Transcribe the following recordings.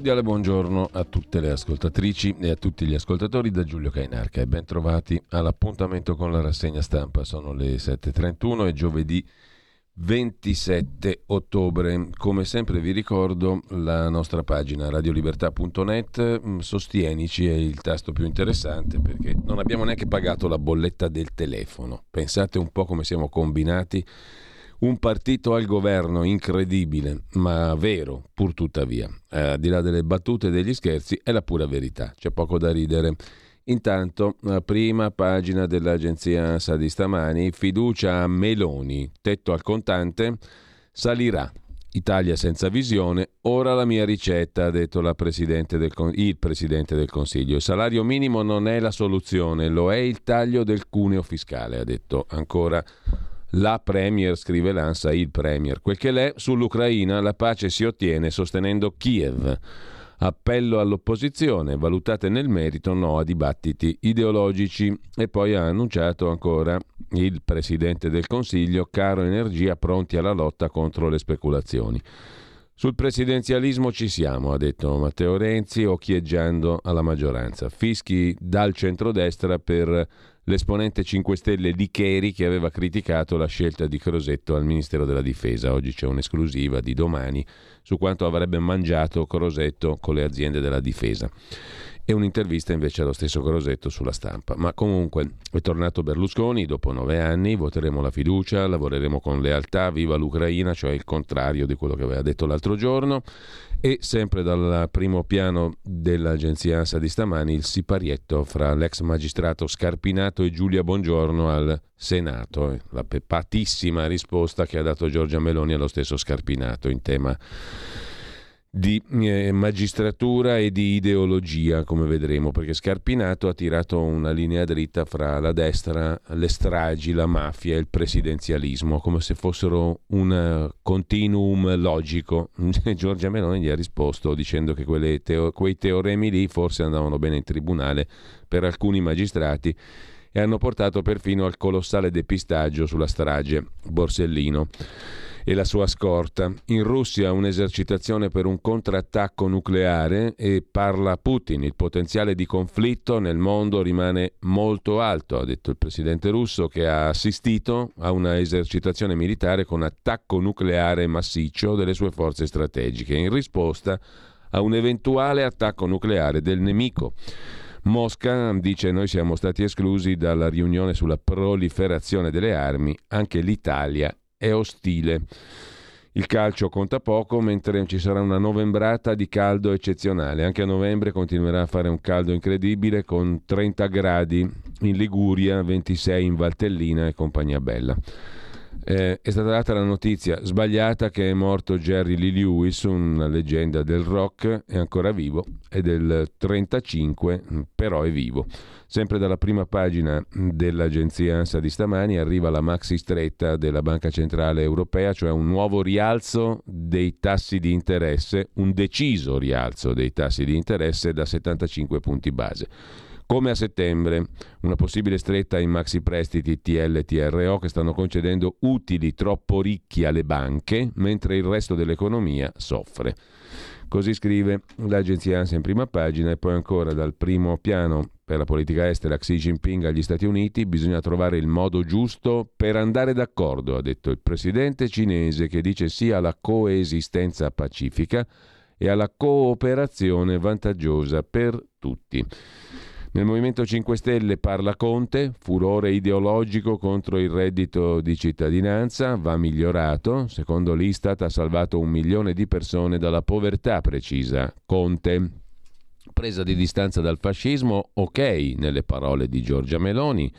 Cordiale buongiorno a tutte le ascoltatrici e a tutti gli ascoltatori da Giulio Cainarca e ben all'appuntamento con la rassegna stampa. Sono le 7.31 e giovedì 27 ottobre. Come sempre vi ricordo la nostra pagina radiolibertà.net, mm, sostienici è il tasto più interessante perché non abbiamo neanche pagato la bolletta del telefono. Pensate un po' come siamo combinati un partito al governo incredibile, ma vero, pur tuttavia. Eh, al di là delle battute e degli scherzi, è la pura verità, c'è poco da ridere. Intanto, prima pagina dell'agenzia ANSA di stamani, fiducia a Meloni, tetto al contante, salirà. Italia senza visione, ora la mia ricetta, ha detto presidente del, il Presidente del Consiglio. Il salario minimo non è la soluzione, lo è il taglio del cuneo fiscale, ha detto ancora la Premier, scrive l'ANSA, il Premier. Quel che l'è, sull'Ucraina la pace si ottiene sostenendo Kiev. Appello all'opposizione, valutate nel merito, no a dibattiti ideologici. E poi ha annunciato ancora il Presidente del Consiglio, caro energia, pronti alla lotta contro le speculazioni. Sul presidenzialismo ci siamo, ha detto Matteo Renzi, occhieggiando alla maggioranza. Fischi dal centrodestra per l'esponente 5 Stelle Licheri che aveva criticato la scelta di Crosetto al Ministero della Difesa. Oggi c'è un'esclusiva di domani su quanto avrebbe mangiato Crosetto con le aziende della difesa e un'intervista invece allo stesso Crosetto sulla stampa. Ma comunque è tornato Berlusconi dopo nove anni, voteremo la fiducia, lavoreremo con lealtà, viva l'Ucraina, cioè il contrario di quello che aveva detto l'altro giorno. E sempre dal primo piano dell'agenzia ANSA di stamani il siparietto fra l'ex magistrato Scarpinato e Giulia Bongiorno al Senato. La peppatissima risposta che ha dato Giorgia Meloni allo stesso Scarpinato in tema di eh, magistratura e di ideologia, come vedremo, perché Scarpinato ha tirato una linea dritta fra la destra, le stragi, la mafia e il presidenzialismo, come se fossero un continuum logico. Giorgia Meloni gli ha risposto dicendo che teo- quei teoremi lì forse andavano bene in tribunale per alcuni magistrati e hanno portato perfino al colossale depistaggio sulla strage Borsellino e la sua scorta. In Russia un'esercitazione per un contrattacco nucleare e parla Putin. Il potenziale di conflitto nel mondo rimane molto alto, ha detto il presidente russo che ha assistito a una esercitazione militare con attacco nucleare massiccio delle sue forze strategiche in risposta a un eventuale attacco nucleare del nemico. Mosca dice noi siamo stati esclusi dalla riunione sulla proliferazione delle armi, anche l'Italia è ostile. Il calcio conta poco, mentre ci sarà una novembrata di caldo eccezionale. Anche a novembre continuerà a fare un caldo incredibile con 30 gradi in Liguria, 26 in Valtellina e compagnia bella. Eh, è stata data la notizia sbagliata che è morto Jerry Lee Lewis, una leggenda del rock, è ancora vivo, è del 35, però è vivo. Sempre dalla prima pagina dell'agenzia ANSA di stamani arriva la maxi stretta della Banca Centrale Europea, cioè un nuovo rialzo dei tassi di interesse, un deciso rialzo dei tassi di interesse da 75 punti base. Come a settembre, una possibile stretta in maxi prestiti TLTRO che stanno concedendo utili troppo ricchi alle banche, mentre il resto dell'economia soffre. Così scrive l'agenzia ANSA in prima pagina e poi ancora dal primo piano per la politica estera Xi Jinping agli Stati Uniti bisogna trovare il modo giusto per andare d'accordo, ha detto il presidente cinese che dice sì alla coesistenza pacifica e alla cooperazione vantaggiosa per tutti. Nel Movimento 5 Stelle parla Conte, furore ideologico contro il reddito di cittadinanza, va migliorato, secondo l'Istat ha salvato un milione di persone dalla povertà, precisa Conte. Presa di distanza dal fascismo, ok, nelle parole di Giorgia Meloni,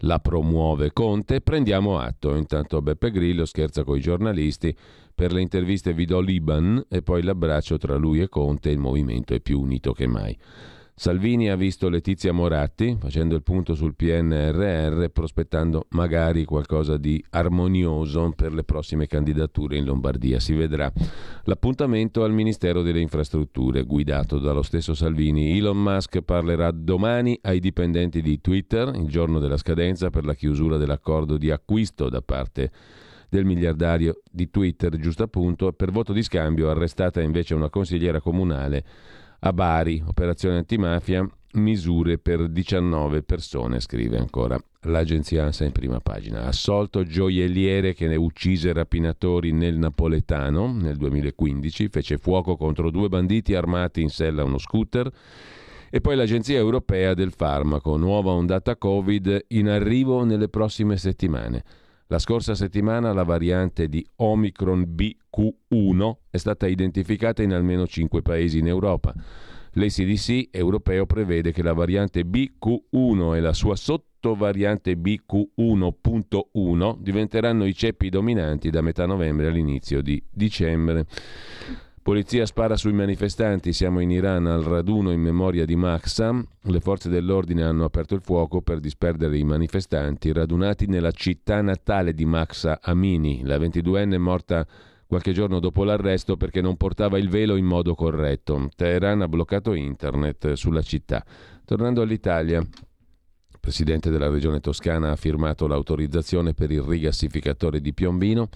la promuove Conte, prendiamo atto. Intanto Beppe Grillo scherza con i giornalisti, per le interviste vi do l'Iban e poi l'abbraccio tra lui e Conte, il movimento è più unito che mai. Salvini ha visto Letizia Moratti facendo il punto sul PNRR, prospettando magari qualcosa di armonioso per le prossime candidature in Lombardia. Si vedrà. L'appuntamento al Ministero delle Infrastrutture, guidato dallo stesso Salvini. Elon Musk parlerà domani ai dipendenti di Twitter, il giorno della scadenza per la chiusura dell'accordo di acquisto da parte del miliardario di Twitter, giusto appunto, per voto di scambio arrestata invece una consigliera comunale a Bari, operazione antimafia, misure per 19 persone, scrive ancora l'agenzia ANSA in prima pagina. Assolto gioielliere che ne uccise rapinatori nel napoletano nel 2015, fece fuoco contro due banditi armati in sella a uno scooter. E poi l'Agenzia Europea del Farmaco, nuova ondata Covid in arrivo nelle prossime settimane. La scorsa settimana la variante di Omicron BQ1 è stata identificata in almeno 5 paesi in Europa. L'ACDC europeo prevede che la variante BQ1 e la sua sottovariante BQ1.1 diventeranno i ceppi dominanti da metà novembre all'inizio di dicembre. Polizia spara sui manifestanti, siamo in Iran al raduno in memoria di Mahsa. Le forze dell'ordine hanno aperto il fuoco per disperdere i manifestanti radunati nella città natale di Mahsa Amini. La 22enne è morta qualche giorno dopo l'arresto perché non portava il velo in modo corretto. Teheran ha bloccato internet sulla città. Tornando all'Italia, il presidente della regione toscana ha firmato l'autorizzazione per il rigassificatore di Piombino.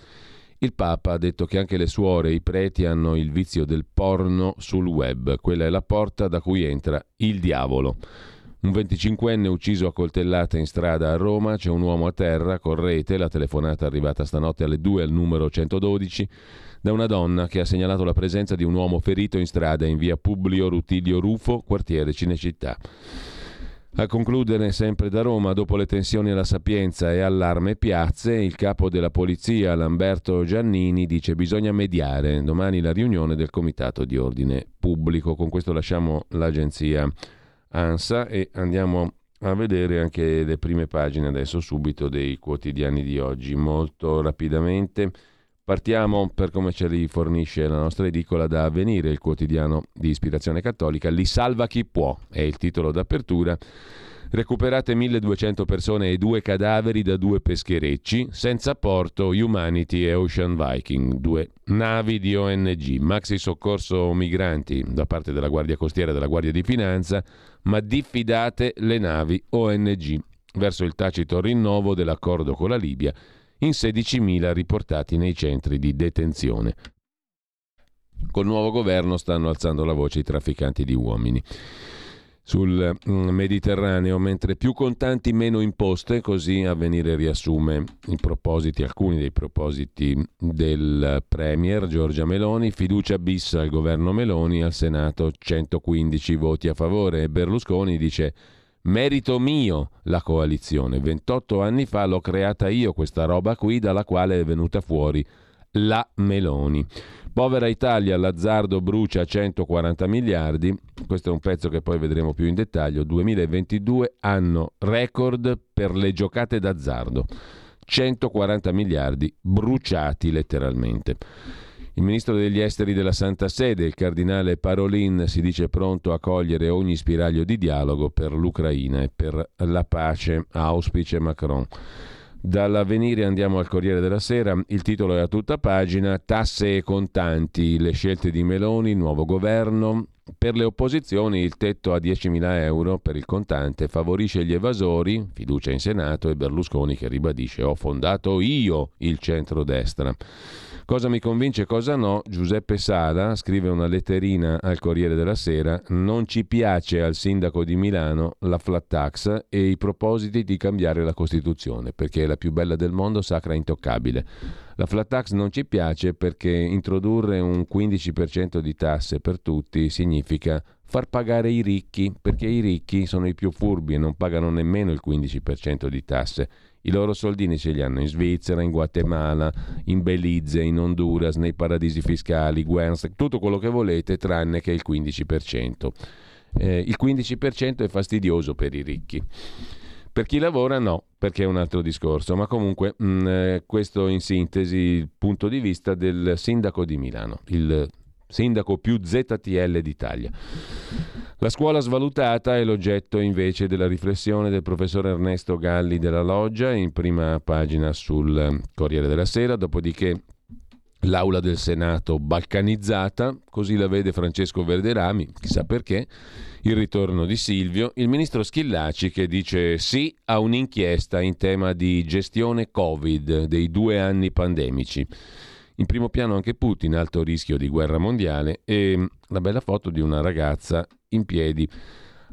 Il Papa ha detto che anche le suore e i preti hanno il vizio del porno sul web. Quella è la porta da cui entra il diavolo. Un 25enne ucciso a coltellate in strada a Roma, c'è un uomo a terra, correte, la telefonata è arrivata stanotte alle 2 al numero 112 da una donna che ha segnalato la presenza di un uomo ferito in strada in via Publio Rutilio Rufo, quartiere Cinecittà. A concludere sempre da Roma, dopo le tensioni alla Sapienza e allarme piazze, il capo della polizia Lamberto Giannini dice bisogna mediare. Domani la riunione del Comitato di Ordine Pubblico. Con questo lasciamo l'agenzia ANSA e andiamo a vedere anche le prime pagine adesso subito dei quotidiani di oggi. Molto rapidamente. Partiamo, per come ce li fornisce la nostra edicola, da Avvenire, il quotidiano di ispirazione cattolica. Li salva chi può, è il titolo d'apertura. Recuperate 1200 persone e due cadaveri da due pescherecci, senza porto Humanity e Ocean Viking, due navi di ONG, maxi soccorso migranti da parte della Guardia Costiera e della Guardia di Finanza, ma diffidate le navi ONG verso il tacito rinnovo dell'accordo con la Libia in 16.000 riportati nei centri di detenzione. Col nuovo governo stanno alzando la voce i trafficanti di uomini. Sul mm, Mediterraneo, mentre più contanti meno imposte, così avvenire riassume i propositi, alcuni dei propositi del Premier Giorgia Meloni, fiducia bis al governo Meloni, al Senato 115 voti a favore. E Berlusconi dice Merito mio la coalizione. 28 anni fa l'ho creata io questa roba qui dalla quale è venuta fuori la Meloni. Povera Italia, l'azzardo brucia 140 miliardi. Questo è un pezzo che poi vedremo più in dettaglio. 2022 anno record per le giocate d'azzardo. 140 miliardi bruciati letteralmente. Il ministro degli esteri della Santa Sede, il cardinale Parolin, si dice pronto a cogliere ogni spiraglio di dialogo per l'Ucraina e per la pace, auspice Macron. Dall'avvenire andiamo al Corriere della Sera, il titolo è a tutta pagina, tasse e contanti, le scelte di Meloni, nuovo governo, Per le opposizioni il tetto a 10.000 euro per il contante favorisce gli evasori, fiducia in Senato e Berlusconi che ribadisce ho fondato io il centrodestra. Cosa mi convince e cosa no? Giuseppe Sala scrive una letterina al Corriere della Sera. Non ci piace al sindaco di Milano la flat tax e i propositi di cambiare la Costituzione, perché è la più bella del mondo, sacra e intoccabile. La flat tax non ci piace perché introdurre un 15% di tasse per tutti significa far pagare i ricchi, perché i ricchi sono i più furbi e non pagano nemmeno il 15% di tasse. I loro soldini ce li hanno in Svizzera, in Guatemala, in Belize, in Honduras, nei paradisi fiscali, Guernsey, tutto quello che volete tranne che il 15%. Eh, il 15% è fastidioso per i ricchi. Per chi lavora no, perché è un altro discorso, ma comunque mh, mm, eh, questo in sintesi il punto di vista del sindaco di Milano, il sindaco più ZTL d'Italia. La scuola svalutata è l'oggetto invece della riflessione del professor Ernesto Galli della Loggia in prima pagina sul Corriere della Sera, dopodiché l'aula del Senato balcanizzata, così la vede Francesco Verderami, chissà perché, il ritorno di Silvio, il ministro Schillaci che dice sì a un'inchiesta in tema di gestione Covid dei due anni pandemici. In primo piano anche Putin, alto rischio di guerra mondiale, e la bella foto di una ragazza in piedi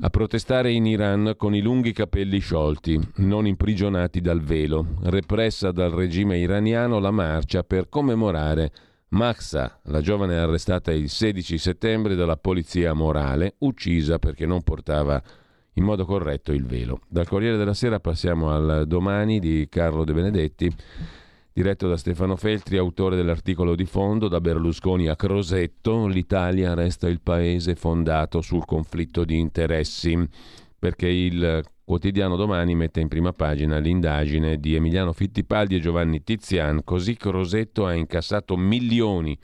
a protestare in Iran con i lunghi capelli sciolti, non imprigionati dal velo. Repressa dal regime iraniano la marcia per commemorare Mahsa, la giovane arrestata il 16 settembre dalla polizia morale, uccisa perché non portava in modo corretto il velo. Dal Corriere della Sera passiamo al domani di Carlo De Benedetti diretto da Stefano Feltri, autore dell'articolo di fondo Da Berlusconi a Crosetto, l'Italia resta il paese fondato sul conflitto di interessi, perché il quotidiano domani mette in prima pagina l'indagine di Emiliano Fittipaldi e Giovanni Tizian, così Crosetto ha incassato milioni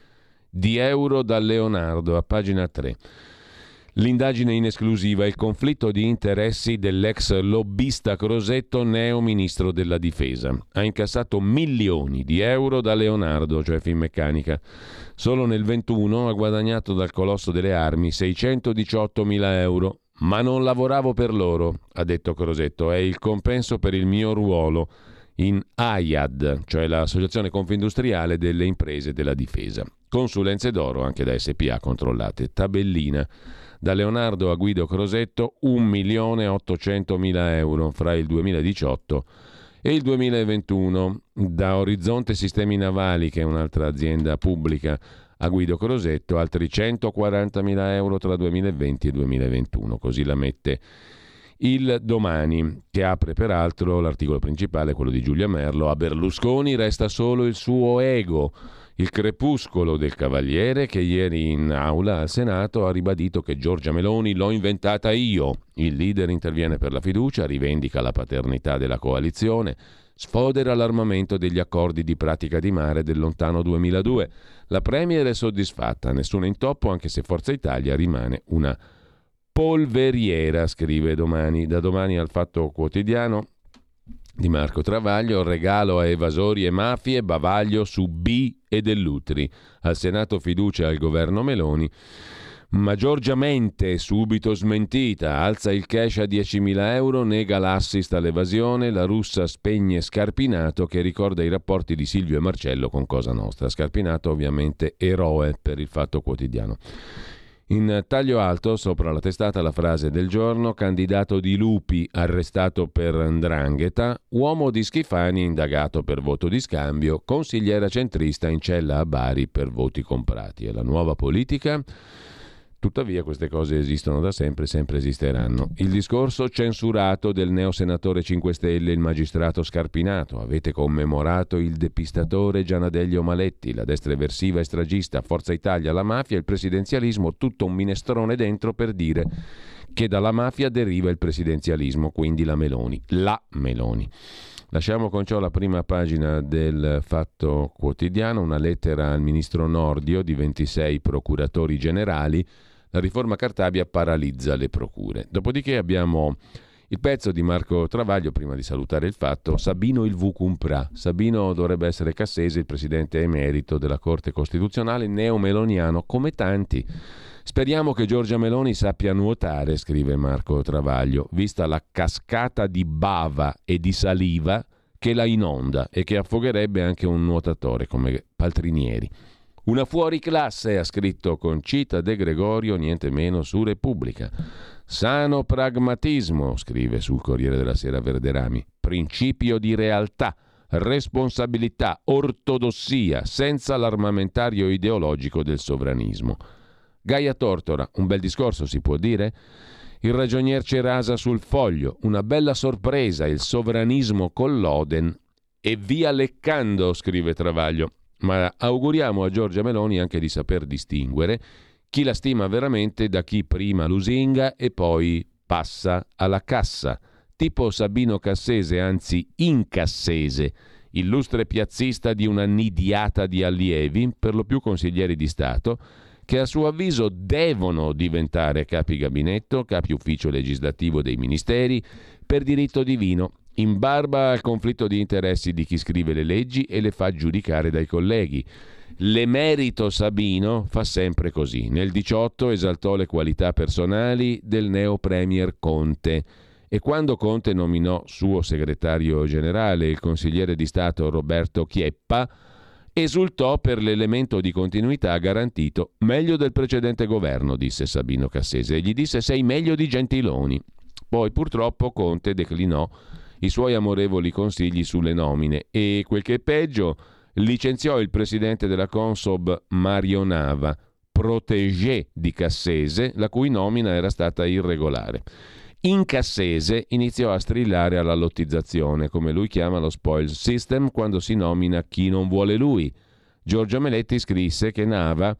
di euro da Leonardo, a pagina 3. L'indagine in esclusiva, il conflitto di interessi dell'ex lobbista Crosetto, neo ministro della difesa. Ha incassato milioni di euro da Leonardo, cioè Finmeccanica. Solo nel 21 ha guadagnato dal colosso delle armi 618 mila euro. Ma non lavoravo per loro, ha detto Crosetto, è il compenso per il mio ruolo in AIAD, cioè l'Associazione Confindustriale delle Imprese della Difesa. Consulenze d'oro anche da SPA controllate. Tabellina da Leonardo a Guido Crosetto 1.800.000 euro fra il 2018 e il 2021. Da Orizzonte Sistemi Navali, che è un'altra azienda pubblica, a Guido Crosetto altri 140.000 euro tra 2020 e 2021. Così la mette il domani, che apre peraltro l'articolo principale, quello di Giulia Merlo. A Berlusconi resta solo il suo ego il crepuscolo del Cavaliere che ieri in aula al Senato ha ribadito che Giorgia Meloni l'ho inventata io. Il leader interviene per la fiducia, rivendica la paternità della coalizione, sfodera l'armamento degli accordi di pratica di mare del lontano 2002. La Premier è soddisfatta, nessun intoppo anche se Forza Italia rimane una polveriera, scrive domani. Da domani al Fatto Quotidiano di Marco Travaglio, regalo a evasori e mafie, bavaglio su B e dell'Utri. Al Senato fiducia al governo Meloni. Ma Giorgia mente, subito smentita, alza il cash a 10.000 euro, nega l'assist all'evasione, la russa spegne Scarpinato che ricorda i rapporti di Silvio e Marcello con Cosa Nostra. Scarpinato ovviamente eroe per il fatto quotidiano. In taglio alto, sopra la testata, la frase del giorno, candidato di Lupi arrestato per Ndrangheta, uomo di Schifani indagato per voto di scambio, consigliera centrista in cella a Bari per voti comprati. E la nuova politica? Tuttavia queste cose esistono da sempre e sempre esisteranno. Il discorso censurato del neosenatore 5 Stelle, il magistrato Scarpinato. Avete commemorato il depistatore Gianadello Maletti, la destra eversiva e stragista, Forza Italia, la mafia, il presidenzialismo, tutto un minestrone dentro per dire che dalla mafia deriva il presidenzialismo, quindi la Meloni. La Meloni. Lasciamo con ciò la prima pagina del Fatto Quotidiano, una lettera al ministro Nordio di 26 procuratori generali la riforma Cartabia paralizza le procure. Dopodiché abbiamo il pezzo di Marco Travaglio, prima di salutare il fatto, Sabino il Vucumpra. Sabino dovrebbe essere Cassese, il presidente emerito della Corte Costituzionale, neomeloniano, come tanti. Speriamo che Giorgia Meloni sappia nuotare, scrive Marco Travaglio, vista la cascata di bava e di saliva che la inonda e che affogherebbe anche un nuotatore come Paltrinieri. Una fuoriclasse, ha scritto Concita De Gregorio, niente meno su Repubblica. Sano pragmatismo, scrive sul Corriere della Sera Verderami. Principio di realtà, responsabilità, ortodossia, senza l'armamentario ideologico del sovranismo. Gaia Tortora, un bel discorso si può dire? Il ragionier Cerasa sul foglio, una bella sorpresa, il sovranismo con l'Oden. E via leccando, scrive Travaglio ma auguriamo a Giorgia Meloni anche di saper distinguere chi la stima veramente da chi prima lusinga e poi passa alla cassa, tipo Sabino Cassese, anzi incassese, illustre piazzista di una nidiata di allievi, per lo più consiglieri di Stato, che a suo avviso devono diventare capi gabinetto, capi ufficio legislativo dei ministeri, per diritto divino in barba al conflitto di interessi di chi scrive le leggi e le fa giudicare dai colleghi. L'emerito Sabino fa sempre così. Nel 18 esaltò le qualità personali del neo premier Conte e quando Conte nominò suo segretario generale il consigliere di Stato Roberto Chieppa, esultò per l'elemento di continuità garantito meglio del precedente governo, disse Sabino Cassese, e gli disse sei meglio di Gentiloni. Poi purtroppo Conte declinò i suoi amorevoli consigli sulle nomine e, quel che è peggio, licenziò il presidente della Consob Mario Nava, protégé di Cassese, la cui nomina era stata irregolare. In Cassese iniziò a strillare alla lottizzazione, come lui chiama lo spoil system, quando si nomina chi non vuole lui. Giorgio Meletti scrisse che Nava,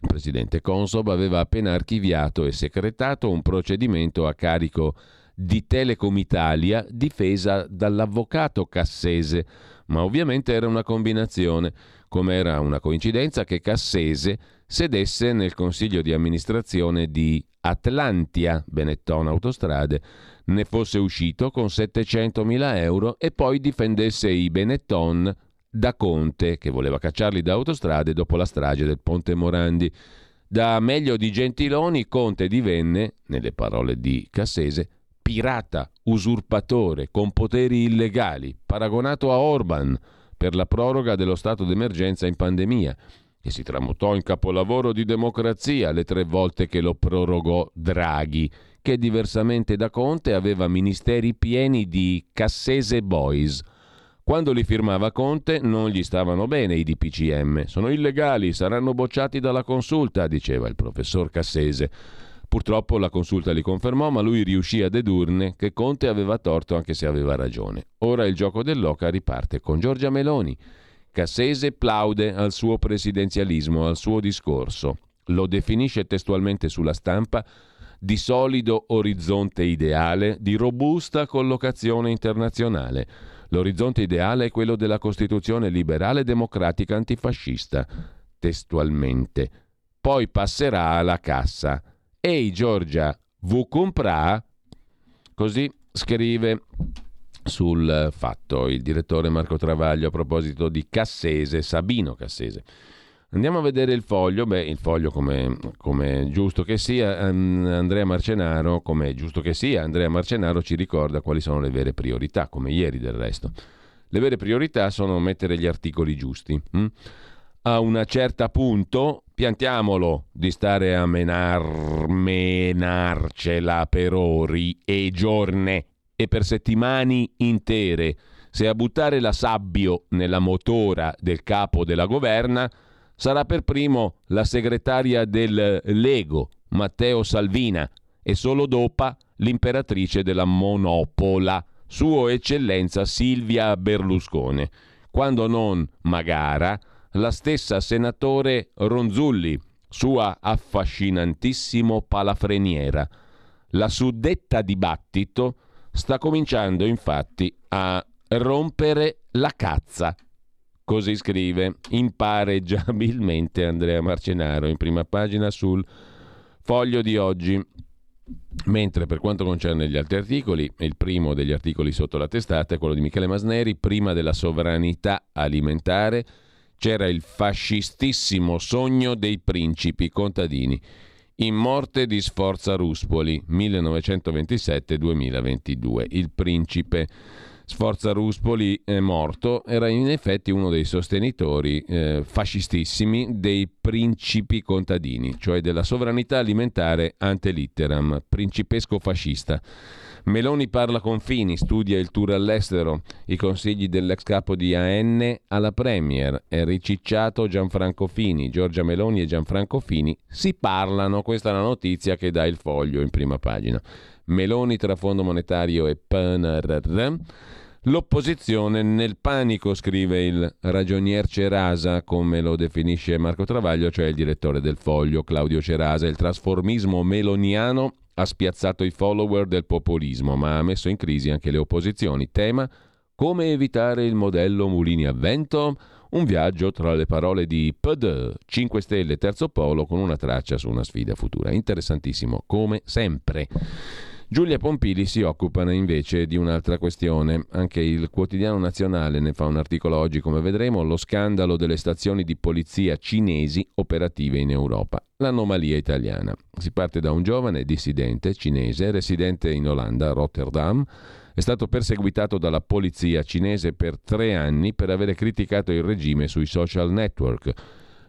presidente Consob, aveva appena archiviato e secretato un procedimento a carico di Telecom Italia difesa dall'avvocato Cassese, ma ovviamente era una combinazione, come era una coincidenza che Cassese sedesse nel consiglio di amministrazione di Atlantia, Benetton Autostrade, ne fosse uscito con 700.000 euro e poi difendesse i Benetton da Conte, che voleva cacciarli da autostrade dopo la strage del Ponte Morandi. Da meglio di Gentiloni, Conte divenne, nelle parole di Cassese, pirata, usurpatore, con poteri illegali, paragonato a Orban per la proroga dello stato d'emergenza in pandemia, e si tramutò in capolavoro di democrazia le tre volte che lo prorogò Draghi, che diversamente da Conte aveva ministeri pieni di Cassese Boys. Quando li firmava Conte non gli stavano bene i DPCM, sono illegali, saranno bocciati dalla consulta, diceva il professor Cassese. Purtroppo la consulta li confermò, ma lui riuscì a dedurne che Conte aveva torto anche se aveva ragione. Ora il gioco dell'oca riparte con Giorgia Meloni. Cassese plaude al suo presidenzialismo, al suo discorso. Lo definisce testualmente sulla stampa di solido orizzonte ideale, di robusta collocazione internazionale. L'orizzonte ideale è quello della Costituzione liberale democratica antifascista, testualmente. Poi passerà alla cassa. Ehi Giorgia, vu comprà? Così scrive sul fatto il direttore Marco Travaglio a proposito di Cassese, Sabino Cassese. Andiamo a vedere il foglio, beh il foglio come, come giusto che sia, Andrea Marcenaro, come giusto che sia, Andrea Marcenaro ci ricorda quali sono le vere priorità, come ieri del resto. Le vere priorità sono mettere gli articoli giusti. Hm? A una certa punto piantiamolo di stare a menar, menarcela per ore e giorni e per settimane intere. Se a buttare la sabbio nella motora del capo della governa sarà per primo la segretaria del Lego, Matteo Salvina, e solo dopo l'imperatrice della Monopola, Sua Eccellenza Silvia Berlusconi, quando non Magara, la stessa senatore Ronzulli, sua affascinantissimo palafreniera. La suddetta dibattito sta cominciando infatti a rompere la cazza. Così scrive impareggiabilmente Andrea Marcenaro in prima pagina sul foglio di oggi. Mentre per quanto concerne gli altri articoli, il primo degli articoli sotto la testata è quello di Michele Masneri, prima della sovranità alimentare c'era il fascistissimo sogno dei principi contadini. In morte di Sforza Ruspoli, 1927-2022. Il principe Sforza Ruspoli è morto, era in effetti uno dei sostenitori eh, fascistissimi dei principi contadini, cioè della sovranità alimentare ante litteram, principesco fascista. Meloni parla con Fini, studia il tour all'estero, i consigli dell'ex capo di AN alla Premier, è ricicciato Gianfranco Fini, Giorgia Meloni e Gianfranco Fini si parlano, questa è la notizia che dà il foglio in prima pagina. Meloni tra Fondo Monetario e PNRR. L'opposizione nel panico, scrive il ragionier Cerasa, come lo definisce Marco Travaglio, cioè il direttore del foglio, Claudio Cerasa. Il trasformismo meloniano ha spiazzato i follower del populismo, ma ha messo in crisi anche le opposizioni. Tema come evitare il modello mulini a vento? Un viaggio tra le parole di PD, 5 Stelle, Terzo Polo, con una traccia su una sfida futura. Interessantissimo, come sempre. Giulia Pompili si occupa invece di un'altra questione. Anche il quotidiano nazionale ne fa un articolo oggi, come vedremo, lo scandalo delle stazioni di polizia cinesi operative in Europa. L'anomalia italiana. Si parte da un giovane dissidente cinese residente in Olanda, Rotterdam. È stato perseguitato dalla polizia cinese per tre anni per avere criticato il regime sui social network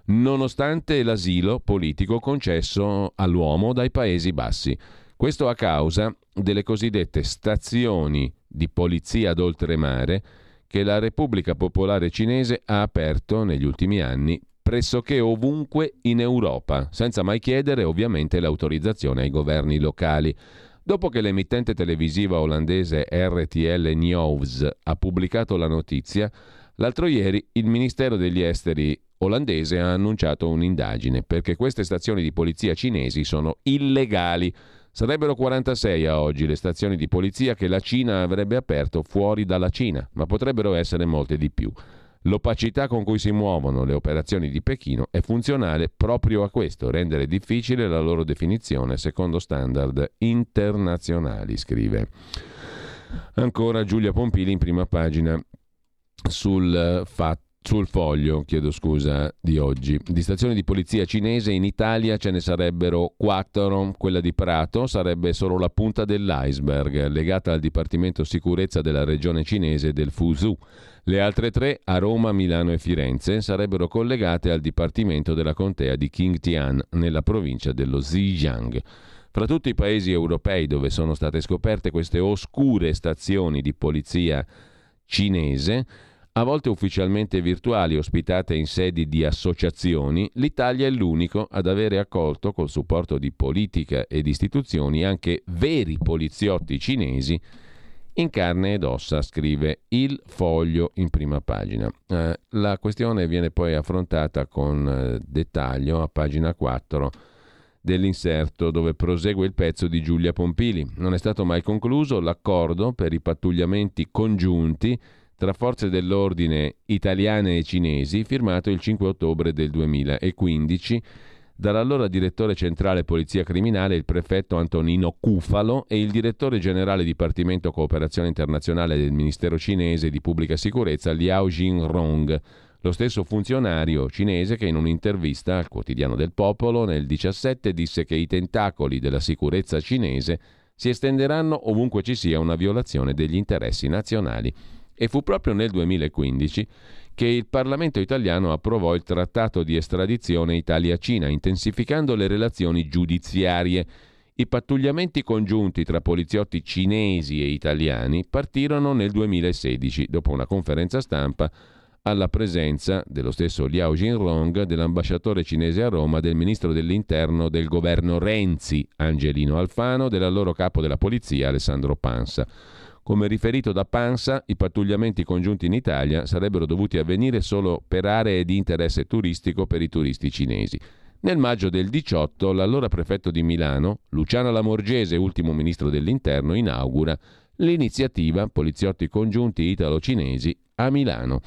nonostante l'asilo politico concesso all'uomo dai Paesi Bassi. Questo a causa delle cosiddette stazioni di polizia d'oltremare che la Repubblica Popolare Cinese ha aperto negli ultimi anni pressoché ovunque in Europa, senza mai chiedere ovviamente l'autorizzazione ai governi locali. Dopo che l'emittente televisiva olandese RTL News ha pubblicato la notizia, l'altro ieri il Ministero degli Esteri olandese ha annunciato un'indagine perché queste stazioni di polizia cinesi sono illegali Sarebbero 46 a oggi le stazioni di polizia che la Cina avrebbe aperto fuori dalla Cina, ma potrebbero essere molte di più. L'opacità con cui si muovono le operazioni di Pechino è funzionale proprio a questo, rendere difficile la loro definizione secondo standard internazionali, scrive. Ancora Giulia Pompili in prima pagina sul fatto sul foglio, chiedo scusa, di oggi. Di stazioni di polizia cinese in Italia ce ne sarebbero quattro. Quella di Prato sarebbe solo la punta dell'iceberg, legata al Dipartimento Sicurezza della regione cinese del Fuzhou. Le altre tre, a Roma, Milano e Firenze, sarebbero collegate al Dipartimento della Contea di Qingtian, nella provincia dello Zhejiang. Fra tutti i paesi europei dove sono state scoperte queste oscure stazioni di polizia cinese, a volte ufficialmente virtuali ospitate in sedi di associazioni, l'Italia è l'unico ad avere accolto col supporto di politica ed istituzioni anche veri poliziotti cinesi in carne ed ossa, scrive il foglio in prima pagina. Eh, la questione viene poi affrontata con eh, dettaglio a pagina 4 dell'inserto dove prosegue il pezzo di Giulia Pompili. Non è stato mai concluso l'accordo per i pattugliamenti congiunti tra forze dell'ordine italiane e cinesi firmato il 5 ottobre del 2015 dall'allora direttore centrale Polizia Criminale, il prefetto Antonino Cufalo e il direttore generale Dipartimento Cooperazione Internazionale del Ministero cinese di Pubblica Sicurezza Liao Jinrong, lo stesso funzionario cinese che in un'intervista al quotidiano del popolo nel 17 disse che i tentacoli della sicurezza cinese si estenderanno ovunque ci sia una violazione degli interessi nazionali. E fu proprio nel 2015 che il Parlamento italiano approvò il trattato di estradizione Italia-Cina, intensificando le relazioni giudiziarie. I pattugliamenti congiunti tra poliziotti cinesi e italiani partirono nel 2016, dopo una conferenza stampa alla presenza dello stesso Liao Jinrong, dell'ambasciatore cinese a Roma, del ministro dell'interno del governo Renzi, Angelino Alfano, dell'allora capo della polizia, Alessandro Pansa. Come riferito da Pansa, i pattugliamenti congiunti in Italia sarebbero dovuti avvenire solo per aree di interesse turistico per i turisti cinesi. Nel maggio del 18, l'allora prefetto di Milano, Luciano Lamorgese, ultimo ministro dell'Interno, inaugura l'iniziativa Poliziotti congiunti italo-cinesi a Milano.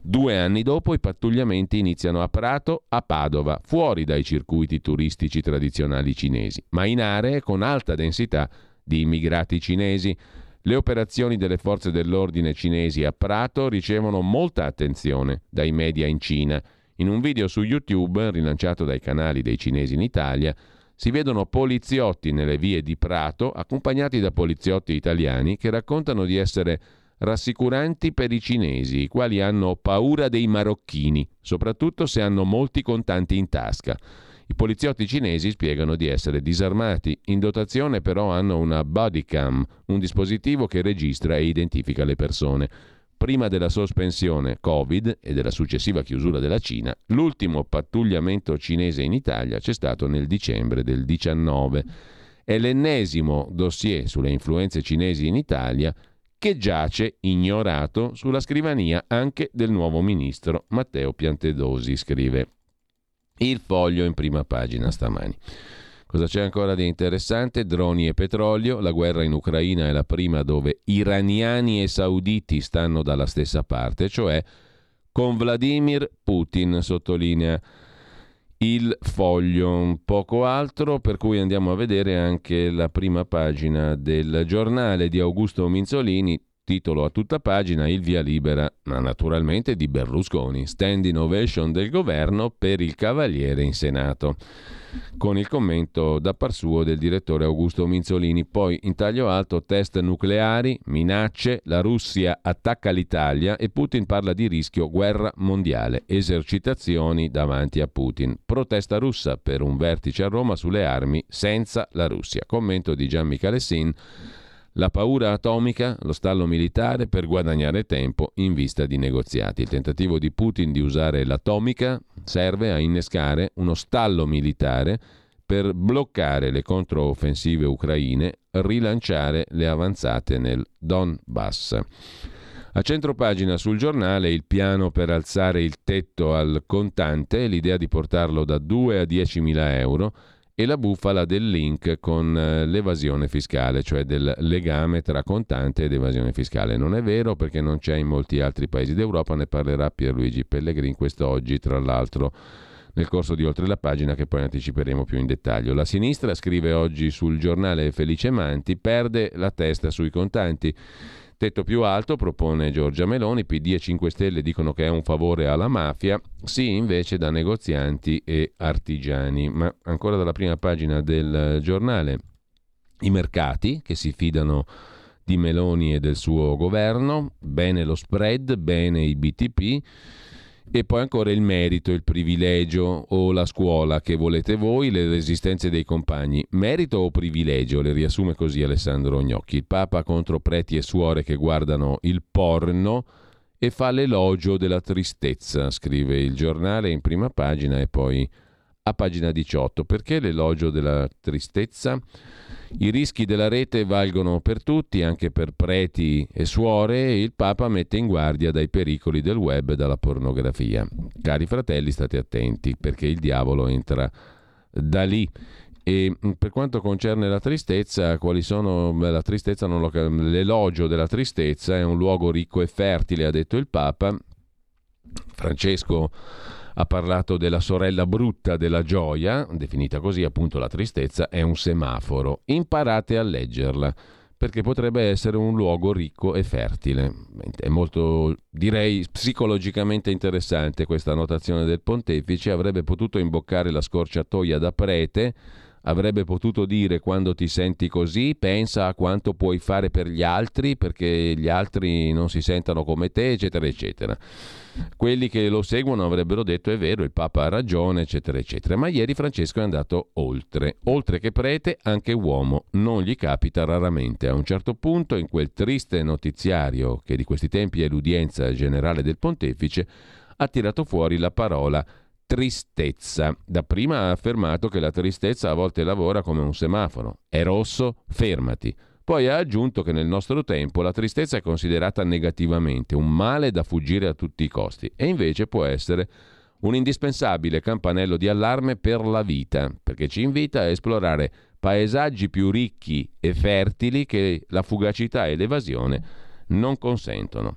Due anni dopo i pattugliamenti iniziano a Prato, a Padova, fuori dai circuiti turistici tradizionali cinesi, ma in aree con alta densità di immigrati cinesi. Le operazioni delle forze dell'ordine cinesi a Prato ricevono molta attenzione dai media in Cina. In un video su YouTube, rilanciato dai canali dei cinesi in Italia, si vedono poliziotti nelle vie di Prato accompagnati da poliziotti italiani che raccontano di essere rassicuranti per i cinesi, i quali hanno paura dei marocchini, soprattutto se hanno molti contanti in tasca. I poliziotti cinesi spiegano di essere disarmati, in dotazione però hanno una bodycam, un dispositivo che registra e identifica le persone. Prima della sospensione Covid e della successiva chiusura della Cina, l'ultimo pattugliamento cinese in Italia c'è stato nel dicembre del 19. È l'ennesimo dossier sulle influenze cinesi in Italia che giace ignorato sulla scrivania anche del nuovo ministro Matteo Piantedosi, scrive il foglio in prima pagina stamani. Cosa c'è ancora di interessante? Droni e petrolio. La guerra in Ucraina è la prima dove iraniani e sauditi stanno dalla stessa parte, cioè con Vladimir Putin, sottolinea il foglio, poco altro, per cui andiamo a vedere anche la prima pagina del giornale di Augusto Minzolini, titolo a tutta pagina Il via libera, ma naturalmente di Berlusconi, stand ovation del governo per il Cavaliere in Senato, con il commento da par suo del direttore Augusto Minzolini. Poi in taglio alto test nucleari, minacce, la Russia attacca l'Italia e Putin parla di rischio guerra mondiale, esercitazioni davanti a Putin, protesta russa per un vertice a Roma sulle armi senza la Russia. Commento di Gian Michele Sin la paura atomica, lo stallo militare per guadagnare tempo in vista di negoziati. Il tentativo di Putin di usare l'atomica serve a innescare uno stallo militare per bloccare le controoffensive ucraine, rilanciare le avanzate nel Donbass. A centro pagina sul giornale il piano per alzare il tetto al contante, l'idea di portarlo da 2 a 10 mila euro e la bufala del link con eh, l'evasione fiscale, cioè del legame tra contante ed evasione fiscale. Non è vero perché non c'è in molti altri paesi d'Europa, ne parlerà Pierluigi Pellegrin quest'oggi, tra l'altro nel corso di oltre la pagina che poi anticiperemo più in dettaglio. La sinistra scrive oggi sul giornale Felice Manti, perde la testa sui contanti. Tetto più alto propone Giorgia Meloni, PD e 5 Stelle dicono che è un favore alla mafia, sì invece da negozianti e artigiani. Ma ancora dalla prima pagina del giornale, i mercati che si fidano di Meloni e del suo governo, bene lo spread, bene i BTP e poi ancora il merito, il privilegio o la scuola che volete voi, le resistenze dei compagni. Merito o privilegio? Le riassume così Alessandro Gnocchi. Il Papa contro preti e suore che guardano il porno e fa l'elogio della tristezza, scrive il giornale in prima pagina e poi a pagina 18. Perché l'elogio della tristezza? I rischi della rete valgono per tutti, anche per preti e suore, e il Papa mette in guardia dai pericoli del web e dalla pornografia. Cari fratelli, state attenti, perché il diavolo entra da lì. E mm, per quanto concerne la tristezza, quali sono la tristezza lo, l'elogio della tristezza è un luogo ricco e fertile, ha detto il Papa. Francesco ha parlato della sorella brutta della gioia, definita così appunto la tristezza, è un semaforo. Imparate a leggerla perché potrebbe essere un luogo ricco e fertile. È molto, direi, psicologicamente interessante questa notazione del pontefice, avrebbe potuto imboccare la scorciatoia da prete, avrebbe potuto dire quando ti senti così, pensa a quanto puoi fare per gli altri perché gli altri non si sentano come te, eccetera, eccetera. Quelli che lo seguono avrebbero detto è vero, il Papa ha ragione, eccetera, eccetera. Ma ieri Francesco è andato oltre. Oltre che prete, anche uomo. Non gli capita raramente. A un certo punto, in quel triste notiziario che di questi tempi è l'udienza generale del pontefice, ha tirato fuori la parola tristezza. Dapprima ha affermato che la tristezza a volte lavora come un semaforo. È rosso, fermati. Poi ha aggiunto che nel nostro tempo la tristezza è considerata negativamente, un male da fuggire a tutti i costi e invece può essere un indispensabile campanello di allarme per la vita, perché ci invita a esplorare paesaggi più ricchi e fertili che la fugacità e l'evasione non consentono.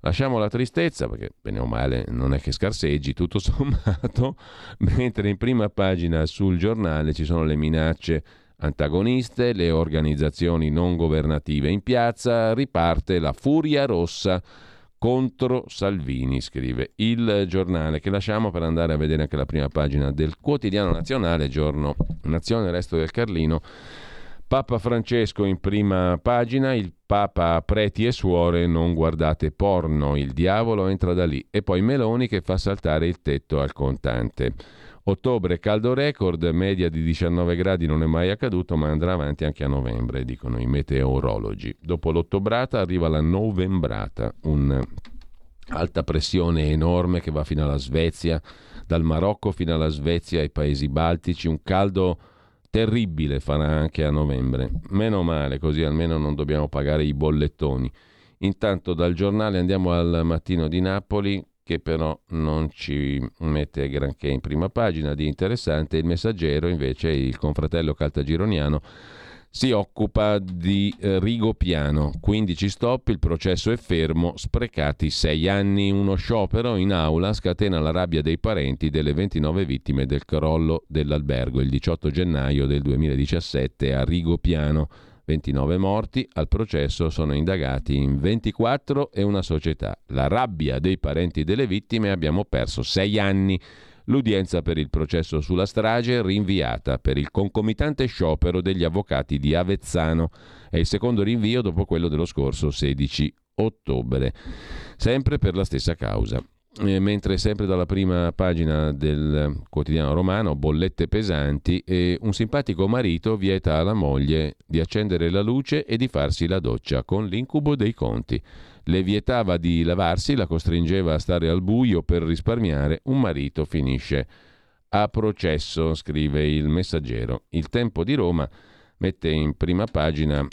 Lasciamo la tristezza, perché bene o male non è che scarseggi, tutto sommato, mentre in prima pagina sul giornale ci sono le minacce Antagoniste le organizzazioni non governative in piazza, riparte la furia rossa contro Salvini, scrive il giornale che lasciamo per andare a vedere anche la prima pagina del quotidiano nazionale, giorno Nazione, Resto del Carlino. Papa Francesco in prima pagina, il Papa preti e suore non guardate porno, il diavolo entra da lì e poi Meloni che fa saltare il tetto al contante. Ottobre caldo record, media di 19 gradi non è mai accaduto ma andrà avanti anche a novembre, dicono i meteorologi. Dopo l'ottobrata arriva la novembrata, un'alta pressione enorme che va fino alla Svezia, dal Marocco fino alla Svezia ai paesi baltici, un caldo terribile farà anche a novembre. Meno male, così almeno non dobbiamo pagare i bollettoni. Intanto dal giornale andiamo al mattino di Napoli, che però non ci mette granché in prima pagina di interessante. Il messaggero, invece, il confratello caltagironiano, si occupa di eh, Rigopiano. 15 stop, il processo è fermo, sprecati 6 anni. Uno sciopero in aula scatena la rabbia dei parenti delle 29 vittime del crollo dell'albergo il 18 gennaio del 2017 a Rigopiano. 29 morti, al processo sono indagati in 24 e una società. La rabbia dei parenti delle vittime abbiamo perso 6 anni. L'udienza per il processo sulla strage rinviata per il concomitante sciopero degli avvocati di Avezzano. È il secondo rinvio dopo quello dello scorso 16 ottobre, sempre per la stessa causa. Eh, mentre sempre dalla prima pagina del quotidiano romano, bollette pesanti, e un simpatico marito vieta alla moglie di accendere la luce e di farsi la doccia con l'incubo dei conti le vietava di lavarsi, la costringeva a stare al buio per risparmiare, un marito finisce a processo, scrive il messaggero. Il tempo di Roma mette in prima pagina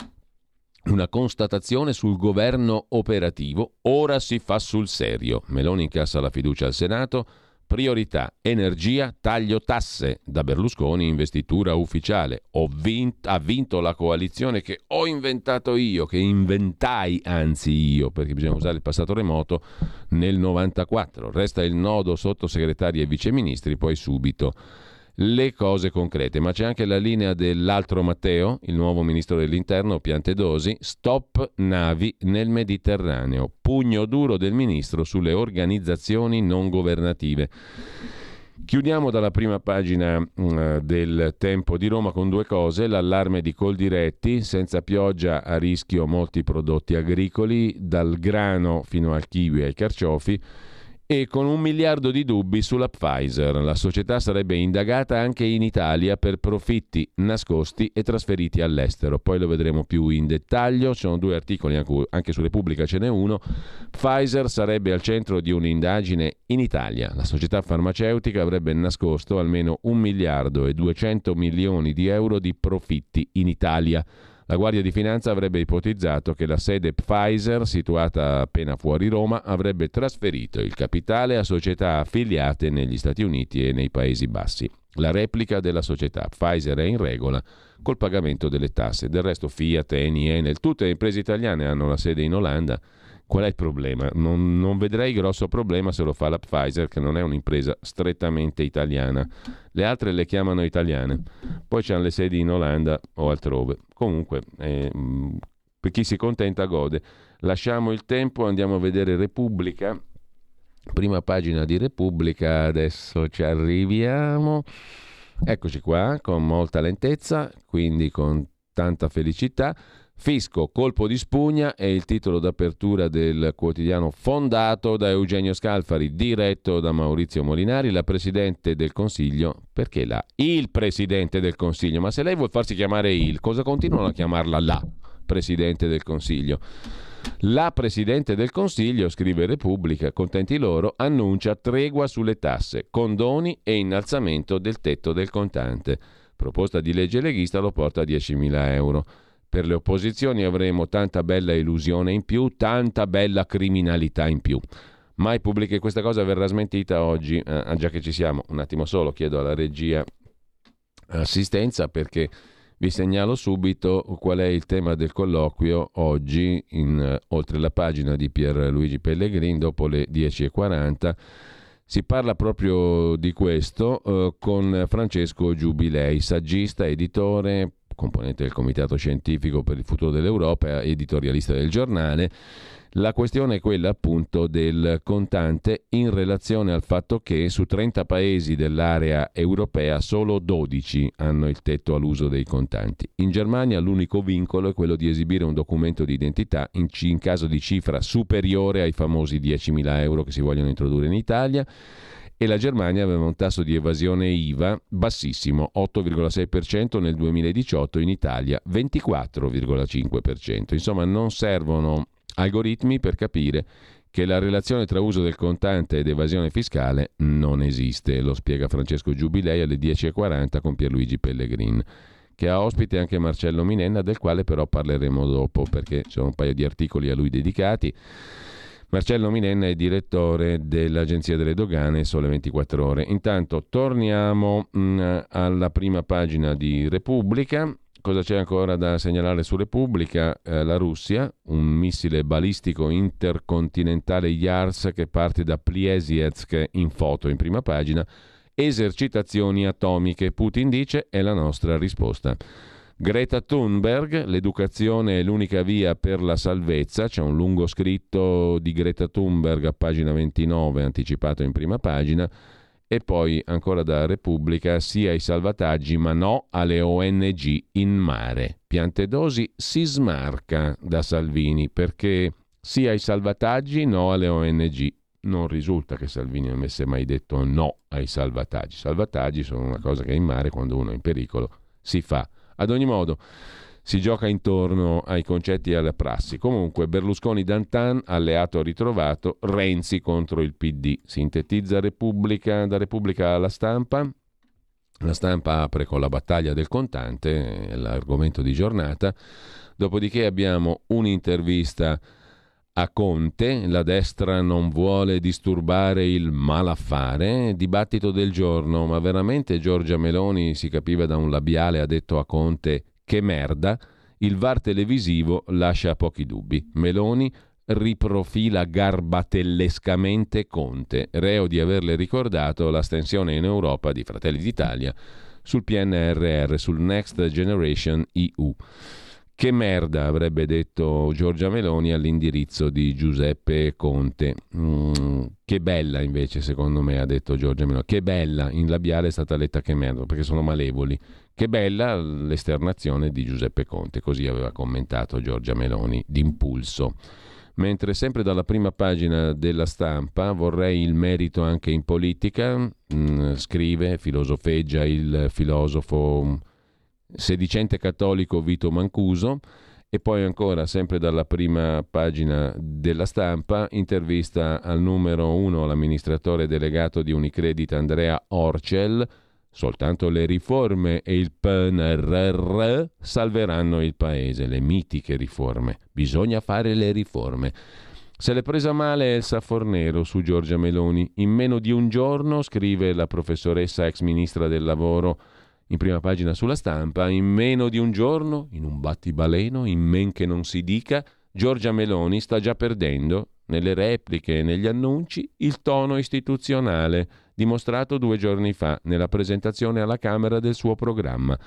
una constatazione sul governo operativo, ora si fa sul serio. Meloni incassa la fiducia al Senato, Priorità, energia, taglio tasse. Da Berlusconi investitura ufficiale. Vinto, ha vinto la coalizione che ho inventato io, che inventai anzi io, perché bisogna usare il passato remoto, nel 94. Resta il nodo sottosegretari e viceministri, poi subito le cose concrete, ma c'è anche la linea dell'altro Matteo, il nuovo ministro dell'interno, Piantedosi, stop navi nel Mediterraneo, pugno duro del ministro sulle organizzazioni non governative. Chiudiamo dalla prima pagina uh, del Tempo di Roma con due cose, l'allarme di Coldiretti, senza pioggia a rischio molti prodotti agricoli, dal grano fino al kiwi e ai carciofi, e con un miliardo di dubbi sulla Pfizer. La società sarebbe indagata anche in Italia per profitti nascosti e trasferiti all'estero. Poi lo vedremo più in dettaglio. Ci sono due articoli, anche su Repubblica ce n'è uno. Pfizer sarebbe al centro di un'indagine in Italia. La società farmaceutica avrebbe nascosto almeno un miliardo e 200 milioni di euro di profitti in Italia. La Guardia di Finanza avrebbe ipotizzato che la sede Pfizer, situata appena fuori Roma, avrebbe trasferito il capitale a società affiliate negli Stati Uniti e nei Paesi Bassi. La replica della società Pfizer è in regola col pagamento delle tasse. Del resto Fiat, Eni, Enel, tutte le imprese italiane hanno la sede in Olanda Qual è il problema? Non, non, vedrei grosso problema se lo fa la Pfizer, che non è un'impresa strettamente italiana. Le altre le chiamano italiane. Poi c'hanno le sedi in Olanda o altrove. Comunque, eh, per chi si contenta gode. Lasciamo il tempo, andiamo a vedere Repubblica. Prima pagina di Repubblica, adesso ci arriviamo. Eccoci qua, con molta lentezza, quindi con tanta felicità. Fisco, colpo di spugna è il titolo d'apertura del quotidiano fondato da Eugenio Scalfari, diretto da Maurizio Molinari, la Presidente del Consiglio. Perché la? Il Presidente del Consiglio. Ma se lei vuol farsi chiamare il, cosa continuano a chiamarla la Presidente del Consiglio? La Presidente del Consiglio, scrive Repubblica, contenti loro, annuncia tregua sulle tasse, condoni e innalzamento del tetto del contante. Proposta di legge leghista lo porta a 10.000 euro. Per le opposizioni avremo tanta bella illusione in più, tanta bella criminalità in più. Mai pubbliche questa cosa verrà smentita oggi, eh, già che ci siamo, un attimo solo chiedo alla regia assistenza perché vi segnalo subito qual è il tema del colloquio oggi, in, oltre la pagina di Pierluigi Pellegrin, dopo le 10.40. Si parla proprio di questo eh, con Francesco Giubilei, saggista, editore, componente del Comitato Scientifico per il Futuro dell'Europa, editorialista del giornale. La questione è quella appunto del contante in relazione al fatto che su 30 paesi dell'area europea solo 12 hanno il tetto all'uso dei contanti. In Germania l'unico vincolo è quello di esibire un documento di identità in, in caso di cifra superiore ai famosi 10.000 euro che si vogliono introdurre in Italia e la Germania aveva un tasso di evasione IVA bassissimo, 8,6% nel 2018, in Italia 24,5%. Insomma, non servono algoritmi per capire che la relazione tra uso del contante ed evasione fiscale non esiste, lo spiega Francesco Giubilei alle 10.40 con Pierluigi Pellegrin, che ha ospite anche Marcello Minenna, del quale però parleremo dopo perché ci sono un paio di articoli a lui dedicati. Marcello Minenna è direttore dell'Agenzia delle Dogane Sole 24 Ore. Intanto torniamo mh, mm, alla prima pagina di Repubblica Cosa c'è ancora da segnalare su Repubblica? Eh, la Russia, un missile balistico intercontinentale Yars che parte da Pliesietsk in foto in prima pagina. Esercitazioni atomiche, Putin dice, è la nostra risposta. Greta Thunberg, l'educazione è l'unica via per la salvezza, c'è un lungo scritto di Greta Thunberg a pagina 29, anticipato in prima pagina e poi ancora da Repubblica sia ai salvataggi ma no alle ONG in mare. Piantedosi si smarca da Salvini perché sia ai salvataggi no alle ONG. Non risulta che Salvini avesse mai detto no ai salvataggi. Salvataggi sono una cosa che in mare quando uno è in pericolo si fa. Ad ogni modo si gioca intorno ai concetti e alla prassi. Comunque Berlusconi Dantan, alleato ritrovato, Renzi contro il PD. Sintetizza Repubblica, da Repubblica alla stampa. La stampa apre con la battaglia del contante, l'argomento di giornata. Dopodiché abbiamo un'intervista a Conte, la destra non vuole disturbare il malaffare, dibattito del giorno, ma veramente Giorgia Meloni si capiva da un labiale, ha detto a Conte che merda, il VAR televisivo lascia pochi dubbi. Meloni riprofila garbatellescamente Conte, reo di averle ricordato l'astensione in Europa di Fratelli d'Italia sul PNRR, sul Next Generation EU. Che merda, avrebbe detto Giorgia Meloni all'indirizzo di Giuseppe Conte. Mm, che bella invece, secondo me, ha detto Giorgia Meloni. Che bella, in labiale è stata letta che merda, perché sono malevoli. Che bella l'esternazione di Giuseppe Conte, così aveva commentato Giorgia Meloni d'impulso. Mentre sempre dalla prima pagina della stampa vorrei il merito anche in politica, mm, scrive, filosofeggia il filosofo sedicente cattolico Vito Mancuso e poi ancora sempre dalla prima pagina della stampa intervista al numero uno l'amministratore delegato di Unicredit Andrea Orcel Soltanto le riforme e il PNRR salveranno il paese, le mitiche riforme. Bisogna fare le riforme. Se l'è presa male Elsa Fornero su Giorgia Meloni. In meno di un giorno, scrive la professoressa ex ministra del lavoro in prima pagina sulla stampa, in meno di un giorno, in un battibaleno, in men che non si dica, Giorgia Meloni sta già perdendo, nelle repliche e negli annunci, il tono istituzionale, dimostrato due giorni fa nella presentazione alla Camera del suo programma.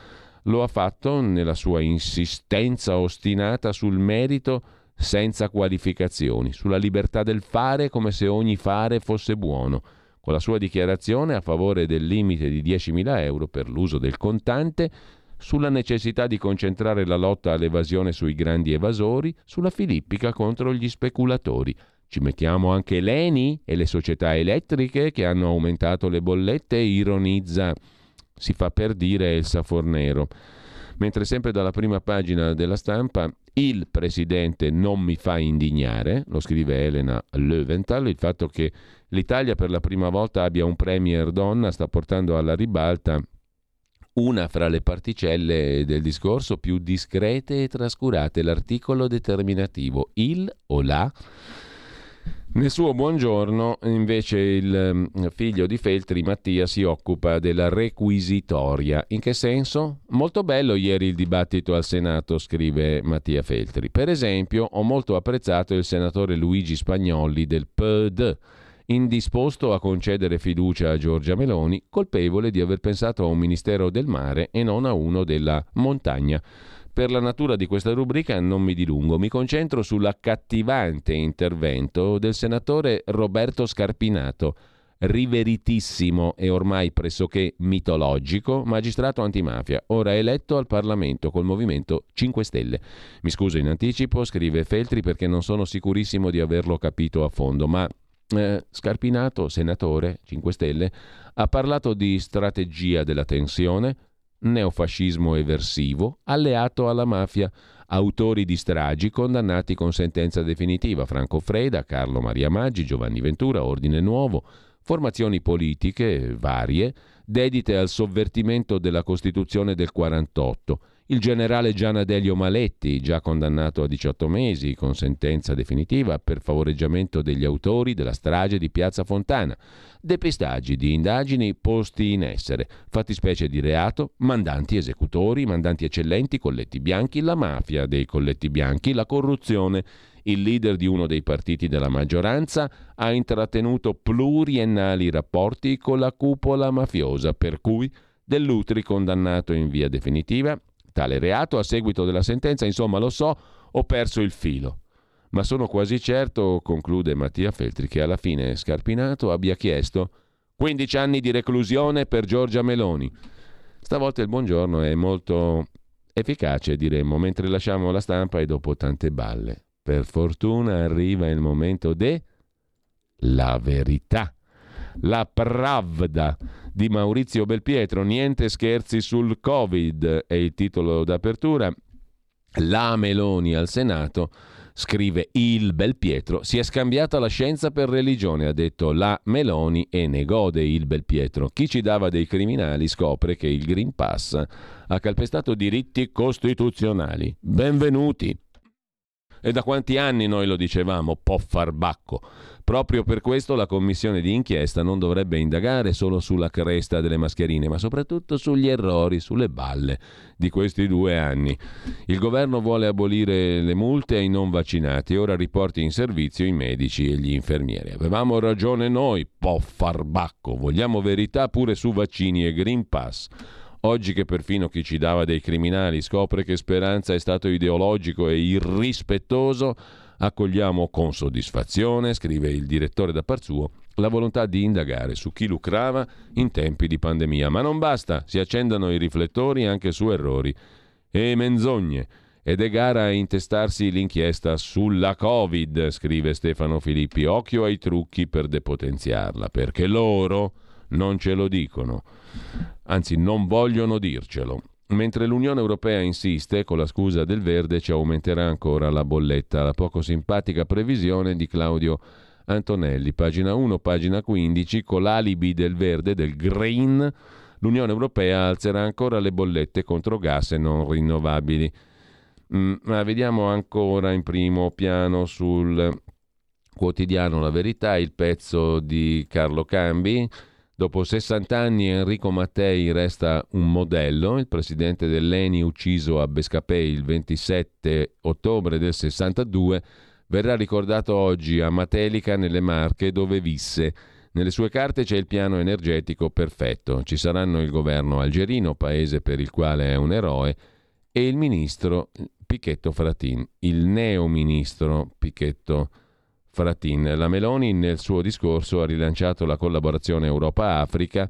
Lo ha fatto nella sua insistenza ostinata sul merito senza qualificazioni, sulla libertà del fare come se ogni fare fosse buono con la sua dichiarazione a favore del limite di 10.000 euro per l'uso del contante, sulla necessità di concentrare la lotta all'evasione sui grandi evasori, sulla filippica contro gli speculatori. Ci mettiamo anche l'ENI e le società elettriche che hanno aumentato le bollette, ironizza, si fa per dire Elsa Fornero. Mentre sempre dalla prima pagina della stampa il presidente non mi fa indignare, lo scrive Elena Löwenthal, il fatto che l'Italia per la prima volta abbia un premier donna sta portando alla ribalta una fra le particelle del discorso più discrete e trascurate, l'articolo determinativo il o la nel suo buongiorno, invece, il ehm, figlio di Feltri, Mattia, si occupa della requisitoria. In che senso? Molto bello ieri il dibattito al Senato, scrive Mattia Feltri. Per esempio, ho molto apprezzato il senatore Luigi Spagnolli del PD indisposto a concedere fiducia a Giorgia Meloni, colpevole di aver pensato a un Ministero del mare e non a uno della montagna. Per la natura di questa rubrica non mi dilungo, mi concentro sull'accattivante intervento del senatore Roberto Scarpinato, riveritissimo e ormai pressoché mitologico magistrato antimafia, ora eletto al Parlamento col Movimento 5 Stelle. Mi scuso in anticipo, scrive Feltri, perché non sono sicurissimo di averlo capito a fondo, ma eh, Scarpinato, senatore 5 Stelle, ha parlato di strategia della tensione, neofascismo eversivo, alleato alla mafia, autori di stragi condannati con sentenza definitiva, Franco Freda, Carlo Maria Maggi, Giovanni Ventura, Ordine Nuovo, formazioni politiche varie dedite al sovvertimento della Costituzione del 48. Il generale Gianadelio Maletti, già condannato a 18 mesi con sentenza definitiva per favoreggiamento degli autori della strage di Piazza Fontana. Depistaggi di indagini posti in essere, fattispecie di reato, mandanti esecutori, mandanti eccellenti, colletti bianchi, la mafia dei colletti bianchi, la corruzione il leader di uno dei partiti della maggioranza ha intrattenuto pluriennali rapporti con la cupola mafiosa, per cui Dell'Utri condannato in via definitiva. Tale reato a seguito della sentenza, insomma lo so, ho perso il filo. Ma sono quasi certo, conclude Mattia Feltri, che alla fine Scarpinato abbia chiesto 15 anni di reclusione per Giorgia Meloni. Stavolta il buongiorno è molto efficace, diremmo, mentre lasciamo la stampa e dopo tante balle. Per fortuna arriva il momento de la verità. La pravda di Maurizio Belpietro, niente scherzi sul Covid è il titolo d'apertura. La Meloni al Senato scrive il Belpietro, si è scambiata la scienza per religione, ha detto la Meloni e ne gode il Belpietro. Chi ci dava dei criminali scopre che il Green Pass ha calpestato diritti costituzionali. Benvenuti. E da quanti anni noi lo dicevamo, po' farbacco. Proprio per questo la commissione di inchiesta non dovrebbe indagare solo sulla cresta delle mascherine, ma soprattutto sugli errori, sulle balle di questi due anni. Il governo vuole abolire le multe ai non vaccinati, ora riporti in servizio i medici e gli infermieri. Avevamo ragione noi, po' farbacco, vogliamo verità pure su vaccini e Green Pass. Oggi che perfino chi ci dava dei criminali scopre che Speranza è stato ideologico e irrispettoso, accogliamo con soddisfazione, scrive il direttore da Parzuo, la volontà di indagare su chi lucrava in tempi di pandemia. Ma non basta, si accendano i riflettori anche su errori e menzogne. Ed è gara a intestarsi l'inchiesta sulla Covid, scrive Stefano Filippi. Occhio ai trucchi per depotenziarla, perché loro non ce lo dicono anzi non vogliono dircelo. Mentre l'Unione Europea insiste, con la scusa del verde ci aumenterà ancora la bolletta, la poco simpatica previsione di Claudio Antonelli, pagina 1, pagina 15, con l'alibi del verde, del green, l'Unione Europea alzerà ancora le bollette contro gas e non rinnovabili. Mm, ma vediamo ancora in primo piano sul quotidiano La Verità il pezzo di Carlo Cambi Dopo 60 anni Enrico Mattei resta un modello, il presidente dell'ENI ucciso a Bescapè il 27 ottobre del 62 verrà ricordato oggi a Matelica nelle Marche dove visse. Nelle sue carte c'è il piano energetico perfetto, ci saranno il governo algerino, paese per il quale è un eroe, e il ministro Pichetto Fratin, il neo ministro Pichetto Fratin Fratin. La Meloni nel suo discorso ha rilanciato la collaborazione Europa-Africa.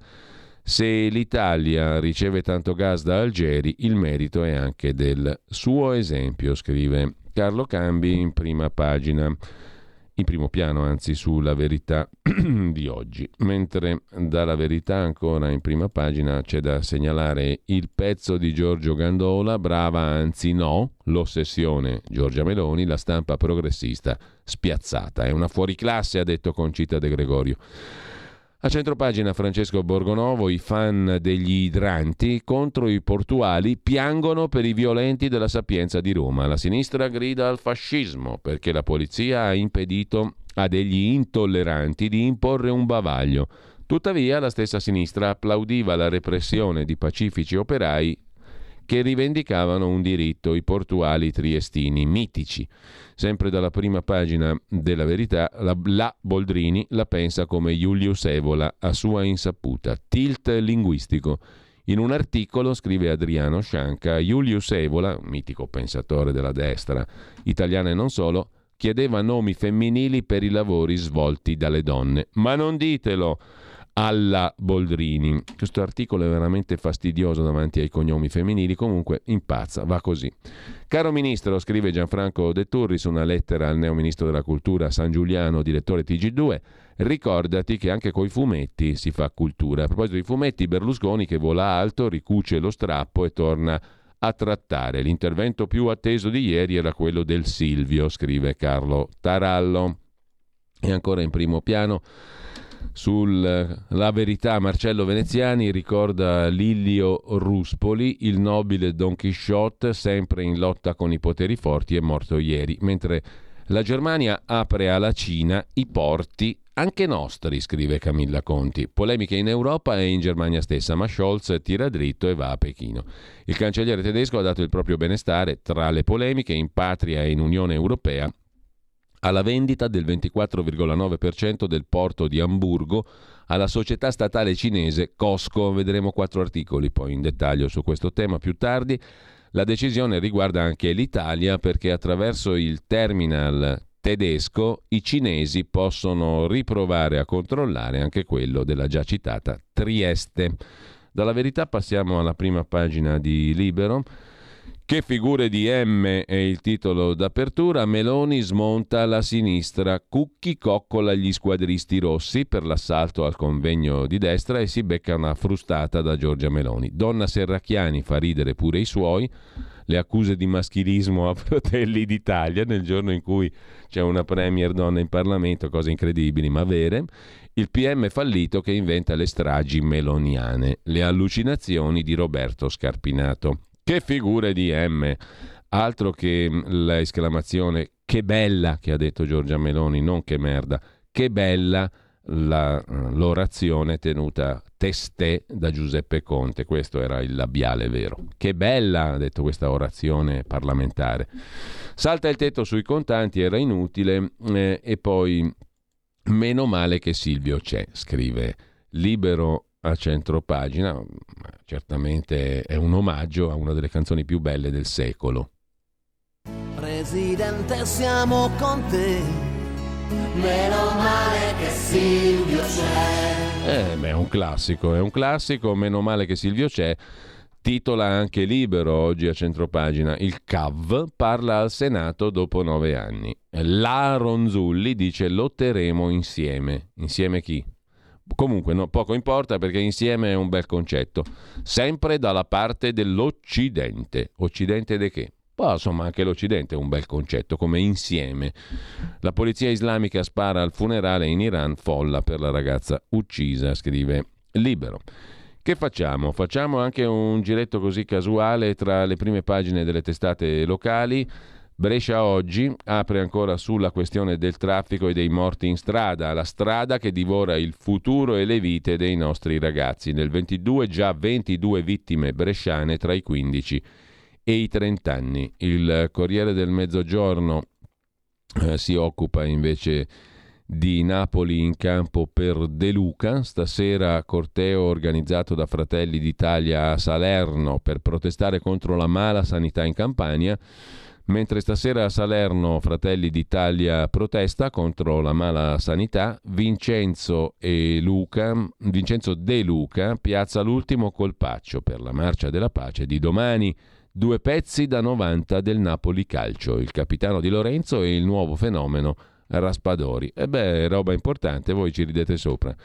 Se l'Italia riceve tanto gas da Algeri, il merito è anche del suo esempio, scrive Carlo Cambi in prima pagina in primo piano, anzi sulla verità di oggi. Mentre dalla verità ancora in prima pagina c'è da segnalare il pezzo di Giorgio Gandola, brava anzi no, l'ossessione Giorgia Meloni, la stampa progressista spiazzata. È una fuoriclasse, ha detto Concita De Gregorio. A centropagina Francesco Borgonovo, i fan degli idranti contro i portuali piangono per i violenti della Sapienza di Roma. La sinistra grida al fascismo perché la polizia ha impedito a degli intolleranti di imporre un bavaglio. Tuttavia la stessa sinistra applaudiva la repressione di pacifici operai che rivendicavano un diritto, i portuali triestini mitici. Sempre dalla prima pagina della verità, la, la Boldrini la pensa come Julius Evola a sua insaputa. Tilt linguistico. In un articolo scrive Adriano Scianca, Julius Evola, un mitico pensatore della destra, italiana e non solo, chiedeva nomi femminili per i lavori svolti dalle donne. Ma non ditelo! Alla Boldrini. Questo articolo è veramente fastidioso davanti ai cognomi femminili, comunque impazza, va così. Caro Ministro, scrive Gianfranco De Turris una lettera al neo Ministro della Cultura San Giuliano, direttore TG2, ricordati che anche coi fumetti si fa cultura. A proposito di fumetti, Berlusconi che vola alto, ricuce lo strappo e torna a trattare. L'intervento più atteso di ieri era quello del Silvio, scrive Carlo Tarallo. E ancora in primo piano sulla verità Marcello Veneziani ricorda Lillio Ruspoli, il nobile Don Quixote, sempre in lotta con i poteri forti, è morto ieri, mentre la Germania apre alla Cina i porti anche nostri, scrive Camilla Conti. Polemiche in Europa e in Germania stessa, ma Scholz tira dritto e va a Pechino. Il cancelliere tedesco ha dato il proprio benestare tra le polemiche in patria e in Unione Europea alla vendita del 24,9% del porto di Amburgo alla società statale cinese Cosco. Vedremo quattro articoli poi in dettaglio su questo tema più tardi. La decisione riguarda anche l'Italia perché attraverso il terminal tedesco i cinesi possono riprovare a controllare anche quello della già citata Trieste. Dalla verità passiamo alla prima pagina di Libero. Che figure di M è il titolo d'apertura. Meloni smonta la sinistra. Cucchi coccola gli squadristi rossi per l'assalto al convegno di destra e si becca una frustata da Giorgia Meloni. Donna Serracchiani fa ridere pure i suoi. Le accuse di maschilismo a Fratelli d'Italia nel giorno in cui c'è una premier donna in Parlamento, cose incredibili ma vere. Il PM fallito che inventa le stragi meloniane. Le allucinazioni di Roberto Scarpinato. Che figure di M! Altro che l'esclamazione che bella che ha detto Giorgia Meloni, non che merda, che bella la, l'orazione tenuta testè da Giuseppe Conte, questo era il labiale vero. Che bella, ha detto questa orazione parlamentare. Salta il tetto sui contanti, era inutile eh, e poi meno male che Silvio c'è, scrive Libero a centro pagina, certamente è un omaggio a una delle canzoni più belle del secolo. Presidente, siamo con te. Meno male che Silvio c'è. Eh, beh, è un classico, è un classico, meno male che Silvio c'è. Titola anche libero oggi a centropagina. Il CAV parla al Senato dopo nove anni. La Ronzulli dice lotteremo insieme. Insieme chi? Comunque no, poco importa perché insieme è un bel concetto. Sempre dalla parte dell'Occidente. Occidente di che? Poi insomma anche l'Occidente è un bel concetto, come insieme. La polizia islamica spara al funerale in Iran, folla per la ragazza uccisa, scrive Libero. Che facciamo? Facciamo anche un giretto così casuale tra le prime pagine delle testate locali Brescia oggi apre ancora sulla questione del traffico e dei morti in strada, la strada che divora il futuro e le vite dei nostri ragazzi. Nel 22 già 22 vittime bresciane tra i 15 e i 30 anni. Il Corriere del Mezzogiorno eh, si occupa invece di Napoli in campo per De Luca. Stasera corteo organizzato da Fratelli d'Italia a Salerno per protestare contro la mala sanità in Campania. Mentre stasera a Salerno Fratelli d'Italia protesta contro la mala sanità, Vincenzo, Luca, Vincenzo De Luca piazza l'ultimo colpaccio per la marcia della pace di domani. Due pezzi da 90 del Napoli Calcio, il capitano di Lorenzo e il nuovo fenomeno Raspadori. E beh, roba importante, voi ci ridete sopra.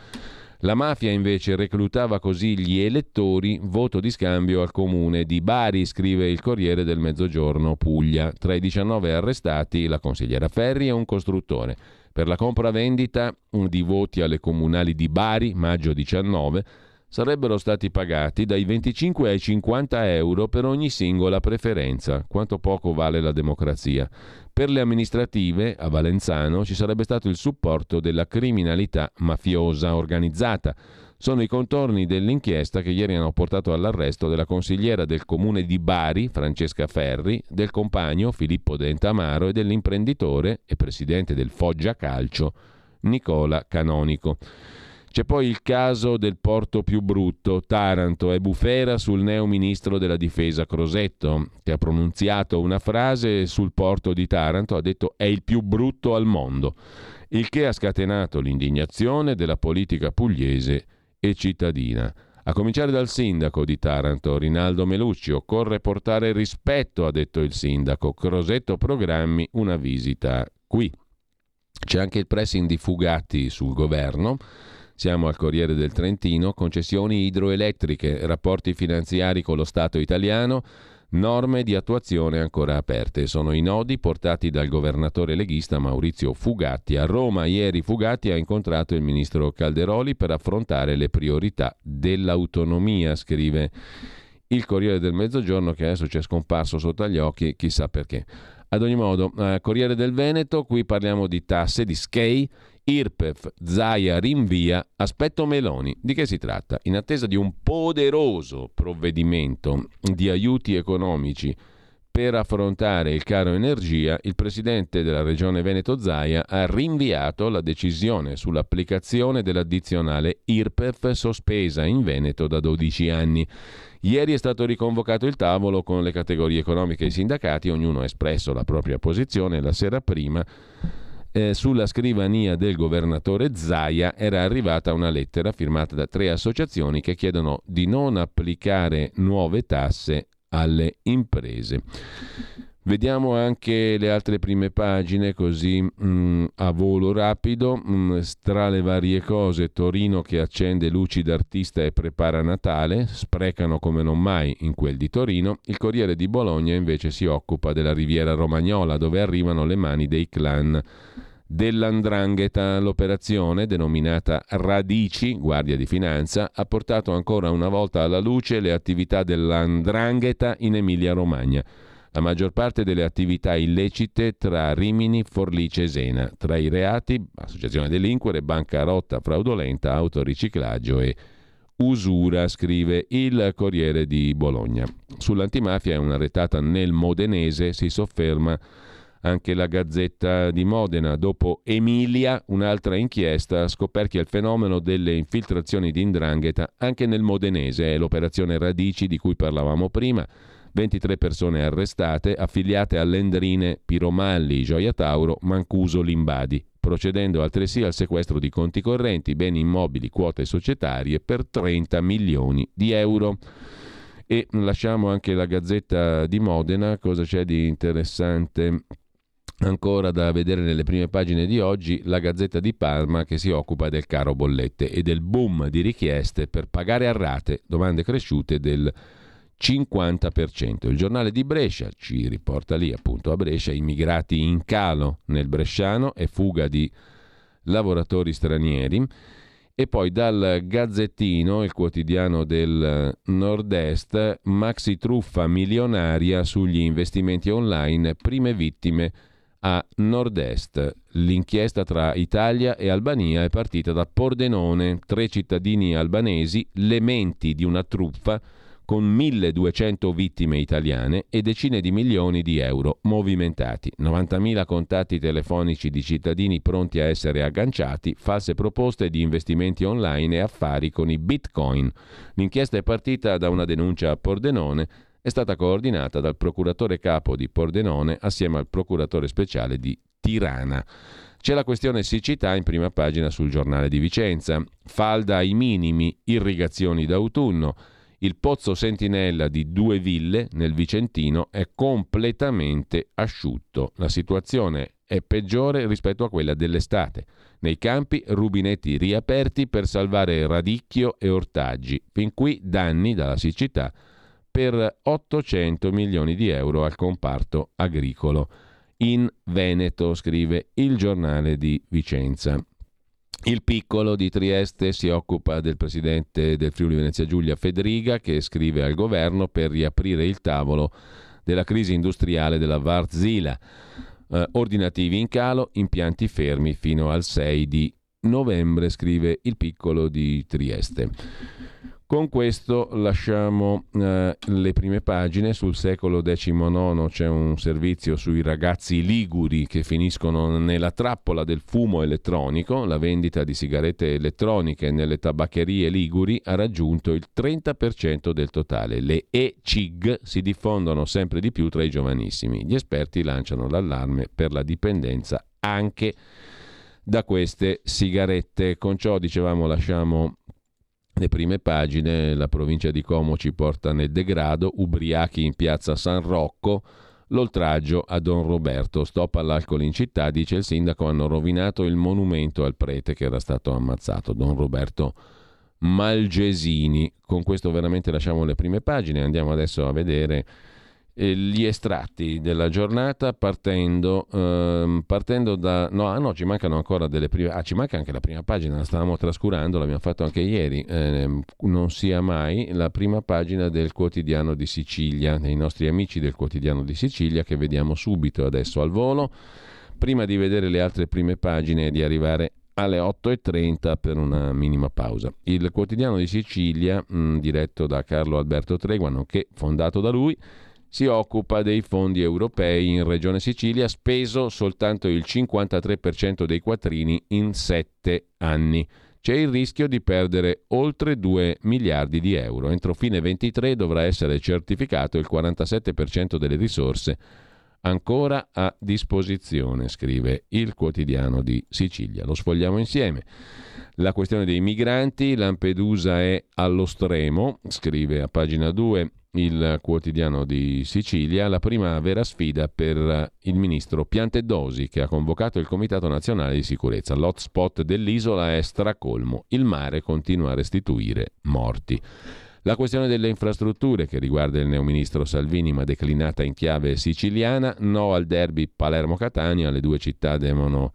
La mafia invece reclutava così gli elettori, voto di scambio al comune di Bari, scrive il Corriere del Mezzogiorno Puglia. Tra i 19 arrestati la consigliera Ferri e un costruttore. Per la compravendita di voti alle comunali di Bari, maggio 19, sarebbero stati pagati dai 25 ai 50 euro per ogni singola preferenza. Quanto poco vale la democrazia. Per le amministrative, a Valenzano, ci sarebbe stato il supporto della criminalità mafiosa organizzata. Sono i contorni dell'inchiesta che ieri hanno portato all'arresto della consigliera del comune di Bari, Francesca Ferri, del compagno Filippo Dentamaro e dell'imprenditore e presidente del Foggia Calcio, Nicola Canonico. C'è poi il caso del porto più brutto, Taranto, e bufera sul neo ministro della difesa Crosetto, che ha pronunziato una frase sul porto di Taranto, ha detto è il più brutto al mondo, il che ha scatenato l'indignazione della politica pugliese e cittadina. A cominciare dal sindaco di Taranto, Rinaldo Melucci, occorre portare rispetto, ha detto il sindaco. Crosetto programmi una visita qui. C'è anche il pressing di Fugatti sul governo siamo al Corriere del Trentino, concessioni idroelettriche, rapporti finanziari con lo Stato italiano, norme di attuazione ancora aperte. Sono i nodi portati dal governatore leghista Maurizio Fugatti. A Roma ieri Fugatti ha incontrato il ministro Calderoli per affrontare le priorità dell'autonomia, scrive il Corriere del Mezzogiorno che adesso ci è scomparso sotto agli occhi, chissà perché. Ad ogni modo, eh, Corriere del Veneto, qui parliamo di tasse, di SCAI, IRPEF, Zaia rinvia, aspetto Meloni. Di che si tratta? In attesa di un poderoso provvedimento di aiuti economici per affrontare il caro energia, il presidente della regione Veneto Zaia ha rinviato la decisione sull'applicazione dell'addizionale IRPEF sospesa in Veneto da 12 anni. Ieri è stato riconvocato il tavolo con le categorie economiche e i sindacati, ognuno ha espresso la propria posizione la sera prima eh, sulla scrivania del governatore Zaia era arrivata una lettera firmata da tre associazioni che chiedono di non applicare nuove tasse alle imprese. Vediamo anche le altre prime pagine così mh, mm, a volo rapido, mh, mm, tra le varie cose Torino che accende luci d'artista e prepara Natale, sprecano come non mai in quel di Torino, il Corriere di Bologna invece si occupa della riviera romagnola dove arrivano le mani dei clan dell'andrangheta. L'operazione, denominata Radici, Guardia di Finanza, ha portato ancora una volta alla luce le attività dell'andrangheta in Emilia-Romagna. La maggior parte delle attività illecite tra Rimini, Forlice e Sena. Tra i reati, associazione delinquere, bancarotta fraudolenta, autoriciclaggio e usura, scrive il Corriere di Bologna. Sull'antimafia è una retata nel modenese, si sofferma anche la Gazzetta di Modena. Dopo Emilia, un'altra inchiesta scoperto il fenomeno delle infiltrazioni di indrangheta anche nel modenese. È l'operazione Radici di cui parlavamo prima. 23 persone arrestate, affiliate all'Endrine Piromalli, Gioia Tauro, Mancuso Limbadi, procedendo altresì al sequestro di conti correnti, beni immobili, quote societarie per 30 milioni di euro. E lasciamo anche la Gazzetta di Modena, cosa c'è di interessante Ancora da vedere nelle prime pagine di oggi la Gazzetta di Parma che si occupa del caro bollette e del boom di richieste per pagare a rate, domande cresciute del 50%. Il giornale di Brescia ci riporta lì appunto a Brescia immigrati in calo nel Bresciano e fuga di lavoratori stranieri. E poi dal Gazzettino, il quotidiano del Nord-Est, maxi truffa milionaria sugli investimenti online, prime vittime a nord-est. L'inchiesta tra Italia e Albania è partita da Pordenone, tre cittadini albanesi, le menti di una truffa con 1200 vittime italiane e decine di milioni di euro movimentati, 90.000 contatti telefonici di cittadini pronti a essere agganciati, false proposte di investimenti online e affari con i bitcoin. L'inchiesta è partita da una denuncia a Pordenone è stata coordinata dal procuratore capo di Pordenone assieme al procuratore speciale di Tirana. C'è la questione siccità in prima pagina sul giornale di Vicenza. Falda ai minimi, irrigazioni d'autunno. Il pozzo sentinella di due ville nel Vicentino è completamente asciutto. La situazione è peggiore rispetto a quella dell'estate. Nei campi rubinetti riaperti per salvare radicchio e ortaggi. Fin qui danni dalla siccità per 800 milioni di euro al comparto agricolo in Veneto, scrive il giornale di Vicenza. Il piccolo di Trieste si occupa del presidente del Friuli Venezia Giulia Federiga che scrive al governo per riaprire il tavolo della crisi industriale della Varzila. Eh, ordinativi in calo, impianti fermi fino al 6 di novembre, scrive il piccolo di Trieste. Con questo lasciamo eh, le prime pagine. Sul secolo XIX c'è un servizio sui ragazzi liguri che finiscono nella trappola del fumo elettronico. La vendita di sigarette elettroniche nelle tabaccherie liguri ha raggiunto il 30% del totale. Le e-cig si diffondono sempre di più tra i giovanissimi. Gli esperti lanciano l'allarme per la dipendenza anche da queste sigarette. Con ciò, dicevamo, lasciamo le prime pagine, la provincia di Como ci porta nel degrado, ubriachi in piazza San Rocco, l'oltraggio a Don Roberto, stop all'alcol in città, dice il sindaco, hanno rovinato il monumento al prete che era stato ammazzato, Don Roberto Malgesini. Con questo veramente lasciamo le prime pagine, andiamo adesso a vedere gli estratti della giornata partendo, ehm, partendo da... No, ah no, ci mancano ancora delle prime... Ah, ci manca anche la prima pagina, la stavamo trascurando, l'abbiamo fatto anche ieri. Eh, non sia mai la prima pagina del quotidiano di Sicilia, dei nostri amici del quotidiano di Sicilia che vediamo subito adesso al volo. Prima di vedere le altre prime pagine e di arrivare alle 8.30 per una minima pausa. Il quotidiano di Sicilia, mh, diretto da Carlo Alberto Tregua, nonché fondato da lui, si occupa dei fondi europei in Regione Sicilia, speso soltanto il 53% dei quattrini in sette anni. C'è il rischio di perdere oltre 2 miliardi di euro. Entro fine 23 dovrà essere certificato il 47% delle risorse ancora a disposizione, scrive il quotidiano di Sicilia. Lo sfogliamo insieme. La questione dei migranti, Lampedusa è allo stremo, scrive a pagina 2 il quotidiano di Sicilia, la prima vera sfida per il ministro Piantedosi che ha convocato il Comitato Nazionale di Sicurezza. L'hotspot dell'isola è stracolmo, il mare continua a restituire morti. La questione delle infrastrutture che riguarda il neoministro Salvini ma declinata in chiave siciliana, no al derby Palermo-Catania, le due città devono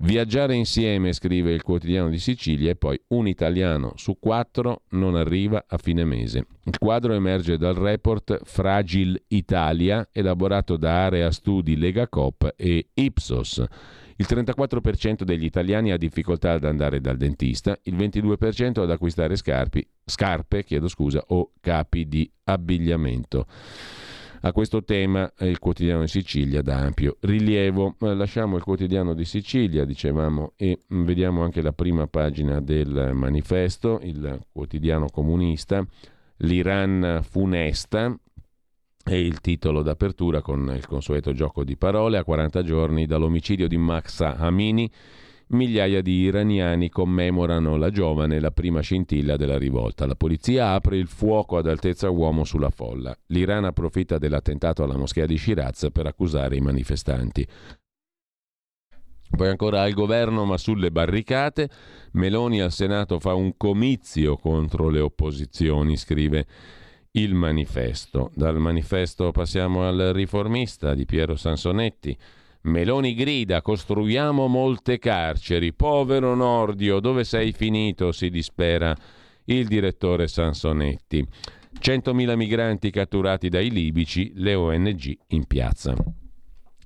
Viaggiare insieme, scrive il quotidiano di Sicilia, e poi un italiano su quattro non arriva a fine mese. Il quadro emerge dal report Fragil Italia, elaborato da Area Studi Legacop e Ipsos. Il 34% degli italiani ha difficoltà ad andare dal dentista, il 22% ad acquistare scarpi, scarpe scusa, o capi di abbigliamento. A questo tema il quotidiano di Sicilia dà ampio rilievo. Lasciamo il quotidiano di Sicilia, dicevamo, e vediamo anche la prima pagina del manifesto, il quotidiano comunista. L'Iran funesta, è il titolo d'apertura con il consueto gioco di parole a 40 giorni dall'omicidio di Mahsa Amini migliaia di iraniani commemorano la giovane, la prima scintilla della rivolta. La polizia apre il fuoco ad altezza uomo sulla folla. L'Iran approfitta dell'attentato alla moschea di Shiraz per accusare i manifestanti. Poi ancora al governo ma sulle barricate. Meloni al Senato fa un comizio contro le opposizioni, scrive il manifesto. Dal manifesto passiamo al riformista di Piero Sansonetti. Meloni grida, costruiamo molte carceri. Povero Nordio, dove sei finito? si dispera il direttore Sansonetti. 100.000 migranti catturati dai libici, le ONG in piazza.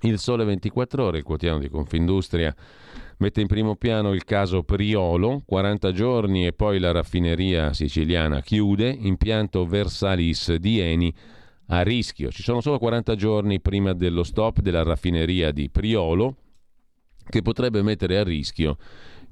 Il Sole 24 Ore, il quotidiano di Confindustria, mette in primo piano il caso Priolo, 40 giorni e poi la raffineria siciliana chiude, impianto Versalis di Eni a rischio. Ci sono solo 40 giorni prima dello stop della raffineria di Priolo che potrebbe mettere a rischio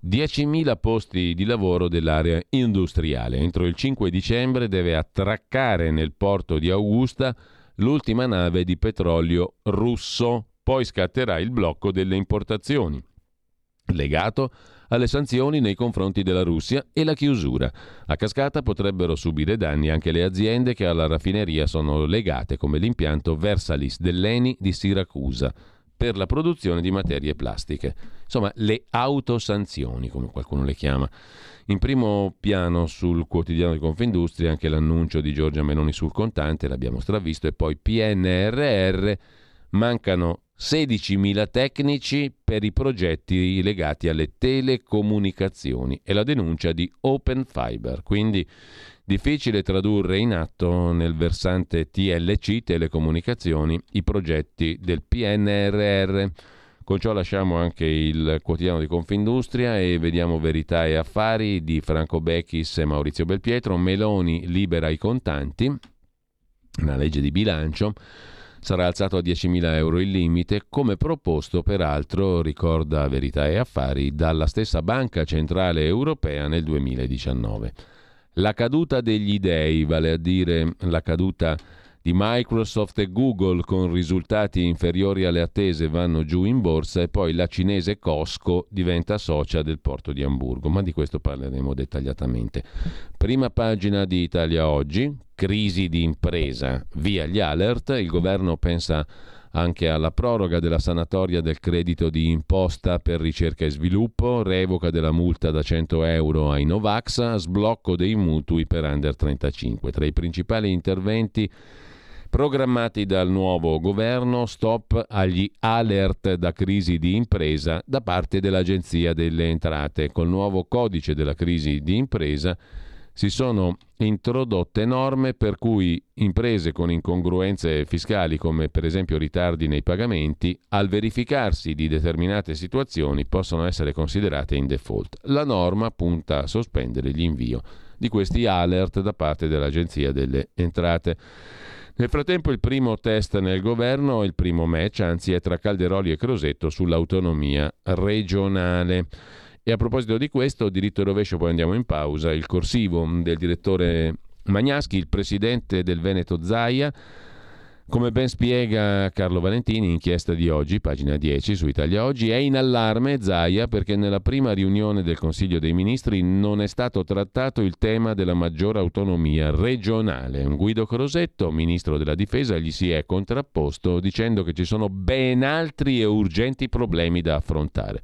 10.000 posti di lavoro dell'area industriale. Entro il 5 dicembre deve attraccare nel porto di Augusta l'ultima nave di petrolio russo, poi scatterà il blocco delle importazioni, legato alle sanzioni nei confronti della Russia e la chiusura. A cascata potrebbero subire danni anche le aziende che alla raffineria sono legate, come l'impianto Versalis dell'Eni di Siracusa per la produzione di materie plastiche. Insomma, le autosanzioni, come qualcuno le chiama. In primo piano sul quotidiano di Confindustria anche l'annuncio di Giorgia Meloni sul contante, l'abbiamo stravisto, e poi PNRR, mancano 16.000 tecnici per i progetti legati alle telecomunicazioni e la denuncia di Open Fiber. Quindi difficile tradurre in atto nel versante TLC, telecomunicazioni, i progetti del PNRR. Con ciò lasciamo anche il quotidiano di Confindustria e vediamo Verità e Affari di Franco Becchis e Maurizio Belpietro. Meloni libera i contanti, una legge di bilancio sarà alzato a 10.000 euro il limite, come proposto peraltro, ricorda Verità e Affari, dalla stessa Banca Centrale Europea nel 2019. La caduta degli dei, vale a dire la caduta di Microsoft e Google con risultati inferiori alle attese vanno giù in borsa e poi la cinese Costco diventa socia del porto di Amburgo, ma di questo parleremo dettagliatamente. Prima pagina di Italia Oggi, crisi di impresa, via gli alert, il governo pensa anche alla proroga della sanatoria del credito di imposta per ricerca e sviluppo, revoca della multa da 100 euro ai Novax, sblocco dei mutui per under 35. Tra i principali interventi programmati dal nuovo governo, stop agli alert da crisi di impresa da parte dell'Agenzia delle Entrate. Col nuovo codice della crisi di impresa si sono introdotte norme per cui imprese con incongruenze fiscali come per esempio ritardi nei pagamenti, al verificarsi di determinate situazioni possono essere considerate in default. La norma punta a sospendere l'invio di questi alert da parte dell'Agenzia delle Entrate. Nel frattempo il primo test nel governo, il primo match, anzi è tra Calderoli e Crosetto sull'autonomia regionale. E a proposito di questo, diritto e rovescio, poi andiamo in pausa, il corsivo del direttore Magnaschi, il presidente del Veneto Zaia, come ben spiega Carlo Valentini, inchiesta di oggi, pagina 10 su Italia Oggi, è in allarme Zaia perché nella prima riunione del Consiglio dei Ministri non è stato trattato il tema della maggiore autonomia regionale. Guido Crosetto, ministro della Difesa, gli si è contrapposto dicendo che ci sono ben altri e urgenti problemi da affrontare.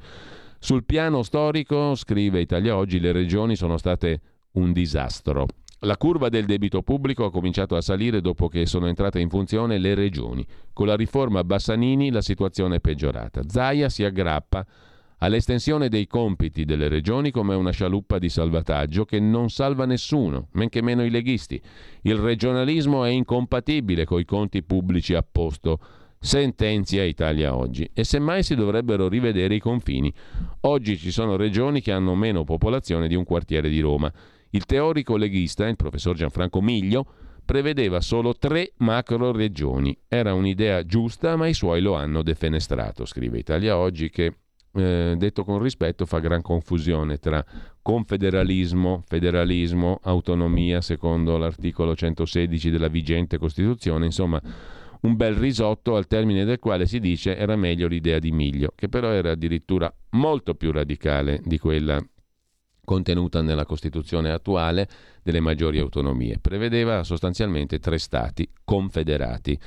Sul piano storico, scrive Italia Oggi, le regioni sono state un disastro. La curva del debito pubblico ha cominciato a salire dopo che sono entrate in funzione le regioni. Con la riforma Bassanini la situazione è peggiorata. Zaia si aggrappa all'estensione dei compiti delle regioni come una scialuppa di salvataggio che non salva nessuno, men che meno i leghisti. Il regionalismo è incompatibile coi conti pubblici a posto, sentenzia Italia oggi. E semmai si dovrebbero rivedere i confini. Oggi ci sono regioni che hanno meno popolazione di un quartiere di Roma. Il teorico leghista, il professor Gianfranco Miglio, prevedeva solo tre macro regioni. Era un'idea giusta, ma i suoi lo hanno defenestrato, scrive Italia Oggi, che eh, detto con rispetto fa gran confusione tra confederalismo, federalismo, autonomia, secondo l'articolo 116 della vigente Costituzione, insomma un bel risotto al termine del quale si dice era meglio l'idea di Miglio, che però era addirittura molto più radicale di quella contenuta nella Costituzione attuale delle maggiori autonomie. Prevedeva sostanzialmente tre stati confederati.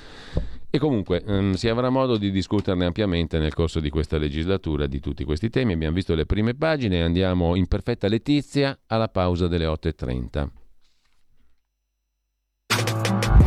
E comunque ehm, si avrà modo di discuterne ampiamente nel corso di questa legislatura di tutti questi temi. Abbiamo visto le prime pagine andiamo in perfetta letizia alla pausa delle 8.30.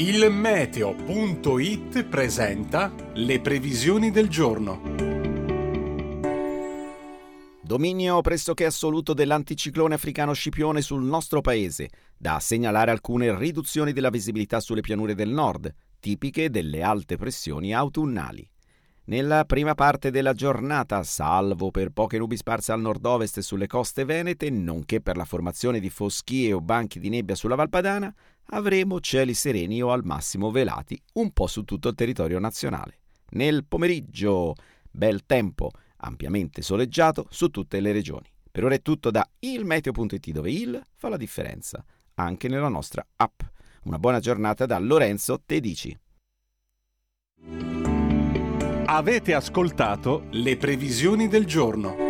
Il meteo.it presenta le previsioni del giorno. Dominio pressoché assoluto dell'anticiclone africano Scipione sul nostro paese, da segnalare alcune riduzioni della visibilità sulle pianure del nord, tipiche delle alte pressioni autunnali. Nella prima parte della giornata, salvo per poche nubi sparse al nord-ovest sulle coste venete, nonché per la formazione di foschie o banchi di nebbia sulla Valpadana, avremo cieli sereni o al massimo velati un po' su tutto il territorio nazionale. Nel pomeriggio, bel tempo, ampiamente soleggiato su tutte le regioni. Per ora è tutto da ilmeteo.it dove il fa la differenza, anche nella nostra app. Una buona giornata da Lorenzo Tedici. Avete ascoltato le previsioni del giorno.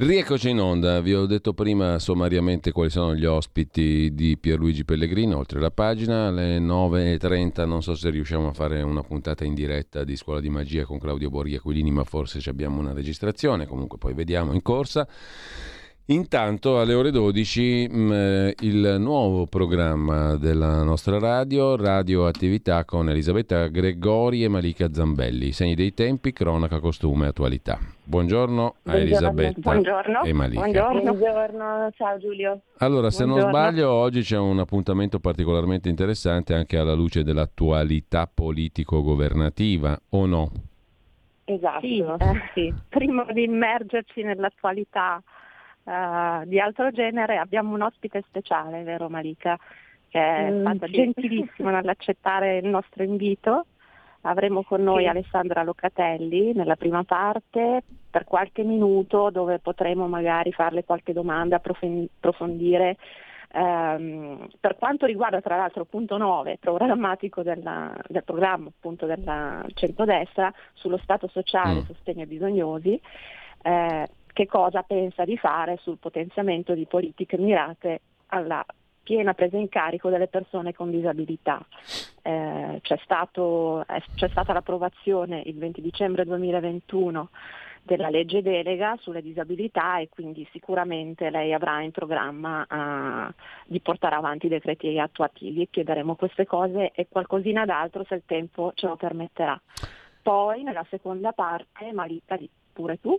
Rieccoci in onda, vi ho detto prima sommariamente quali sono gli ospiti di Pierluigi Pellegrino, oltre la pagina, alle 9.30 non so se riusciamo a fare una puntata in diretta di Scuola di Magia con Claudio Borghi Aquilini, ma forse abbiamo una registrazione, comunque poi vediamo in corsa. Intanto alle ore 12 mh, mm, il nuovo programma della nostra radio, Radioattività con Elisabetta Gregori e Malika Zambelli. Segni dei tempi, cronaca, costume e attualità. Buongiorno a Elisabetta Buongiorno. e Malika. Buongiorno. Buongiorno, ciao Giulio. Allora, se Buongiorno. non sbaglio, oggi c'è un appuntamento particolarmente interessante anche alla luce dell'attualità politico-governativa, o no? Esatto, sì, eh, sì. prima di immergerci nell'attualità uh, di altro genere abbiamo un ospite speciale, vero Malika? Che è mm, stata sì. gentilissima nell'accettare il nostro invito. Avremo con noi sì. Alessandra Locatelli nella prima parte per qualche minuto dove potremo magari farle qualche domanda, approfondire Um, per quanto riguarda tra l'altro il punto 9 programmatico della, del programma appunto della centrodestra sullo stato sociale e mm. sostegno ai bisognosi, eh, che cosa pensa di fare sul potenziamento di politiche mirate alla piena presa in carico delle persone con disabilità. Eh, c'è, stato, eh, c'è, stata l'approvazione il 20 dicembre 2021 della legge delega sulle disabilità e quindi sicuramente lei avrà in programma uh, di portare avanti i decreti attuativi e chiederemo queste cose e qualcosina d'altro se il tempo ce lo permetterà. Poi nella seconda parte, Marita, pure tu,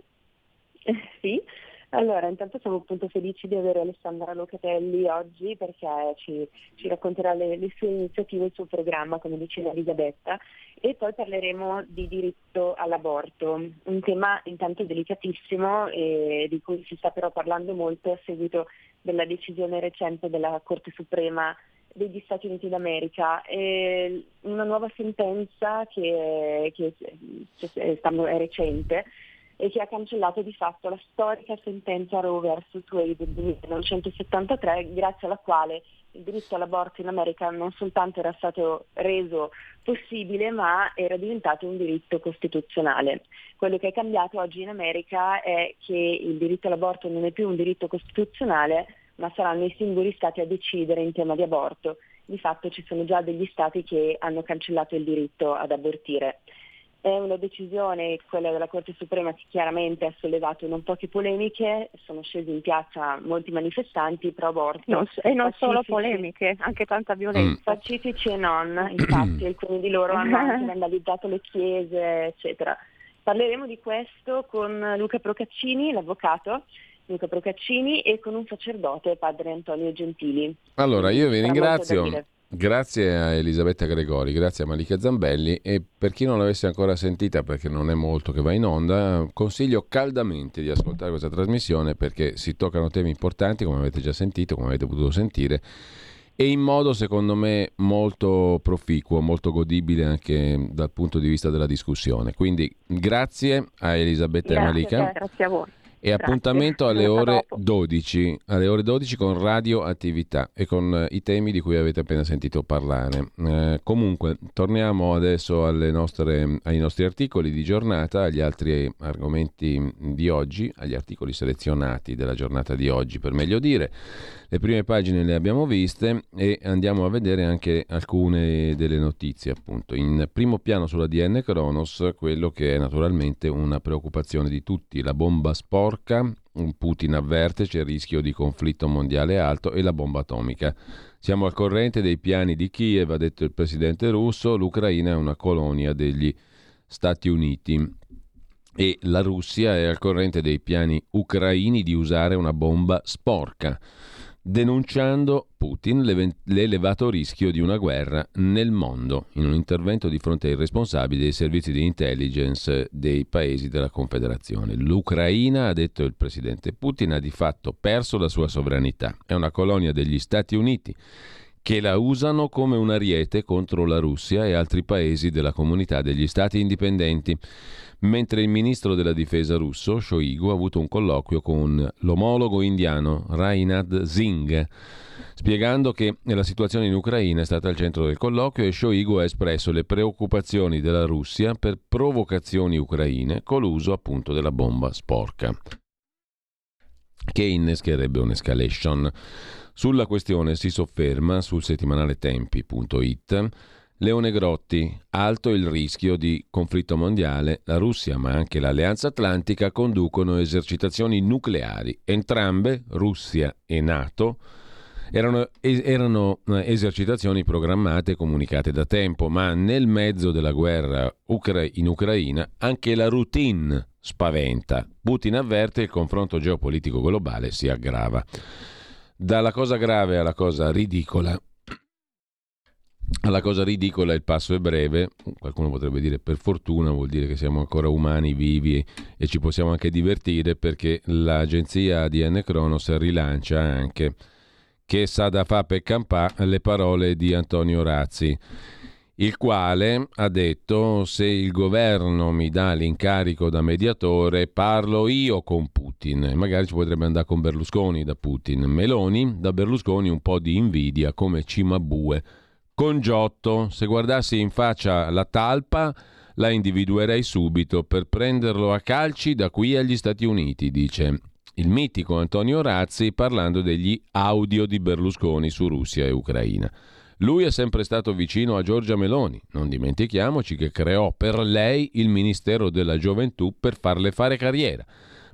sì, allora intanto siamo appunto felici di avere Alessandra Locatelli oggi perché ci, ci racconterà le, le, sue iniziative, il suo programma, come diceva Elisabetta, e poi parleremo di diritto all'aborto, un tema intanto delicatissimo e di cui si sta però parlando molto a seguito della decisione recente della Corte Suprema degli Stati Uniti d'America. E una nuova sentenza che, che, che è, è recente e che ha cancellato di fatto la storica sentenza Roe vs. Wade del 1973, grazie alla quale il diritto all'aborto in America non soltanto era stato reso possibile, ma era diventato un diritto costituzionale. Quello che è cambiato oggi in America è che il diritto all'aborto non è più un diritto costituzionale, ma saranno i singoli stati a decidere in tema di aborto. Di fatto ci sono già degli stati che hanno cancellato il diritto ad abortire. È una decisione, quella della Corte Suprema, che chiaramente ha sollevato non poche polemiche, sono scesi in piazza molti manifestanti pro aborto. Non, e non solo polemiche, anche tanta violenza. Mm. Pacifici e non, infatti, alcuni di loro hanno anche vandalizzato le chiese, eccetera. Parleremo di questo con Luca Procaccini, l'avvocato, Luca Procaccini, e con un sacerdote, padre Antonio Gentili. Allora, io vi ringrazio. Grazie a Elisabetta Gregori, grazie a Malika Zambelli e per chi non l'avesse ancora sentita perché non è molto che va in onda, consiglio caldamente di ascoltare questa trasmissione perché si toccano temi importanti come avete già sentito, come avete potuto sentire e in modo secondo me molto proficuo, molto godibile anche dal punto di vista della discussione. Quindi grazie a Elisabetta grazie, e Malika. Grazie a voi. E appuntamento alle ore, 12, alle ore 12 con radioattività e con eh, i temi di cui avete appena sentito parlare. Eh, comunque, torniamo adesso nostre, ai nostri articoli di giornata, agli altri argomenti di oggi, agli articoli selezionati della giornata di oggi, per meglio dire. Le prime pagine le abbiamo viste e andiamo a vedere anche alcune delle notizie, appunto. In primo piano sulla DN Kronos, quello che è naturalmente una preoccupazione di tutti, la bomba sporca Putin avverte c'è il rischio di conflitto mondiale alto e la bomba atomica. Siamo al corrente dei piani di Kiev, ha detto il presidente russo, l'Ucraina è una colonia degli Stati Uniti e la Russia è al corrente dei piani ucraini di usare una bomba sporca denunciando Putin l'elevato rischio di una guerra nel mondo in un intervento di fronte ai responsabili dei servizi di intelligence dei paesi della Confederazione. L'Ucraina, ha detto il presidente Putin, ha di fatto perso la sua sovranità. È una colonia degli Stati Uniti che la usano come un ariete contro la Russia e altri paesi della comunità degli Stati indipendenti mentre il ministro della difesa russo, Shoigu, ha avuto un colloquio con l'omologo indiano Reinhard Singh, spiegando che la situazione in Ucraina è stata al centro del colloquio e Shoigu ha espresso le preoccupazioni della Russia per provocazioni ucraine con l'uso appunto della bomba sporca che innescherebbe un'escalation. Sulla questione si sofferma sul settimanale tempi.it Leone Grotti, alto il rischio di conflitto mondiale, la Russia ma anche l'Alleanza Atlantica conducono esercitazioni nucleari. Entrambe, Russia e Nato, erano, erano eh, esercitazioni programmate e comunicate da tempo, ma nel mezzo della guerra in Ucraina anche la routine spaventa. Putin avverte il confronto geopolitico globale si aggrava. Dalla cosa grave alla cosa ridicola. La cosa ridicola il passo è breve, qualcuno potrebbe dire per fortuna, vuol dire che siamo ancora umani, vivi e ci possiamo anche divertire perché l'agenzia ADN Kronos rilancia anche che sa da fa per campà le parole di Antonio Razzi, il quale ha detto se il governo mi dà l'incarico da mediatore parlo io con Putin, magari ci potrebbe andare con Berlusconi da Putin, Meloni da Berlusconi un po' di invidia come Cimabue. Con Giotto, se guardassi in faccia la talpa, la individuerei subito per prenderlo a calci da qui agli Stati Uniti, dice il mitico Antonio Razzi parlando degli audio di Berlusconi su Russia e Ucraina. Lui è sempre stato vicino a Giorgia Meloni, non dimentichiamoci che creò per lei il Ministero della Gioventù per farle fare carriera.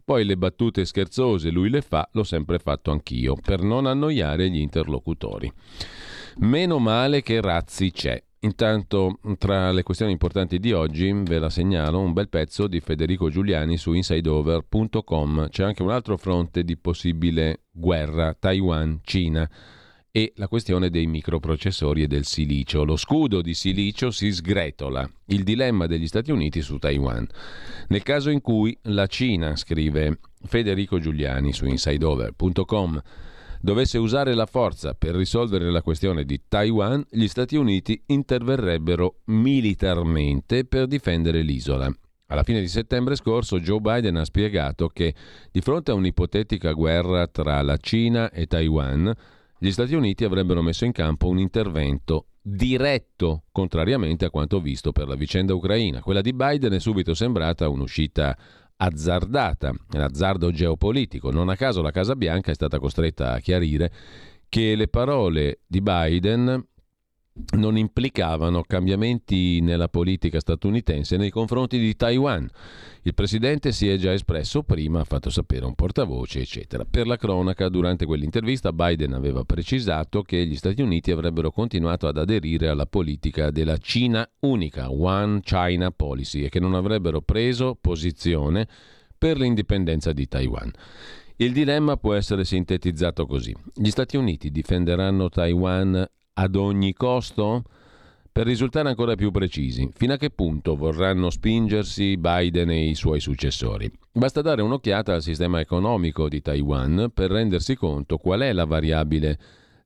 Poi le battute scherzose lui le fa, l'ho sempre fatto anch'io, per non annoiare gli interlocutori. Meno male che Razzi c'è. Intanto, tra le questioni importanti di oggi, ve la segnalo un bel pezzo di Federico Giuliani su insideover.com. C'è anche un altro fronte di possibile guerra Taiwan-Cina e la questione dei microprocessori e del silicio. Lo scudo di silicio si sgretola. Il dilemma degli Stati Uniti su Taiwan. Nel caso in cui la Cina, scrive Federico Giuliani su insideover.com, dovesse usare la forza per risolvere la questione di Taiwan, gli Stati Uniti interverrebbero militarmente per difendere l'isola. Alla fine di settembre scorso Joe Biden ha spiegato che di fronte a un'ipotetica guerra tra la Cina e Taiwan, gli Stati Uniti avrebbero messo in campo un intervento diretto, contrariamente a quanto visto per la vicenda ucraina. Quella di Biden è subito sembrata un'uscita azzardata, l'azzardo geopolitico. Non a caso la Casa Bianca è stata costretta a chiarire che le parole di Biden non implicavano cambiamenti nella politica statunitense nei confronti di Taiwan. Il presidente si è già espresso prima, ha fatto sapere un portavoce, eccetera. Per la cronaca, durante quell'intervista Biden aveva precisato che gli Stati Uniti avrebbero continuato ad aderire alla politica della Cina unica, One China Policy, e che non avrebbero preso posizione per l'indipendenza di Taiwan. Il dilemma può essere sintetizzato così. Gli Stati Uniti difenderanno Taiwan ad ogni costo? Per risultare ancora più precisi, fino a che punto vorranno spingersi Biden e i suoi successori? Basta dare un'occhiata al sistema economico di Taiwan per rendersi conto qual è la variabile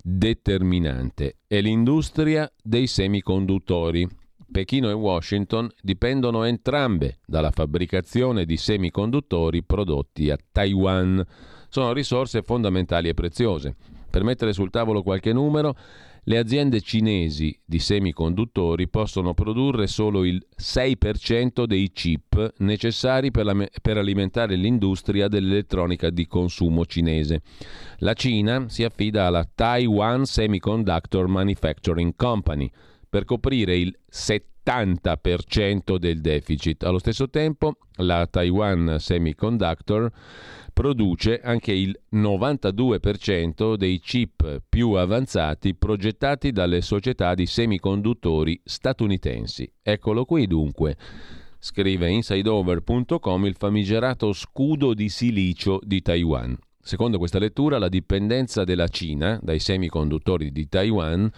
determinante. È l'industria dei semiconduttori. Pechino e Washington dipendono entrambe dalla fabbricazione di semiconduttori prodotti a Taiwan. Sono risorse fondamentali e preziose. Per mettere sul tavolo qualche numero, le aziende cinesi di semiconduttori possono produrre solo il 6% dei chip necessari per, la, per, alimentare l'industria dell'elettronica di consumo cinese. La Cina si affida alla Taiwan Semiconductor Manufacturing Company per coprire il 70 70% del deficit. Allo stesso tempo la Taiwan Semiconductor produce anche il 92% dei chip più avanzati progettati dalle società di semiconduttori statunitensi. Eccolo qui dunque, scrive insideover.com il famigerato scudo di silicio di Taiwan. Secondo questa lettura, la dipendenza della Cina dai semiconduttori di Taiwan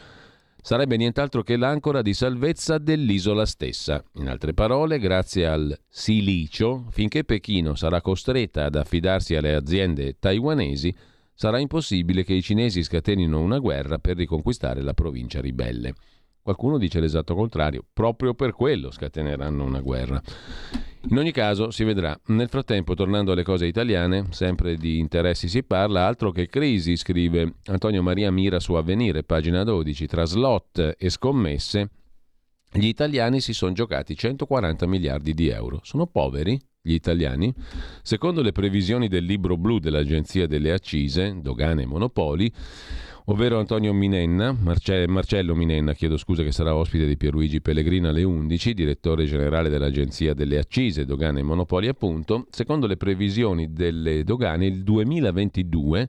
sarebbe nient'altro che l'ancora di salvezza dell'isola stessa. In altre parole, grazie al silicio, finché Pechino sarà costretta ad affidarsi alle aziende taiwanesi, sarà impossibile che i cinesi scatenino una guerra per riconquistare la provincia ribelle. Qualcuno dice l'esatto contrario, proprio per quello scateneranno una guerra. In ogni caso si vedrà. Nel frattempo, tornando alle cose italiane, sempre di interessi si parla, altro che crisi, scrive Antonio Maria Mira su Avvenire, pagina 12, tra slot e scommesse, gli italiani si sono giocati 140 miliardi di euro. Sono poveri? Gli italiani? Secondo le previsioni del libro blu dell'Agenzia delle Accise, Dogane e Monopoli, ovvero Antonio Minenna, Marce- Marcello Minenna, chiedo scusa che sarà ospite di Pierluigi Pellegrino alle 11, direttore generale dell'Agenzia delle Accise, Dogane e Monopoli appunto, secondo le previsioni delle dogane il 2022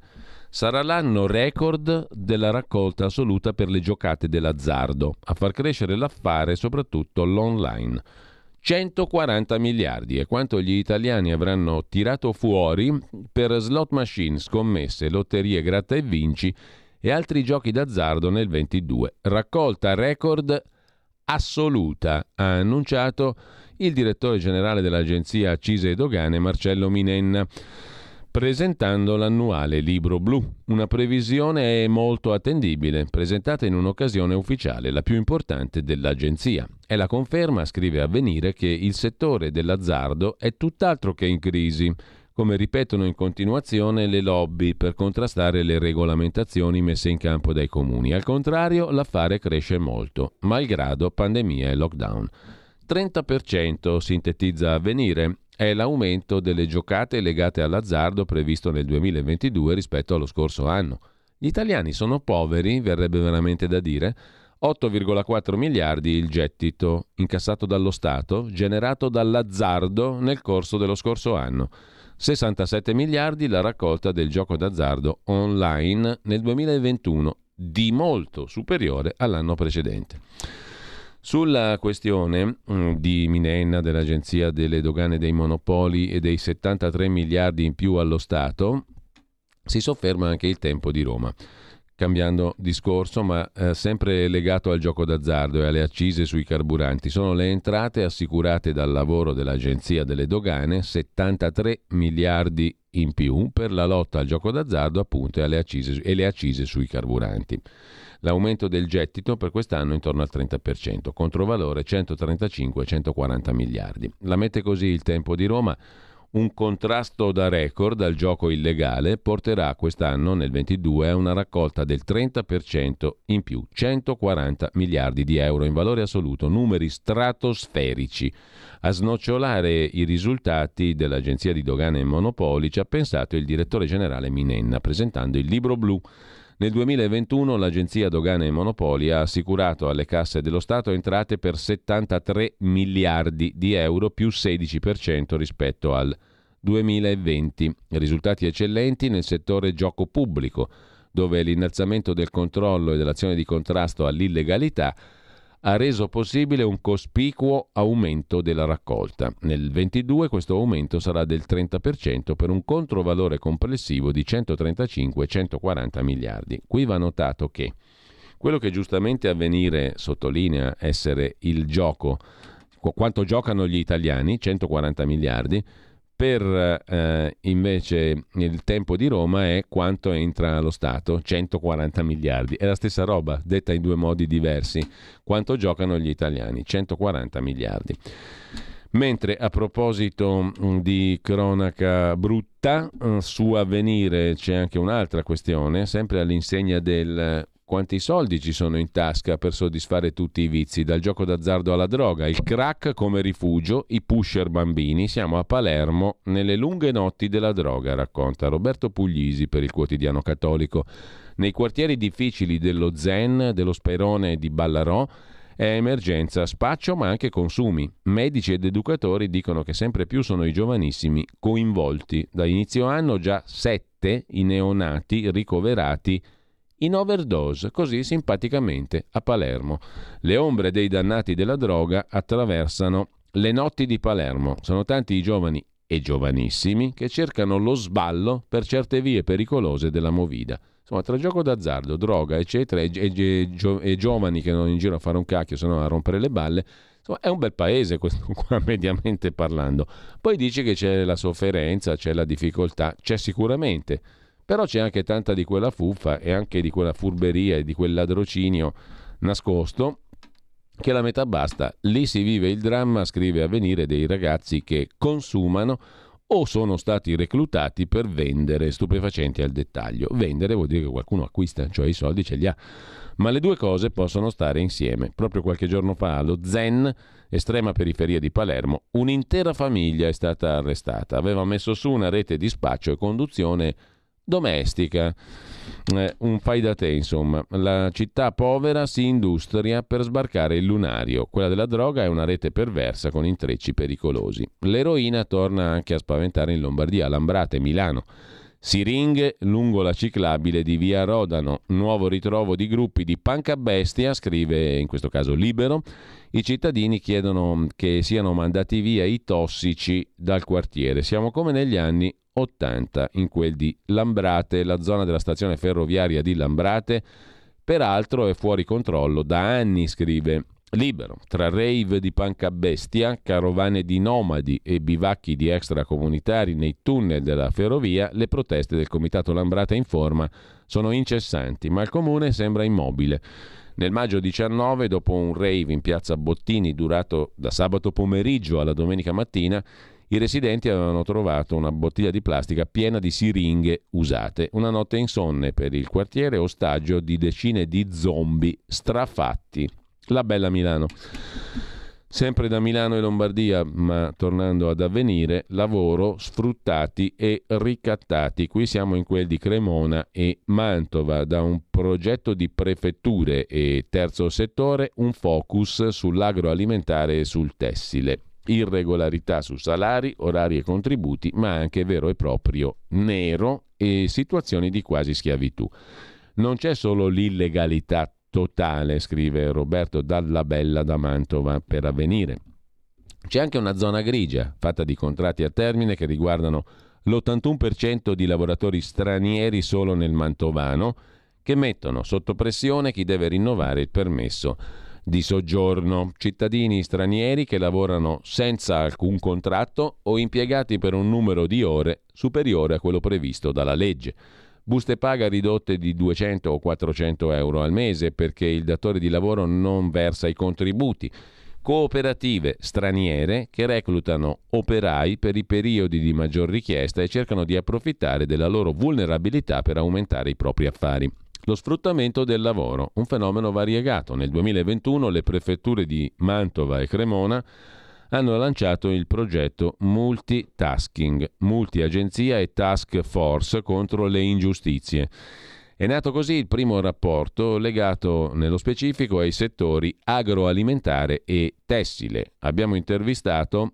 sarà l'anno record della raccolta assoluta per le giocate dell'azzardo, a far crescere l'affare soprattutto l'online. 140 miliardi è quanto gli italiani avranno tirato fuori per slot machine, scommesse, lotterie, gratta e vinci e altri giochi d'azzardo nel 22. Raccolta record assoluta, ha annunciato il direttore generale dell'agenzia Accise e Dogane Marcello Minenna presentando l'annuale libro blu, una previsione molto attendibile, presentata in un'occasione ufficiale, la più importante dell'agenzia. È la conferma, scrive Avvenire, che il settore dell'azzardo è tutt'altro che in crisi come ripetono in continuazione le lobby per contrastare le regolamentazioni messe in campo dai comuni. Al contrario, l'affare cresce molto, malgrado pandemia e lockdown. 30% sintetizza avvenire, è l'aumento delle giocate legate all'azzardo previsto nel 2022 rispetto allo scorso anno. Gli italiani sono poveri, verrebbe veramente da dire, 8,4 miliardi il gettito incassato dallo Stato, generato dall'azzardo nel corso dello scorso anno. 67 miliardi la raccolta del gioco d'azzardo online nel 2021, di molto superiore all'anno precedente. Sulla questione mm, di Minenna dell'Agenzia delle Dogane dei Monopoli e dei 73 miliardi in più allo Stato, si sofferma anche il tempo di Roma cambiando discorso, ma eh, sempre legato al gioco d'azzardo e alle accise sui carburanti. Sono le entrate assicurate dal lavoro dell'Agenzia delle Dogane, 73 miliardi in più per la lotta al gioco d'azzardo appunto e, alle accise, e le accise sui carburanti. L'aumento del gettito per quest'anno è intorno al 30%, controvalore 135-140 miliardi. La mette così il tempo di Roma un contrasto da record al gioco illegale porterà quest'anno, nel 22, a una raccolta del 30% in più, 140 miliardi di euro in valore assoluto, numeri stratosferici. A snocciolare i risultati dell'Agenzia di Dogane e Monopoli ci ha pensato il direttore generale Minenna, presentando il libro blu. Nel 2021 l'Agenzia Dogane e Monopoli ha assicurato alle casse dello Stato entrate per 73 miliardi di euro più 16% rispetto al 2020. Risultati eccellenti nel settore gioco pubblico, dove l'innalzamento del controllo e dell'azione di contrasto all'illegalità ha reso possibile un cospicuo aumento della raccolta. Nel 22 questo aumento sarà del 30% per un controvalore complessivo di 135-140 miliardi. Qui va notato che quello che giustamente Avvenire sottolinea essere il gioco, quanto giocano gli italiani, 140 miliardi, per eh, invece il tempo di Roma è quanto entra allo Stato, 140 miliardi. È la stessa roba, detta in due modi diversi. Quanto giocano gli italiani? 140 miliardi. Mentre a proposito mm, di cronaca brutta, mm, su avvenire c'è anche un'altra questione, sempre all'insegna del quanti soldi ci sono in tasca per soddisfare tutti i vizi, dal gioco d'azzardo alla droga, il crack come rifugio, i pusher bambini. Siamo a Palermo nelle lunghe notti della droga, racconta Roberto Puglisi per il quotidiano cattolico. Nei quartieri difficili dello Zen, dello Sperone e di Ballarò È emergenza spaccio ma anche consumi. Medici ed educatori dicono che sempre più sono i giovanissimi coinvolti. Da inizio anno già sette i neonati ricoverati in overdose, così simpaticamente a Palermo. Le ombre dei dannati della droga attraversano le notti di Palermo. Sono tanti i giovani e giovanissimi che cercano lo sballo per certe vie pericolose della movida. Insomma, tra gioco d'azzardo, droga, eccetera, e, e, e, e giovani che non in giro a fare un cacchio, se no a rompere le balle, insomma, è un bel paese questo qua, mediamente parlando. Poi dice che c'è la sofferenza, c'è la difficoltà, c'è sicuramente, però c'è anche tanta di quella fuffa e anche di quella furberia e di quel ladrocinio nascosto che la metà basta. Lì si vive il dramma, scrive Avvenire, dei ragazzi che consumano o sono stati reclutati per vendere stupefacenti al dettaglio. Vendere vuol dire che qualcuno acquista, cioè i soldi ce li ha. Ma le due cose possono stare insieme. Proprio qualche giorno fa allo Zen, estrema periferia di Palermo, un'intera famiglia è stata arrestata. Aveva messo su una rete di spaccio e conduzione domestica, eh, un fai da te insomma. La città povera si industria per sbarcare il lunario, quella della droga è una rete perversa con intrecci pericolosi. L'eroina torna anche a spaventare in Lombardia, Lambrate, Milano. Siringhe lungo la ciclabile di Via Rodano, nuovo ritrovo di gruppi di panca bestia, scrive in questo caso Libero. I cittadini chiedono che siano mandati via i tossici dal quartiere. Siamo come negli anni 80 in quel di Lambrate, la zona della stazione ferroviaria di Lambrate, peraltro è fuori controllo da anni, scrive Libero, tra rave di panca bestia, carovane di nomadi e bivacchi di extracomunitari nei tunnel della ferrovia, le proteste del comitato Lambrate in forma sono incessanti, ma il comune sembra immobile. Nel maggio 19, dopo un rave in piazza Bottini durato da sabato pomeriggio alla domenica mattina, i residenti avevano trovato una bottiglia di plastica piena di siringhe usate. Una notte insonne per il quartiere, ostaggio di decine di zombie strafatti. La bella Milano. Sempre da Milano e Lombardia, ma tornando ad avvenire, lavoro, sfruttati e ricattati. Qui siamo in quel di Cremona e Mantova, da un progetto di prefetture e terzo settore, un focus sull'agroalimentare e sul tessile irregolarità su salari, orari e contributi, ma anche vero e proprio nero e situazioni di quasi schiavitù. Non c'è solo l'illegalità totale, scrive Roberto Dalla Bella da Mantova per avvenire. C'è anche una zona grigia, fatta di contratti a termine che riguardano l'81% di lavoratori stranieri solo nel Mantovano, che mettono sotto pressione chi deve rinnovare il permesso di soggiorno, cittadini stranieri che lavorano senza alcun contratto o impiegati per un numero di ore superiore a quello previsto dalla legge. Buste paga ridotte di 200 o 400 euro al mese perché il datore di lavoro non versa i contributi. Cooperative straniere che reclutano operai per i periodi di maggior richiesta e cercano di approfittare della loro vulnerabilità per aumentare i propri affari. Lo sfruttamento del lavoro, un fenomeno variegato. Nel 2021 le prefetture di Mantova e Cremona hanno lanciato il progetto Multitasking, multi-agenzia e task force contro le ingiustizie. È nato così il primo rapporto legato nello specifico ai settori agroalimentare e tessile. Abbiamo intervistato,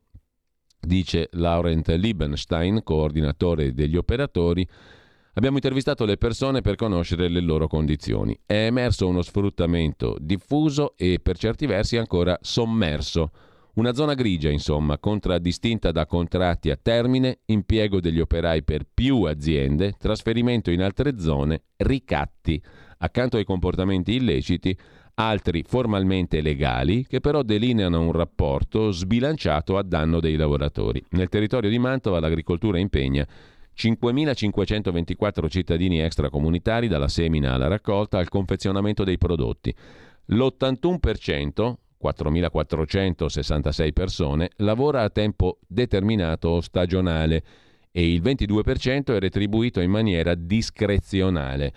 dice Laurent Liebenstein, coordinatore degli operatori, Abbiamo intervistato le persone per conoscere le loro condizioni. È emerso uno sfruttamento diffuso e per certi versi ancora sommerso. Una zona grigia, insomma, contraddistinta da contratti a termine, impiego degli operai per più aziende, trasferimento in altre zone, ricatti, accanto ai comportamenti illeciti, altri formalmente legali, che però delineano un rapporto sbilanciato a danno dei lavoratori. Nel territorio di Mantova l'agricoltura impegna 5.524 cittadini extracomunitari dalla semina alla raccolta al confezionamento dei prodotti. L'81%, 4.466 persone, lavora a tempo determinato o stagionale e il 22% è retribuito in maniera discrezionale.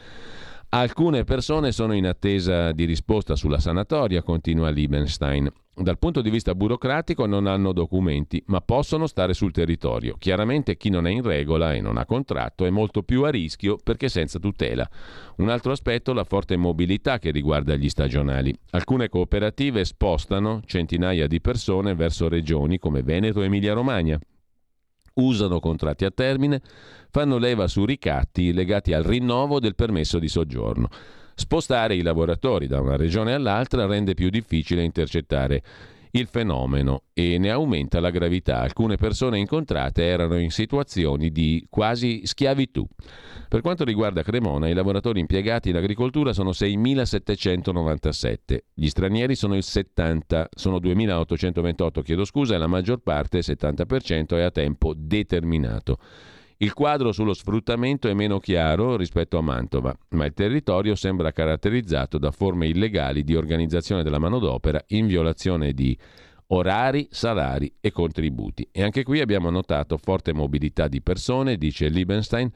Alcune persone sono in attesa di risposta sulla sanatoria, continua Liebenstein. Dal punto di vista burocratico non hanno documenti, ma possono stare sul territorio. Chiaramente chi non è in regola e non ha contratto è molto più a rischio perché senza tutela. Un altro aspetto è la forte mobilità che riguarda gli stagionali. Alcune cooperative spostano centinaia di persone verso regioni come Veneto e Emilia-Romagna usano contratti a termine, fanno leva su ricatti legati al rinnovo del permesso di soggiorno. Spostare i lavoratori da una regione all'altra rende più difficile intercettare il fenomeno e ne aumenta la gravità. Alcune persone incontrate erano in situazioni di quasi schiavitù. Per quanto riguarda Cremona, i lavoratori impiegati in agricoltura sono 6.797, gli stranieri sono il 70, sono 2.828, chiedo scusa, e la maggior parte, il 70%, è a tempo determinato. Il quadro sullo sfruttamento è meno chiaro rispetto a Mantova, ma il territorio sembra caratterizzato da forme illegali di organizzazione della manodopera in violazione di orari, salari e contributi. E anche qui abbiamo notato forte mobilità di persone, dice Liebenstein.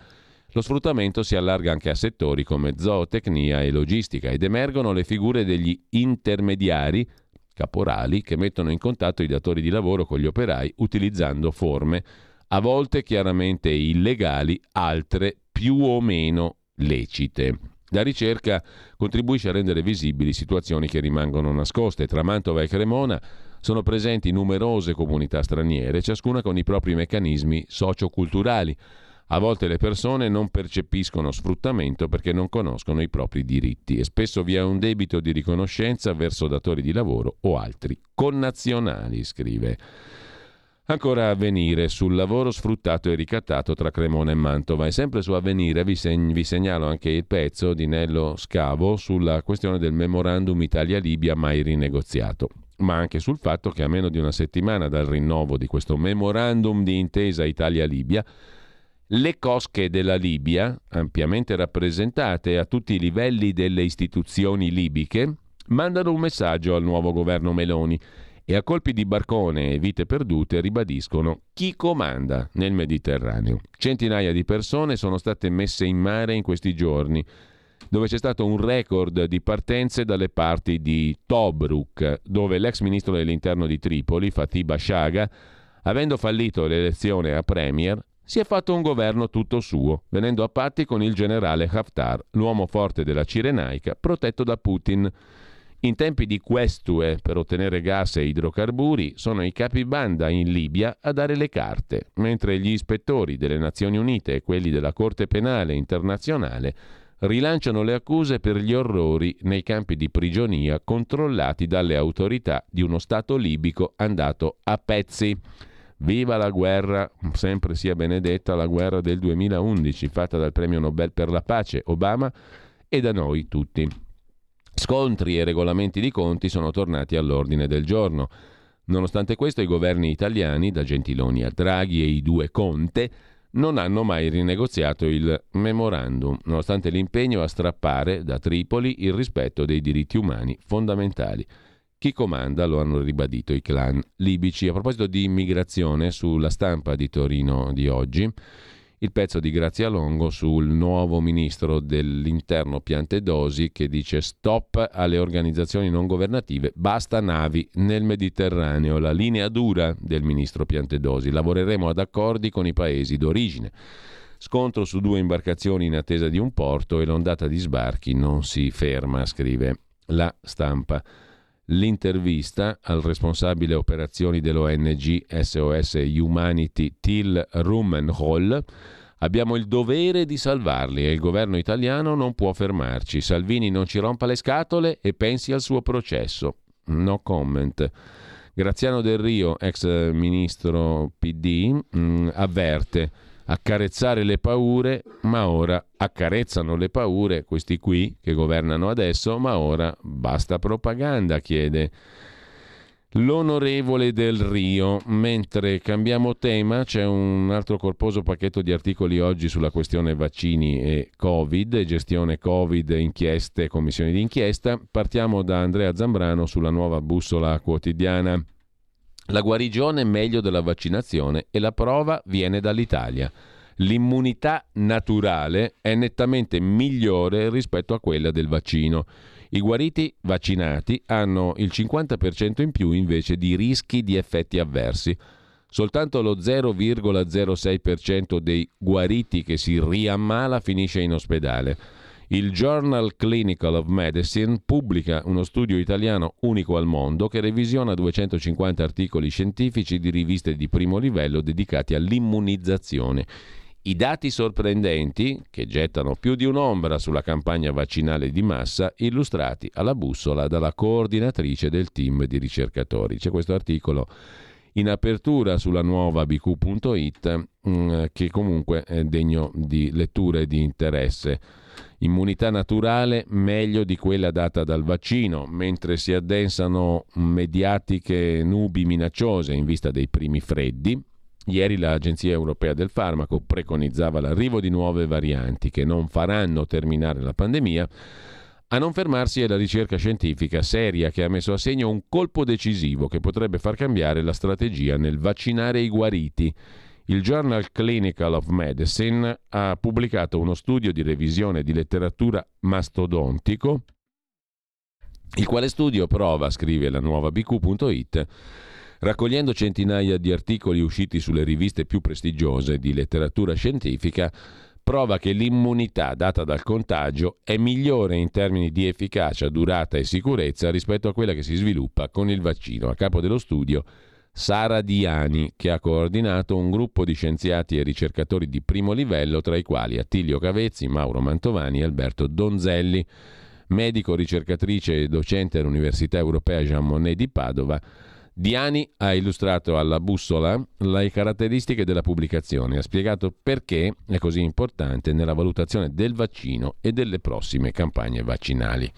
Lo sfruttamento si allarga anche a settori come zootecnia e logistica ed emergono le figure degli intermediari, caporali, che mettono in contatto i datori di lavoro con gli operai utilizzando forme a volte chiaramente illegali, altre più o meno lecite. La ricerca contribuisce a rendere visibili situazioni che rimangono nascoste. Tra Mantova e Cremona sono presenti numerose comunità straniere, ciascuna con i propri meccanismi socioculturali. A volte le persone non percepiscono sfruttamento perché non conoscono i propri diritti e spesso vi è un debito di riconoscenza verso datori di lavoro o altri connazionali, scrive. Ancora avvenire sul lavoro sfruttato e ricattato tra Cremona e Mantova. E sempre su avvenire vi, seg- vi, segnalo anche il pezzo di Nello Scavo sulla questione del memorandum Italia-Libia mai rinegoziato, ma anche sul fatto che a meno di una settimana dal rinnovo di questo memorandum di intesa Italia-Libia, le cosche della Libia, ampiamente rappresentate a tutti i livelli delle istituzioni libiche, mandano un messaggio al nuovo governo Meloni e a colpi di barcone e vite perdute ribadiscono chi comanda nel Mediterraneo. Centinaia di persone sono state messe in mare in questi giorni, dove c'è stato un record di partenze dalle parti di Tobruk, dove l'ex ministro dell'interno di Tripoli, Fatih Bashaga, avendo fallito l'elezione a premier, si è fatto un governo tutto suo, venendo a patti con il generale Haftar, l'uomo forte della Cirenaica, protetto da Putin. In tempi di questue per ottenere gas e idrocarburi sono i capi banda in Libia a dare le carte, mentre gli ispettori delle Nazioni Unite e quelli della Corte Penale Internazionale rilanciano le accuse per gli orrori nei campi di prigionia controllati dalle autorità di uno Stato libico andato a pezzi. Viva la guerra, sempre sia benedetta la guerra del 2011 fatta dal premio Nobel per la pace Obama e da noi tutti. Scontri e regolamenti di conti sono tornati all'ordine del giorno. Nonostante questo, i governi italiani, da Gentiloni a Draghi e i due Conte, non hanno mai rinegoziato il memorandum, nonostante l'impegno a strappare da Tripoli il rispetto dei diritti umani fondamentali. Chi comanda lo hanno ribadito i clan libici. A proposito di immigrazione, sulla stampa di Torino di oggi, il pezzo di Grazia Longo sul nuovo ministro dell'interno Piantedosi che dice stop alle organizzazioni non governative, basta navi nel Mediterraneo, la linea dura del ministro Piantedosi. Lavoreremo ad accordi con i paesi d'origine. Scontro su due imbarcazioni in attesa di un porto e l'ondata di sbarchi non si ferma, scrive la stampa l'intervista al responsabile operazioni dell'ONG SOS Humanity Till Rummenhall Abbiamo il dovere di salvarli e il governo italiano non può fermarci. Salvini non ci rompa le scatole e pensi al suo processo. No comment. Graziano Del Rio, ex ministro PD, mm, avverte accarezzare le paure, ma ora accarezzano le paure questi qui che governano adesso, ma ora basta propaganda, chiede l'onorevole Del Rio. Mentre cambiamo tema, c'è un altro corposo pacchetto di articoli oggi sulla questione vaccini e Covid, gestione Covid, inchieste, commissioni di inchiesta. Partiamo da Andrea Zambrano sulla nuova bussola quotidiana. La guarigione è meglio della vaccinazione e la prova viene dall'Italia. L'immunità naturale è nettamente migliore rispetto a quella del vaccino. I guariti vaccinati hanno il 50% in più invece di rischi di effetti avversi. Soltanto lo 0,06% dei guariti che si riammala finisce in ospedale. Il Journal Clinical of Medicine pubblica uno studio italiano unico al mondo che revisiona 250 articoli scientifici di riviste di primo livello dedicati all'immunizzazione. I dati sorprendenti, che gettano più di un'ombra sulla campagna vaccinale di massa, illustrati alla bussola dalla coordinatrice del team di ricercatori. C'è questo articolo in apertura sulla nuova bq.it mm, che comunque è degno di lettura e di interesse. Immunità naturale meglio di quella data dal vaccino, mentre si addensano mediatiche nubi minacciose in vista dei primi freddi. Ieri l'Agenzia Europea del Farmaco preconizzava l'arrivo di nuove varianti che non faranno terminare la pandemia a non fermarsi è la ricerca scientifica seria che ha messo a segno un colpo decisivo che potrebbe far cambiare la strategia nel vaccinare i guariti. Il Journal Clinical of Medicine ha pubblicato uno studio di revisione di letteratura mastodontico, il quale studio prova, scrive la nuova BQ.it, raccogliendo centinaia di articoli usciti sulle riviste più prestigiose di letteratura scientifica, prova che l'immunità data dal contagio è migliore in termini di efficacia, durata e sicurezza rispetto a quella che si sviluppa con il vaccino. A capo dello studio Sara Diani, che ha coordinato un gruppo di scienziati e ricercatori di primo livello, tra i quali Attilio Cavezzi, Mauro Mantovani e Alberto Donzelli, medico, ricercatrice e docente all'Università Europea Jean Monnet di Padova, Diani ha illustrato alla bussola le caratteristiche della pubblicazione, ha spiegato perché è così importante nella valutazione del vaccino e delle prossime campagne vaccinali.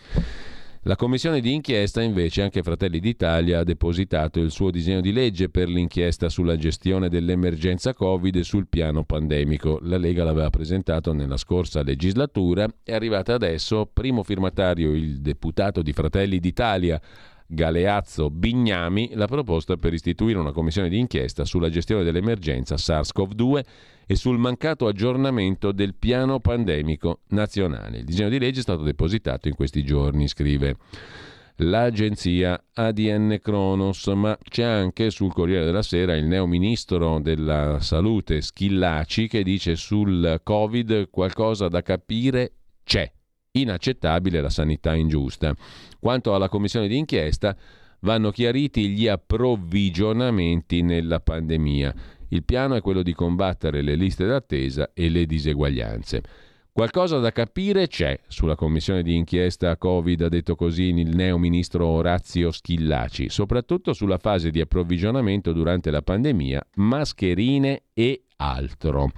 La commissione di inchiesta invece, anche Fratelli d'Italia, ha depositato il suo disegno di legge per l'inchiesta sulla gestione dell'emergenza Covid e sul piano pandemico. La Lega l'aveva presentato nella scorsa legislatura, è arrivata adesso, primo firmatario il deputato di Fratelli d'Italia Galeazzo Bignami. La proposta per istituire una commissione di inchiesta sulla gestione dell'emergenza SARS-CoV-2 e sul mancato aggiornamento del piano pandemico nazionale. Il disegno di legge è stato depositato in questi giorni, scrive l'agenzia ADN Kronos, ma c'è anche sul Corriere della Sera il neo ministro della Salute Schillaci che dice sul Covid qualcosa da capire c'è. Inaccettabile la sanità ingiusta. Quanto alla commissione di inchiesta, vanno chiariti gli approvvigionamenti nella pandemia. Il piano è quello di combattere le liste d'attesa e le diseguaglianze. Qualcosa da capire c'è sulla commissione di inchiesta Covid, ha detto così il neo ministro Orazio Schillaci, soprattutto sulla fase di approvvigionamento durante la pandemia, mascherine e altro.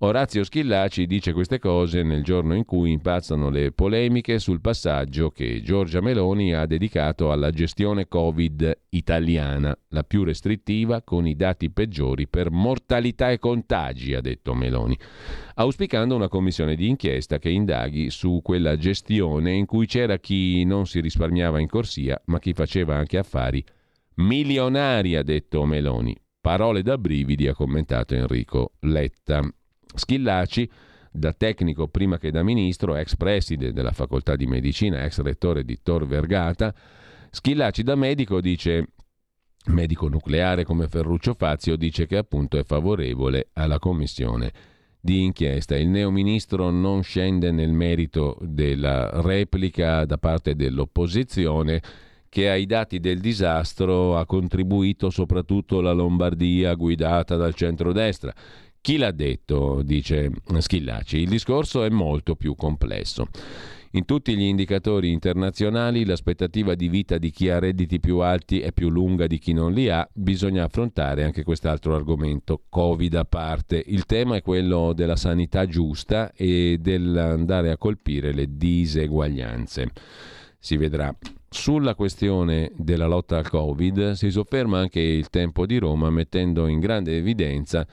Orazio Schillaci dice queste cose nel giorno in cui impazzano le polemiche sul passaggio che Giorgia Meloni ha dedicato alla gestione Covid italiana, la più restrittiva con i dati peggiori per mortalità e contagi, ha detto Meloni, auspicando una commissione di inchiesta che indaghi su quella gestione in cui c'era chi non si risparmiava in corsia, ma chi faceva anche affari milionari, ha detto Meloni. Parole da brividi, ha commentato Enrico Letta. Schillaci, da tecnico prima che da ministro, ex preside della facoltà di medicina, ex rettore di Tor Vergata, Schillaci da medico dice medico nucleare come Ferruccio Fazio dice che appunto è favorevole alla commissione di inchiesta. Il neo ministro non scende nel merito della replica da parte dell'opposizione che ai dati del disastro ha contribuito soprattutto la Lombardia guidata dal centrodestra. Chi l'ha detto, dice Schillaci, il discorso è molto più complesso. In tutti gli indicatori internazionali l'aspettativa di vita di chi ha redditi più alti è più lunga di chi non li ha, bisogna affrontare anche quest'altro argomento, Covid a parte. Il tema è quello della sanità giusta e dell'andare a colpire le diseguaglianze. Si vedrà. Sulla questione della lotta al Covid si sofferma anche il tempo di Roma mettendo in grande evidenza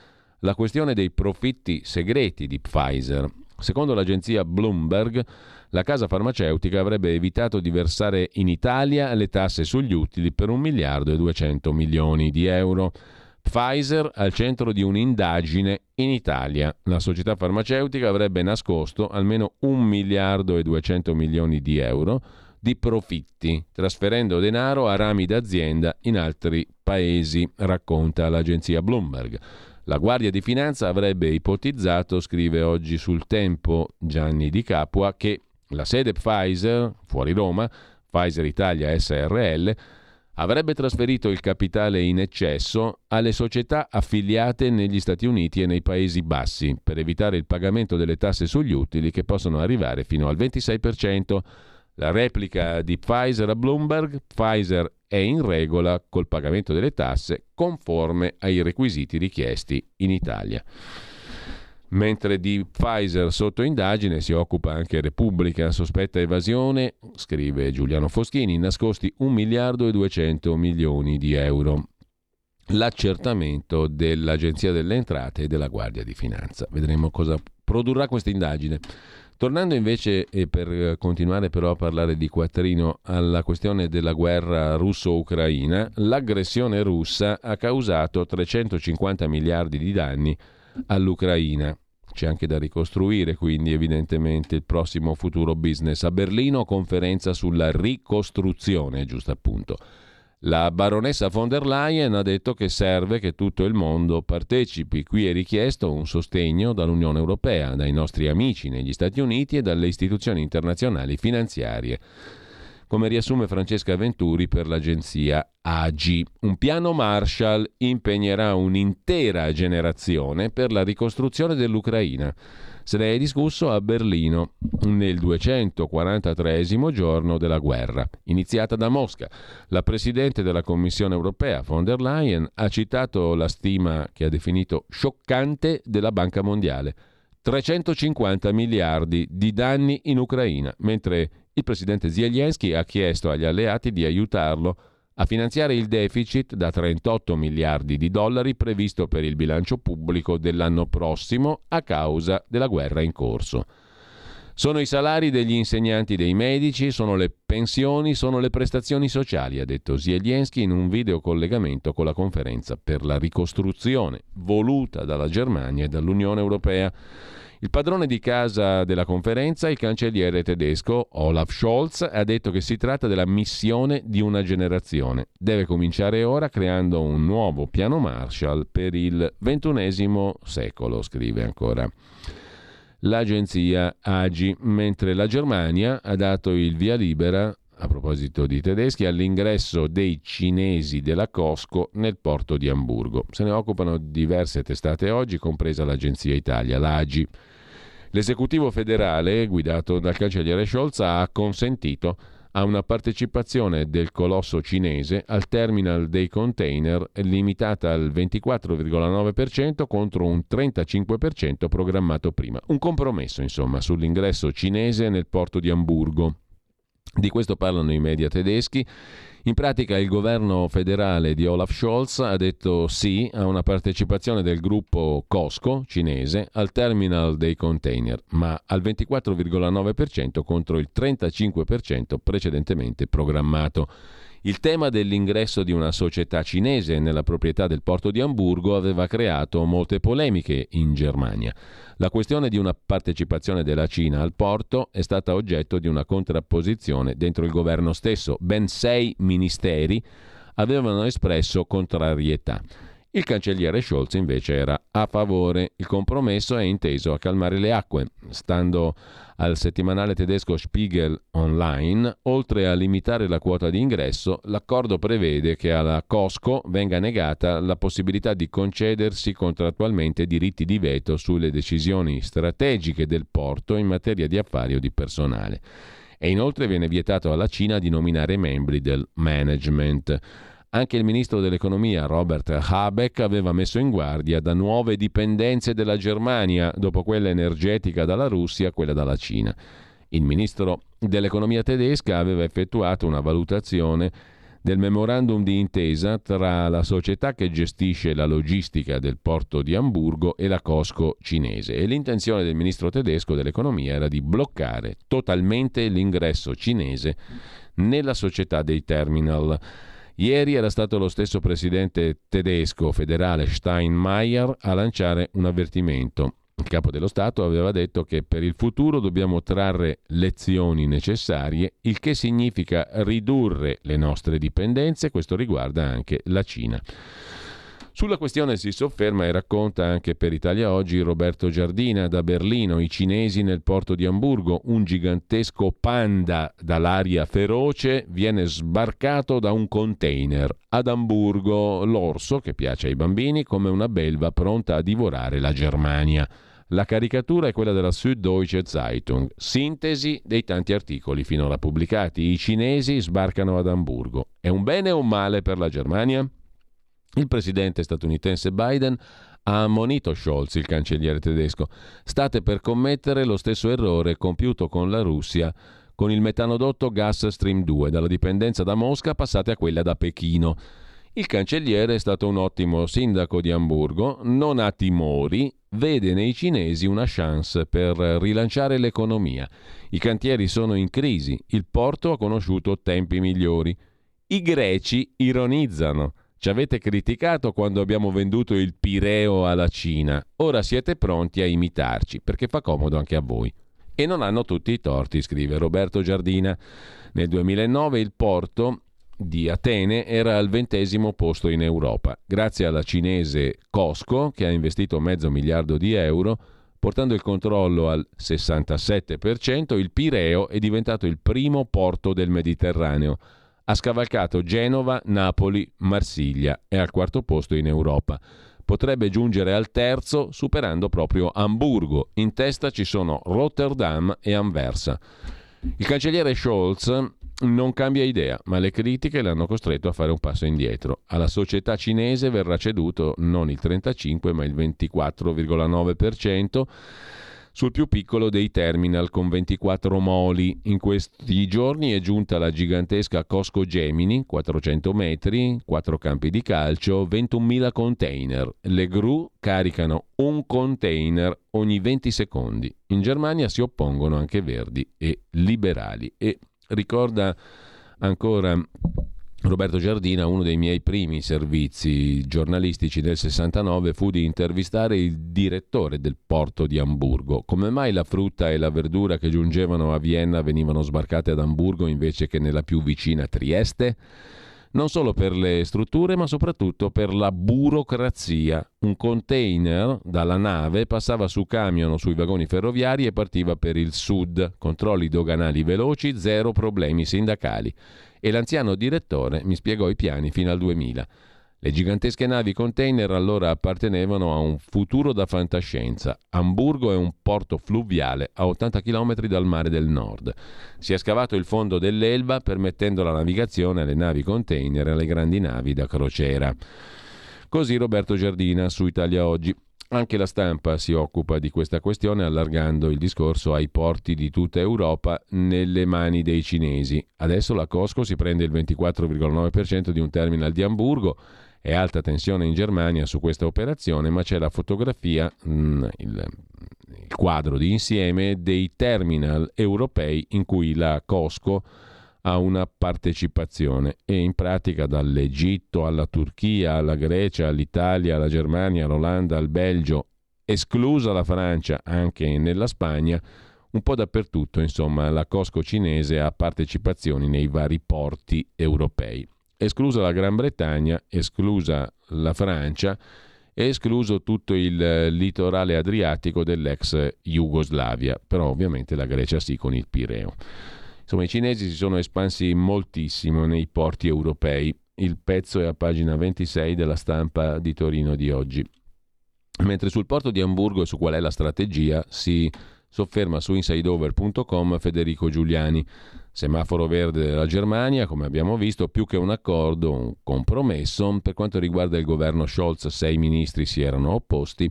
la questione dei profitti segreti di Pfizer. Secondo l'agenzia Bloomberg, la casa farmaceutica avrebbe evitato di versare in Italia le tasse sugli utili per un miliardo e 200 milioni di euro. Pfizer al centro di un'indagine in Italia. La società farmaceutica avrebbe nascosto almeno 1 miliardo e 200 milioni di euro di profitti, trasferendo denaro a rami d'azienda in altri paesi, racconta l'agenzia Bloomberg. La Guardia di Finanza avrebbe ipotizzato, scrive oggi sul Tempo Gianni Di Capua, che la sede Pfizer, fuori Roma, Pfizer Italia SRL, avrebbe trasferito il capitale in eccesso alle società affiliate negli Stati Uniti e nei Paesi Bassi per evitare il pagamento delle tasse sugli utili che possono arrivare fino al 26%. La replica di Pfizer a Bloomberg, Pfizer è in regola col pagamento delle tasse conforme ai requisiti richiesti in Italia. Mentre di Pfizer sotto indagine si occupa anche Repubblica, sospetta evasione, scrive Giuliano Foschini, nascosti 1 miliardo e 200 milioni di euro. L'accertamento dell'Agenzia delle Entrate e della Guardia di Finanza. Vedremo cosa produrrà questa indagine. Tornando invece, e per continuare però a parlare di Quattrino, alla questione della guerra russo-ucraina, l'aggressione russa ha causato 350 miliardi di danni all'Ucraina. C'è anche da ricostruire quindi evidentemente il prossimo futuro business. A Berlino conferenza sulla ricostruzione, giusto appunto. La baronessa von der Leyen ha detto che serve che tutto il mondo partecipi. Qui è richiesto un sostegno dall'Unione Europea, dai nostri amici negli Stati Uniti e dalle istituzioni internazionali finanziarie come riassume Francesca Venturi per l'agenzia AGI. Un piano Marshall impegnerà un'intera generazione per la ricostruzione dell'Ucraina. Se ne è discusso a Berlino nel 243 giorno della guerra, iniziata da Mosca. La Presidente della Commissione europea, von der Leyen, ha citato la stima che ha definito scioccante della Banca Mondiale. 350 miliardi di danni in Ucraina, mentre il presidente Zelensky ha chiesto agli alleati di aiutarlo a finanziare il deficit da 38 miliardi di dollari previsto per il bilancio pubblico dell'anno prossimo a causa della guerra in corso. Sono i salari degli insegnanti dei medici, sono le pensioni, sono le prestazioni sociali, ha detto Zelensky in un video collegamento con la conferenza per la ricostruzione voluta dalla Germania e dall'Unione Europea. Il padrone di casa della conferenza, il cancelliere tedesco Olaf Scholz, ha detto che si tratta della missione di una generazione. Deve cominciare ora creando un nuovo piano Marshall per il XXI secolo, scrive ancora l'agenzia AGI, mentre la Germania ha dato il via libera a proposito di tedeschi, all'ingresso dei cinesi della Costco nel porto di Amburgo. Se ne occupano diverse testate oggi, compresa l'Agenzia Italia, l'AGI. L'esecutivo federale, guidato dal cancelliere Scholz, ha consentito a una partecipazione del colosso cinese al terminal dei container limitata al 24,9% contro un 35% programmato prima. Un compromesso, insomma, sull'ingresso cinese nel porto di Amburgo. Di questo parlano i media tedeschi in pratica il governo federale di Olaf Scholz ha detto sì a una partecipazione del gruppo Costco cinese al terminal dei container, ma al 24,9% contro il 35% precedentemente programmato. Il tema dell'ingresso di una società cinese nella proprietà del porto di Amburgo aveva creato molte polemiche in Germania. La questione di una partecipazione della Cina al porto è stata oggetto di una contrapposizione dentro il governo stesso. Ben sei ministeri avevano espresso contrarietà. Il cancelliere Scholz invece era a favore. Il compromesso è inteso a calmare le acque. Stando al settimanale tedesco Spiegel Online, oltre a limitare la quota di ingresso, l'accordo prevede che alla Costco venga negata la possibilità di concedersi contrattualmente diritti di veto sulle decisioni strategiche del porto in materia di affari o di personale. E inoltre viene vietato alla Cina di nominare membri del management. Anche il ministro dell'economia Robert Habeck aveva messo in guardia da nuove dipendenze della Germania, dopo quella energetica dalla Russia, quella dalla Cina. Il ministro dell'economia tedesca aveva effettuato una valutazione del memorandum di intesa tra la società che gestisce la logistica del porto di Amburgo e la Costco cinese e l'intenzione del ministro tedesco dell'economia era di bloccare totalmente l'ingresso cinese nella società dei terminal. Ieri era stato lo stesso presidente tedesco federale Steinmeier a lanciare un avvertimento. Il capo dello Stato aveva detto che per il futuro dobbiamo trarre lezioni necessarie, il che significa ridurre le nostre dipendenze, questo riguarda anche la Cina. Sulla questione si sofferma e racconta anche per Italia Oggi Roberto Giardina da Berlino, i cinesi nel porto di Amburgo, un gigantesco panda dall'aria feroce viene sbarcato da un container. Ad Amburgo l'orso, che piace ai bambini, come una belva pronta a divorare la Germania. La caricatura è quella della Süddeutsche Zeitung, sintesi dei tanti articoli finora pubblicati. I cinesi sbarcano ad Amburgo. È un bene o un male per la Germania? Il presidente statunitense Biden ha ammonito Scholz, il cancelliere tedesco. State per commettere lo stesso errore compiuto con la Russia con il metanodotto Gas Stream 2. Dalla dipendenza da Mosca passate a quella da Pechino. Il cancelliere è stato un ottimo sindaco di Amburgo, non ha timori, vede nei cinesi una chance per rilanciare l'economia. I cantieri sono in crisi, il porto ha conosciuto tempi migliori. I greci ironizzano. Ci avete criticato quando abbiamo venduto il Pireo alla Cina. Ora siete pronti a imitarci, perché fa comodo anche a voi. E non hanno tutti i torti, scrive Roberto Giardina. Nel 2009 il porto di Atene era al ventesimo posto in Europa, grazie alla cinese Costco che ha investito mezzo miliardo di euro, portando il controllo al 67%, il Pireo è diventato il primo porto del Mediterraneo ha scavalcato Genova, Napoli, Marsiglia e al quarto posto in Europa. Potrebbe giungere al terzo superando proprio Amburgo. In testa ci sono Rotterdam e Anversa. Il cancelliere Scholz non cambia idea, ma le critiche l'hanno costretto a fare un passo indietro. Alla società cinese verrà ceduto non il 35 ma il 24,9% sul più piccolo dei terminal con 24 moli. In questi giorni è giunta la gigantesca Cosco Gemini, 400 metri, 4 campi di calcio, 21.000 container. Le gru caricano un container ogni 20 secondi. In Germania si oppongono anche verdi e liberali. E ricorda ancora Roberto Giardina, uno dei miei primi servizi giornalistici del 69 fu di intervistare il direttore del porto di Amburgo. Come mai la frutta e la verdura che giungevano a Vienna venivano sbarcate ad Amburgo invece che nella più vicina Trieste? Non solo per le strutture, ma soprattutto per la burocrazia. Un container dalla nave passava su camion o sui vagoni ferroviari e partiva per il sud. Controlli doganali veloci, zero problemi sindacali e l'anziano direttore mi spiegò i piani fino al 2000. Le gigantesche navi container allora appartenevano a un futuro da fantascienza. Amburgo è un porto fluviale a 80 km dal mare del nord. Si è scavato il fondo dell'Elba permettendo la navigazione alle navi container e alle grandi navi da crociera. Così Roberto Giardina su Italia Oggi. Anche la stampa si occupa di questa questione allargando il discorso ai porti di tutta Europa nelle mani dei cinesi. Adesso la Costco si prende il 24,9% di un terminal di Amburgo. È alta tensione in Germania su questa operazione, ma c'è la fotografia, mm, il, il quadro di insieme dei terminal europei in cui la Costco a una partecipazione e in pratica dall'Egitto alla Turchia, alla Grecia, all'Italia, alla Germania, all'Olanda, al Belgio, esclusa la Francia anche nella Spagna, un po' dappertutto, insomma, la Cosco cinese ha partecipazioni nei vari porti europei. Esclusa la Gran Bretagna, esclusa la Francia, escluso tutto il litorale adriatico dell'ex Jugoslavia, però ovviamente la Grecia sì con il Pireo. Insomma, i cinesi si sono espansi moltissimo nei porti europei. Il pezzo è a pagina 26 della stampa di Torino di oggi. Mentre sul porto di Amburgo e su qual è la strategia si sofferma su insideover.com Federico Giuliani. Semaforo verde della Germania, come abbiamo visto, più che un accordo, un compromesso. Per quanto riguarda il governo Scholz, sei ministri si erano opposti.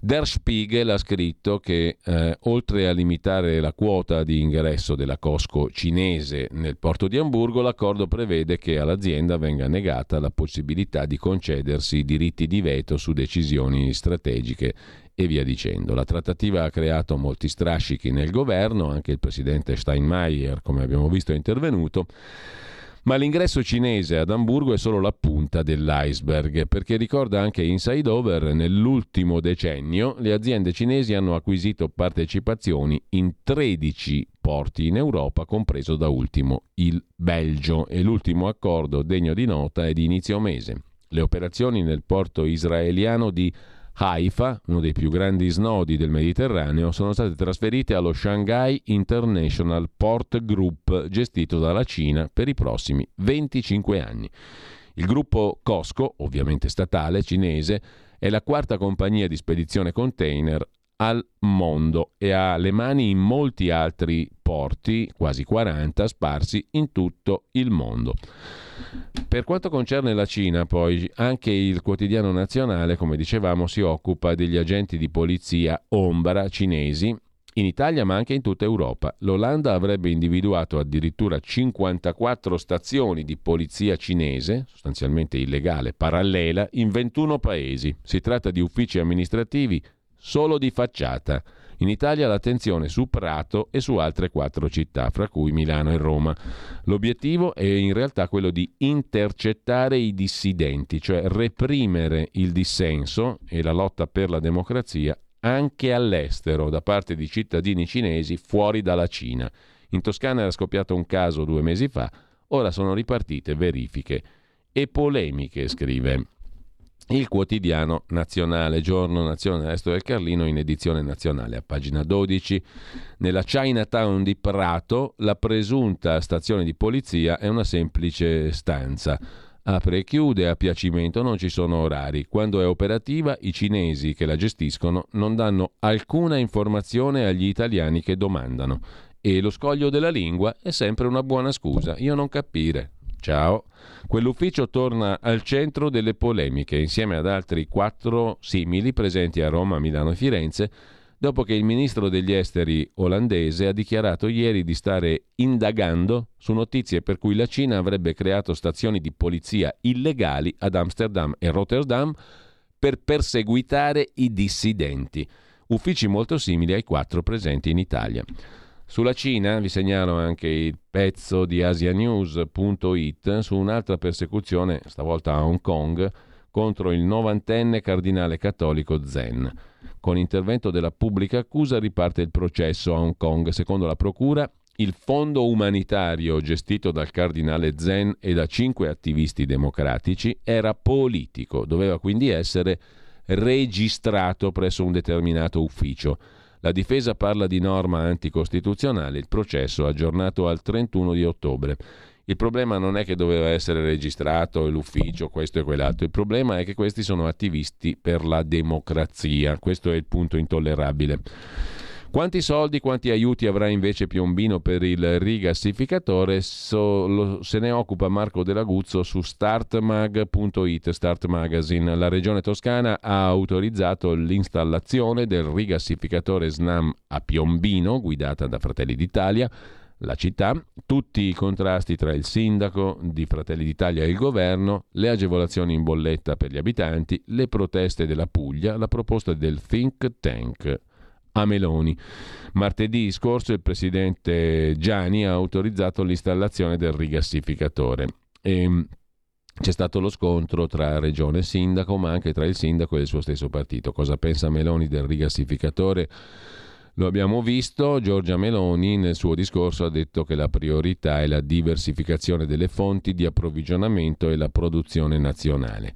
Der Spiegel ha scritto che eh, oltre a limitare la quota di ingresso della Costco cinese nel porto di Amburgo, l'accordo prevede che all'azienda venga negata la possibilità di concedersi diritti di veto su decisioni strategiche e via dicendo. La trattativa ha creato molti strascichi nel governo, anche il presidente Steinmeier, come abbiamo visto, è intervenuto. Ma l'ingresso cinese ad Amburgo è solo la punta dell'iceberg, perché ricorda anche Inside Over, nell'ultimo decennio le aziende cinesi hanno acquisito partecipazioni in 13 porti in Europa, compreso da ultimo il Belgio, e l'ultimo accordo degno di nota è di inizio mese. Le operazioni nel porto israeliano di Haifa, uno dei più grandi snodi del Mediterraneo, sono state trasferite allo Shanghai International Port Group, gestito dalla Cina per i prossimi 25 anni. Il gruppo Cosco, ovviamente statale, cinese, è la quarta compagnia di spedizione container al mondo e ha le mani in molti altri porti, quasi 40, sparsi in tutto il mondo. Per quanto concerne la Cina, poi, anche il quotidiano nazionale, come dicevamo, si occupa degli agenti di polizia ombra cinesi in Italia ma anche in tutta Europa. L'Olanda avrebbe individuato addirittura 54 stazioni di polizia cinese, sostanzialmente illegale, parallela, in 21 paesi. Si tratta di uffici amministrativi solo di facciata. In Italia l'attenzione su Prato e su altre quattro città, fra cui Milano e Roma. L'obiettivo è in realtà quello di intercettare i dissidenti, cioè reprimere il dissenso e la lotta per la democrazia anche all'estero da parte di cittadini cinesi fuori dalla Cina. In Toscana era scoppiato un caso due mesi fa, ora sono ripartite verifiche e polemiche, scrive il quotidiano nazionale, giorno nazionale Resto del Carlino in edizione nazionale, a pagina 12. Nella Chinatown di Prato la presunta stazione di polizia è una semplice stanza. Apre e chiude a piacimento, non ci sono orari. Quando è operativa i cinesi che la gestiscono non danno alcuna informazione agli italiani che domandano. E lo scoglio della lingua è sempre una buona scusa. Io non capire. Ciao. Quell'ufficio torna al centro delle polemiche insieme ad altri quattro simili presenti a Roma, Milano e Firenze dopo che il ministro degli esteri olandese ha dichiarato ieri di stare indagando su notizie per cui la Cina avrebbe creato stazioni di polizia illegali ad Amsterdam e Rotterdam per perseguitare i dissidenti, uffici molto simili ai quattro presenti in Italia. Sulla Cina vi segnalo anche il pezzo di asianews.it su un'altra persecuzione, stavolta a Hong Kong, contro il novantenne cardinale cattolico Zen. Con intervento della pubblica accusa riparte il processo a Hong Kong. Secondo la procura, il fondo umanitario gestito dal cardinale Zen e da cinque attivisti democratici era politico, doveva quindi essere registrato presso un determinato ufficio. La difesa parla di norma anticostituzionale, il processo aggiornato al 31 di ottobre. Il problema non è che doveva essere registrato l'ufficio, questo e quell'altro, il problema è che questi sono attivisti per la democrazia, questo è il punto intollerabile. Quanti soldi, quanti aiuti avrà invece Piombino per il rigassificatore? So, se ne occupa Marco Delaguzzo su startmag.it, Start Magazine. La regione toscana ha autorizzato l'installazione del rigassificatore SNAM a Piombino, guidata da Fratelli d'Italia. La città, tutti i contrasti tra il sindaco di Fratelli d'Italia e il governo, le agevolazioni in bolletta per gli abitanti, le proteste della Puglia, la proposta del think tank a Meloni. Martedì scorso il presidente Gianni ha autorizzato l'installazione del rigassificatore. E ehm, c'è stato lo scontro tra regione e sindaco, ma anche tra il sindaco e il suo stesso partito. Cosa pensa Meloni del rigassificatore? Lo abbiamo visto, Giorgia Meloni nel suo discorso ha detto che la priorità è la diversificazione delle fonti di approvvigionamento e la produzione nazionale.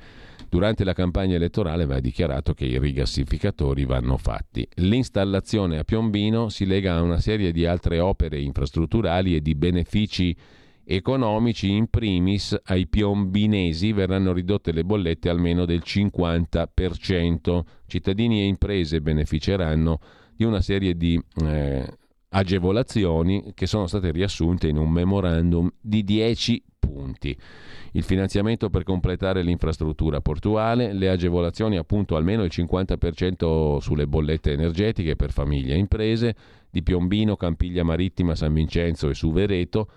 Durante la campagna elettorale va dichiarato che i rigassificatori vanno fatti. L'installazione a Piombino si lega a una serie di altre opere infrastrutturali e di benefici economici, in primis ai piombinesi verranno ridotte le bollette almeno del 50%. Cittadini e imprese beneficeranno di una serie di eh, agevolazioni che sono state riassunte in un memorandum di 10 punti. Il finanziamento per completare l'infrastruttura portuale, le agevolazioni appunto almeno il 50% sulle bollette energetiche per famiglie e imprese, di Piombino, Campiglia Marittima, San Vincenzo e Suvereto,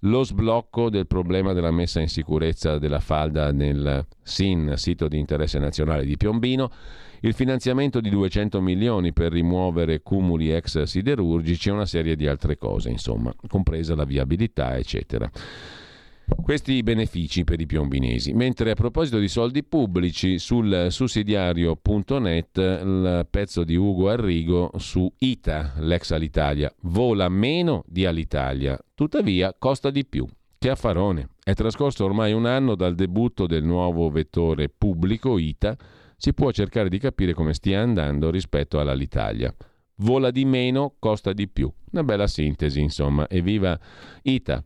lo sblocco del problema della messa in sicurezza della falda nel SIN, sito di interesse nazionale di Piombino, il finanziamento di 200 milioni per rimuovere cumuli ex siderurgici e una serie di altre cose, insomma, compresa la viabilità, eccetera. questi i benefici per i piombinesi. Mentre a proposito di soldi pubblici, sul sussidiario.net il pezzo di Ugo Arrigo su ITA, l'ex Alitalia, vola meno di Alitalia, tuttavia costa di più. Che affarone! È trascorso ormai un anno dal debutto del nuovo vettore pubblico ITA, si può cercare di capire come stia andando rispetto all'Alitalia. Vola di meno, costa di più. Una bella sintesi, insomma. Evviva ITA!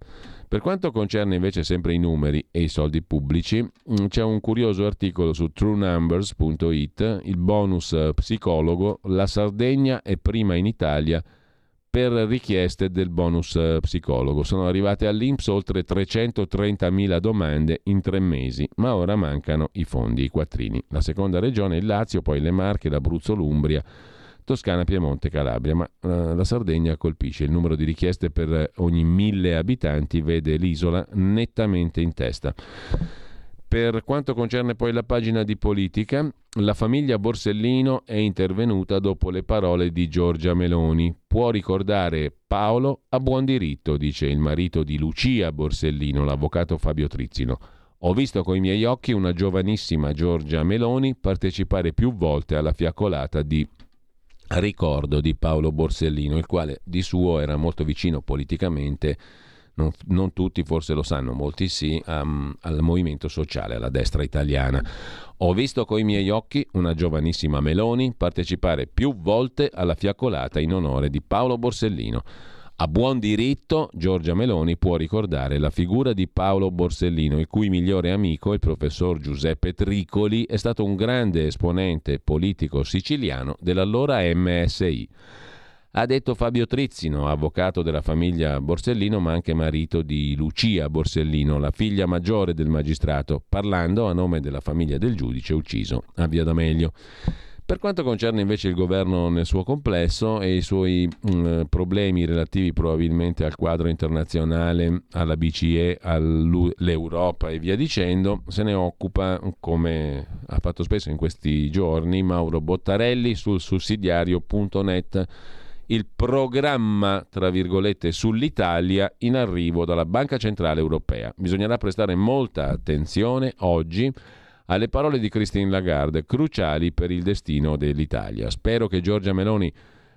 Per quanto concerne invece sempre i numeri e i soldi pubblici, mm, c'è un curioso articolo su truenumbers.it, il bonus eh, psicologo, la Sardegna è prima in Italia per richieste del bonus eh, psicologo. Sono arrivate all'Inps oltre 330.000 domande in tre mesi, ma ora mancano i fondi, i quattrini. La seconda regione è il Lazio, poi le Marche, l'Abruzzo, l'Umbria Toscana, Piemonte, Calabria, ma uh, la Sardegna colpisce. Il numero di richieste per ogni mille abitanti vede l'isola nettamente in testa. Per quanto concerne poi la pagina di politica, la famiglia Borsellino è intervenuta dopo le parole di Giorgia Meloni. Può ricordare Paolo a buon diritto, dice il marito di Lucia Borsellino, l'avvocato Fabio Trizzino. Ho visto coi miei occhi una giovanissima Giorgia Meloni partecipare più volte alla fiaccolata di ricordo di Paolo Borsellino, il quale di suo era molto vicino politicamente, non, non tutti forse lo sanno, molti sì, um, al movimento sociale, alla destra italiana. Ho visto coi miei occhi una giovanissima Meloni partecipare più volte alla fiaccolata in onore di Paolo Borsellino. A buon diritto Giorgia Meloni può ricordare la figura di Paolo Borsellino, il cui migliore amico, il professor Giuseppe Tricoli, è stato un grande esponente politico siciliano dell'allora MSI. Ha detto Fabio Trizzino, avvocato della famiglia Borsellino, ma anche marito di Lucia Borsellino, la figlia maggiore del magistrato, parlando a nome della famiglia del giudice ucciso a Via D'Amelio. Per quanto concerne invece il governo nel suo complesso e i suoi mh, mm, problemi relativi probabilmente al quadro internazionale, alla BCE, all'Europa e via dicendo, se ne occupa, come ha fatto spesso in questi giorni, Mauro Bottarelli sul sussidiario.net il programma, tra virgolette, sull'Italia in arrivo dalla Banca Centrale Europea. Bisognerà prestare molta attenzione oggi alle parole di Christine Lagarde, cruciali per il destino dell'Italia. Spero che Giorgia Meloni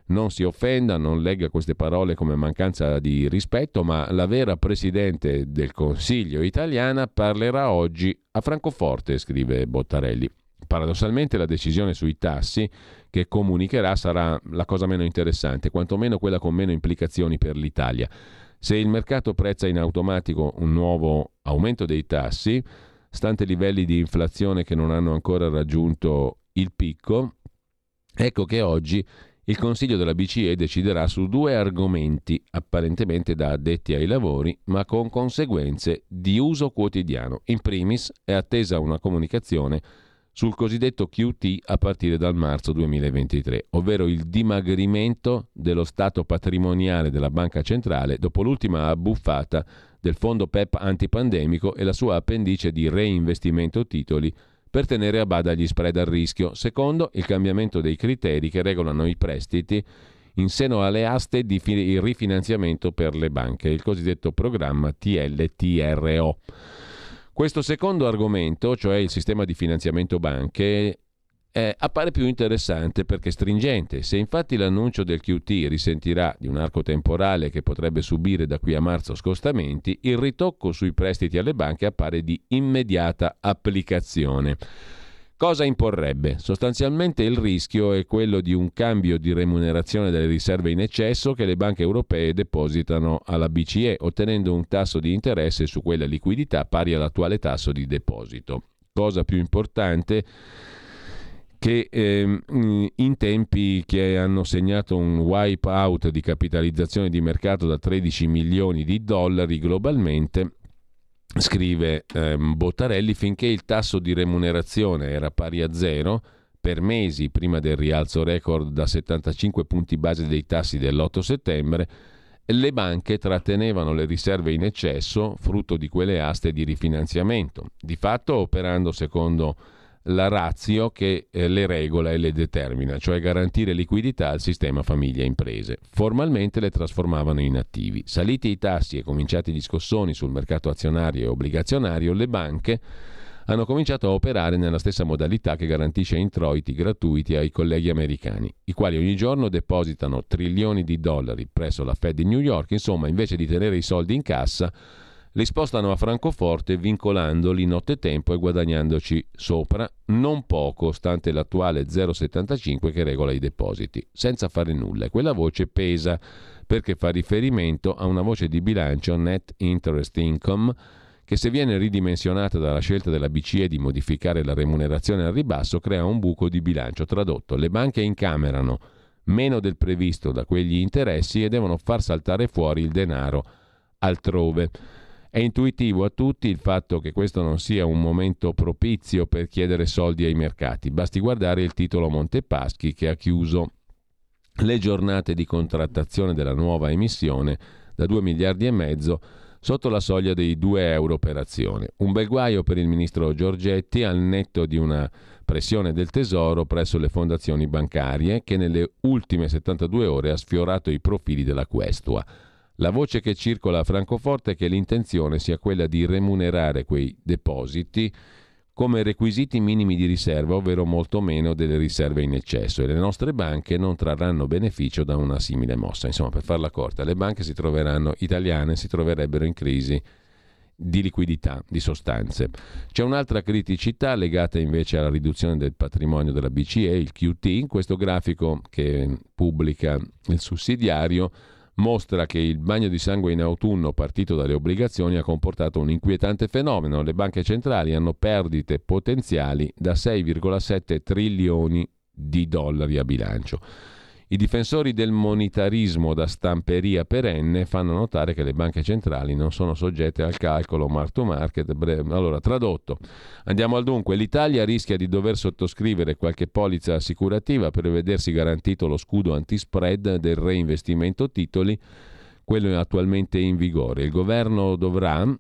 non si offenda, non legga queste parole come mancanza di rispetto, ma la vera Presidente del Consiglio italiana parlerà oggi a Francoforte, scrive Bottarelli. Paradossalmente la decisione sui tassi che comunicherà sarà la cosa meno interessante, quantomeno quella con meno implicazioni per l'Italia. Se il mercato prezza in automatico un nuovo aumento dei tassi, stante livelli di inflazione che non hanno ancora raggiunto il picco, ecco che oggi il Consiglio della BCE deciderà su due argomenti apparentemente da addetti ai lavori, ma con conseguenze di uso quotidiano. In primis è attesa una comunicazione sul cosiddetto QT a partire dal marzo 2023, ovvero il dimagrimento dello stato patrimoniale della Banca Centrale dopo l'ultima abbuffata del fondo PEP antipandemico e la sua appendice di reinvestimento titoli per tenere a bada gli spread al rischio. Secondo, il cambiamento dei criteri che regolano i prestiti in seno alle aste di rifinanziamento per le banche, il cosiddetto programma TLTRO. Questo secondo argomento, cioè il sistema di finanziamento banche, eh, appare più interessante perché stringente. Se infatti l'annuncio del QT risentirà di un arco temporale che potrebbe subire da qui a marzo scostamenti, il ritocco sui prestiti alle banche appare di immediata applicazione. Cosa imporrebbe? Sostanzialmente il rischio è quello di un cambio di remunerazione delle riserve in eccesso che le banche europee depositano alla BCE, ottenendo un tasso di interesse su quella liquidità pari all'attuale tasso di deposito. Cosa più importante che eh, in tempi che hanno segnato un wipe out di capitalizzazione di mercato da 13 milioni di dollari globalmente, scrive eh, Bottarelli, finché il tasso di remunerazione era pari a zero, per mesi prima del rialzo record da 75 punti base dei tassi dell'8 settembre, le banche trattenevano le riserve in eccesso, frutto di quelle aste di rifinanziamento, di fatto operando secondo la razio che eh, le regola e le determina, cioè garantire liquidità al sistema famiglie e imprese. Formalmente le trasformavano in attivi. Saliti i tassi e cominciati gli scossoni sul mercato azionario e obbligazionario, le banche hanno cominciato a operare nella stessa modalità che garantisce introiti gratuiti ai colleghi americani, i quali ogni giorno depositano trilioni di dollari presso la Fed di New York, insomma, invece di tenere i soldi in cassa, li spostano a Francoforte vincolandoli nottetempo e guadagnandoci sopra non poco, stante l'attuale 0,75 che regola i depositi, senza fare nulla. Quella voce pesa perché fa riferimento a una voce di bilancio net interest income che se viene ridimensionata dalla scelta della BCE di modificare la remunerazione al ribasso crea un buco di bilancio. Tradotto, le banche incamerano meno del previsto da quegli interessi e devono far saltare fuori il denaro altrove. È intuitivo a tutti il fatto che questo non sia un momento propizio per chiedere soldi ai mercati. Basti guardare il titolo Montepaschi che ha chiuso le giornate di contrattazione della nuova emissione da 2 miliardi e mezzo sotto la soglia dei 2 euro per azione. Un bel guaio per il ministro Giorgetti al netto di una pressione del Tesoro presso le fondazioni bancarie che nelle ultime 72 ore ha sfiorato i profili della Questua. La voce che circola a Francoforte è che l'intenzione sia quella di remunerare quei depositi come requisiti minimi di riserva, ovvero molto meno delle riserve in eccesso e le nostre banche non trarranno beneficio da una simile mossa. Insomma, per farla corta, le banche si italiane si troverebbero in crisi di liquidità, di sostanze. C'è un'altra criticità legata invece alla riduzione del patrimonio della BCE, il QT, questo grafico che pubblica il sussidiario mostra che il bagno di sangue in autunno partito dalle obbligazioni ha comportato un inquietante fenomeno. Le banche centrali hanno perdite potenziali da 6,7 trilioni di dollari a bilancio. I difensori del monetarismo da stamperia perenne fanno notare che le banche centrali non sono soggette al calcolo mark to market. Allora, tradotto, andiamo al dunque. L'Italia rischia di dover sottoscrivere qualche polizza assicurativa per vedersi garantito lo scudo antispread del reinvestimento titoli, quello attualmente in vigore. Il governo dovrà,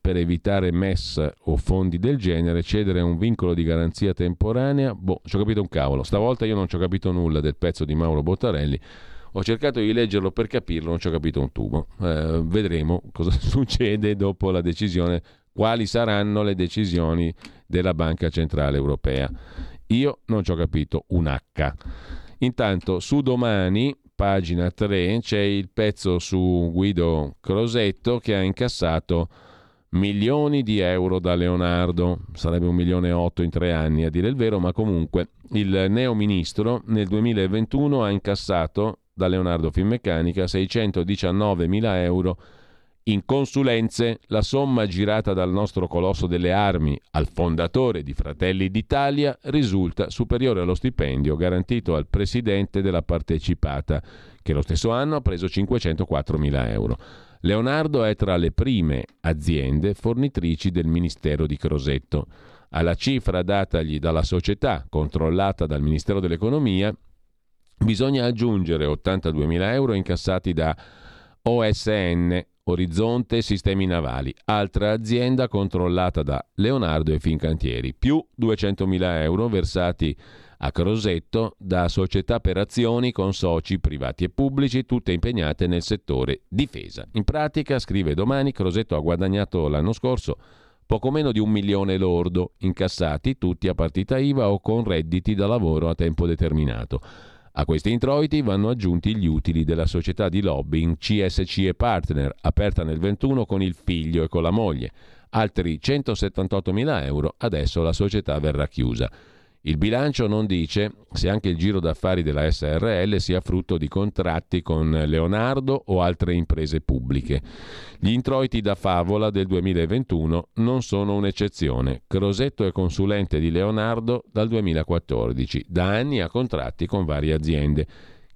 per evitare MES o fondi del genere, cedere a un vincolo di garanzia temporanea. Boh, ci ho capito un cavolo. Stavolta io non ci ho capito nulla del pezzo di Mauro Bottarelli. Ho cercato di leggerlo per capirlo, non ci ho capito un tubo. Eh, vedremo cosa succede dopo la decisione, quali saranno le decisioni della Banca Centrale Europea. Io non ci ho capito un H. Intanto su domani pagina 3 c'è il pezzo su Guido Crosetto che ha incassato milioni di euro da Leonardo, sarebbe un milione e otto in tre anni a dire il vero, ma comunque il neo ministro nel 2021 ha incassato da Leonardo Finmeccanica 619 mila euro in consulenze, la somma girata dal nostro colosso delle armi al fondatore di Fratelli d'Italia risulta superiore allo stipendio garantito al presidente della partecipata, che lo stesso anno ha preso 504 mila euro. Leonardo è tra le prime aziende fornitrici del Ministero di Crosetto. Alla cifra datagli dalla società controllata dal Ministero dell'Economia bisogna aggiungere 82.000 euro incassati da OSN, Orizzonte Sistemi Navali, altra azienda controllata da Leonardo e Fincantieri, più 200.000 euro versati a Crosetto da società per azioni con soci privati e pubblici, tutte impegnate nel settore difesa. In pratica, scrive domani, Crosetto ha guadagnato l'anno scorso poco meno di un milione lordo, incassati tutti a partita IVA o con redditi da lavoro a tempo determinato. A questi introiti vanno aggiunti gli utili della società di lobbying CSC Partner, aperta nel 21 con il figlio e con la moglie. Altri 178.000 euro, adesso la società verrà chiusa. Il bilancio non dice se anche il giro d'affari della SRL sia frutto di contratti con Leonardo o altre imprese pubbliche. Gli introiti da favola del 2021 non sono un'eccezione. Crosetto è consulente di Leonardo dal 2014. Da anni ha contratti con varie aziende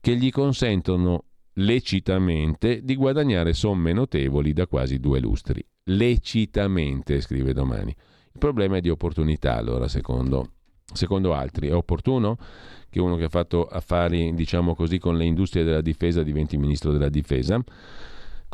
che gli consentono lecitamente di guadagnare somme notevoli da quasi due lustri. Lecitamente, scrive domani. Il problema è di opportunità, allora, secondo secondo altri. È opportuno che uno che ha fatto affari, diciamo così, con le industrie della difesa diventi ministro della difesa?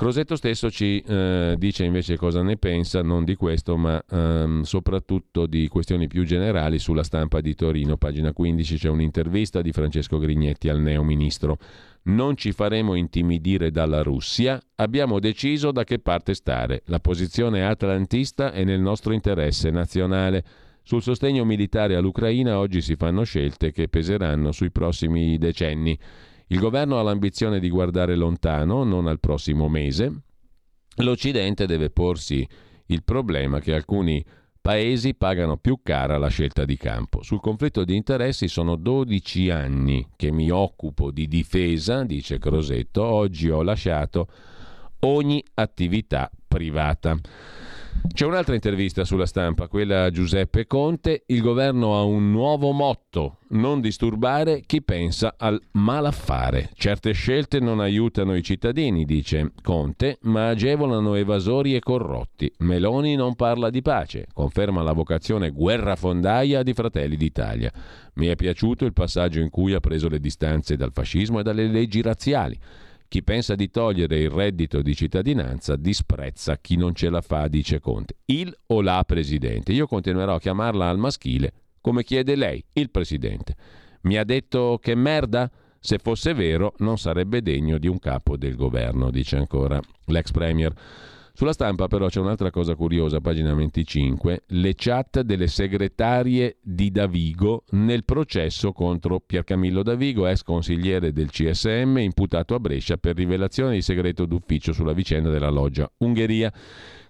Crosetto stesso ci eh, dice invece cosa ne pensa, non di questo, ma ehm, soprattutto di questioni più generali sulla stampa di Torino. Pagina 15 c'è un'intervista di Francesco Grignetti al neo ministro. Non ci faremo intimidire dalla Russia, abbiamo deciso da che parte stare. La posizione atlantista è nel nostro interesse nazionale. Sul sostegno militare all'Ucraina oggi si fanno scelte che peseranno sui prossimi decenni. Il governo ha l'ambizione di guardare lontano, non al prossimo mese. L'Occidente deve porsi il problema che alcuni paesi pagano più cara la scelta di campo. Sul conflitto di interessi sono 12 anni che mi occupo di difesa, dice Crosetto, oggi ho lasciato ogni attività privata. C'è un'altra intervista sulla stampa, quella a Giuseppe Conte. Il governo ha un nuovo motto, non disturbare chi pensa al malaffare. Certe scelte non aiutano i cittadini, dice Conte, ma agevolano evasori e corrotti. Meloni non parla di pace, conferma la vocazione guerrafondaia di Fratelli d'Italia. Mi è piaciuto il passaggio in cui ha preso le distanze dal fascismo e dalle leggi razziali. Chi pensa di togliere il reddito di cittadinanza disprezza chi non ce la fa, dice Conte. Il o la presidente. Io continuerò a chiamarla al maschile come chiede lei, il presidente. Mi ha detto che merda? Se fosse vero non sarebbe degno di un capo del governo, dice ancora l'ex premier. Sulla stampa però c'è un'altra cosa curiosa, pagina 25, le chat delle segretarie di Davigo nel processo contro Piercamillo Davigo, ex consigliere del CSM, imputato a Brescia per rivelazione di segreto d'ufficio sulla vicenda della loggia Ungheria.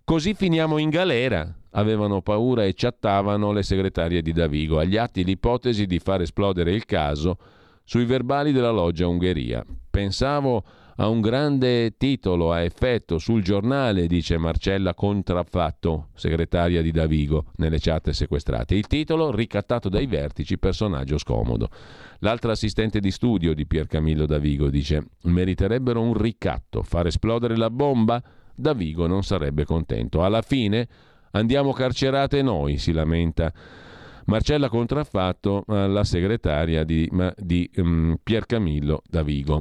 Così finiamo in galera. Avevano paura e chattavano le segretarie di Davigo. Agli atti l'ipotesi di far esplodere il caso sui verbali della loggia Ungheria. Pensavo ha un grande titolo a effetto sul giornale, dice Marcella Contraffatto, segretaria di Davigo, nelle chat sequestrate. Il titolo, ricattato dai vertici, personaggio scomodo. L'altra assistente di studio di Pier Camillo Davigo dice, meriterebbero un ricatto, far esplodere la bomba? Davigo non sarebbe contento. Alla fine andiamo carcerate noi, si lamenta. Marcella Contraffatto, la segretaria di, di um, Camillo Davigo.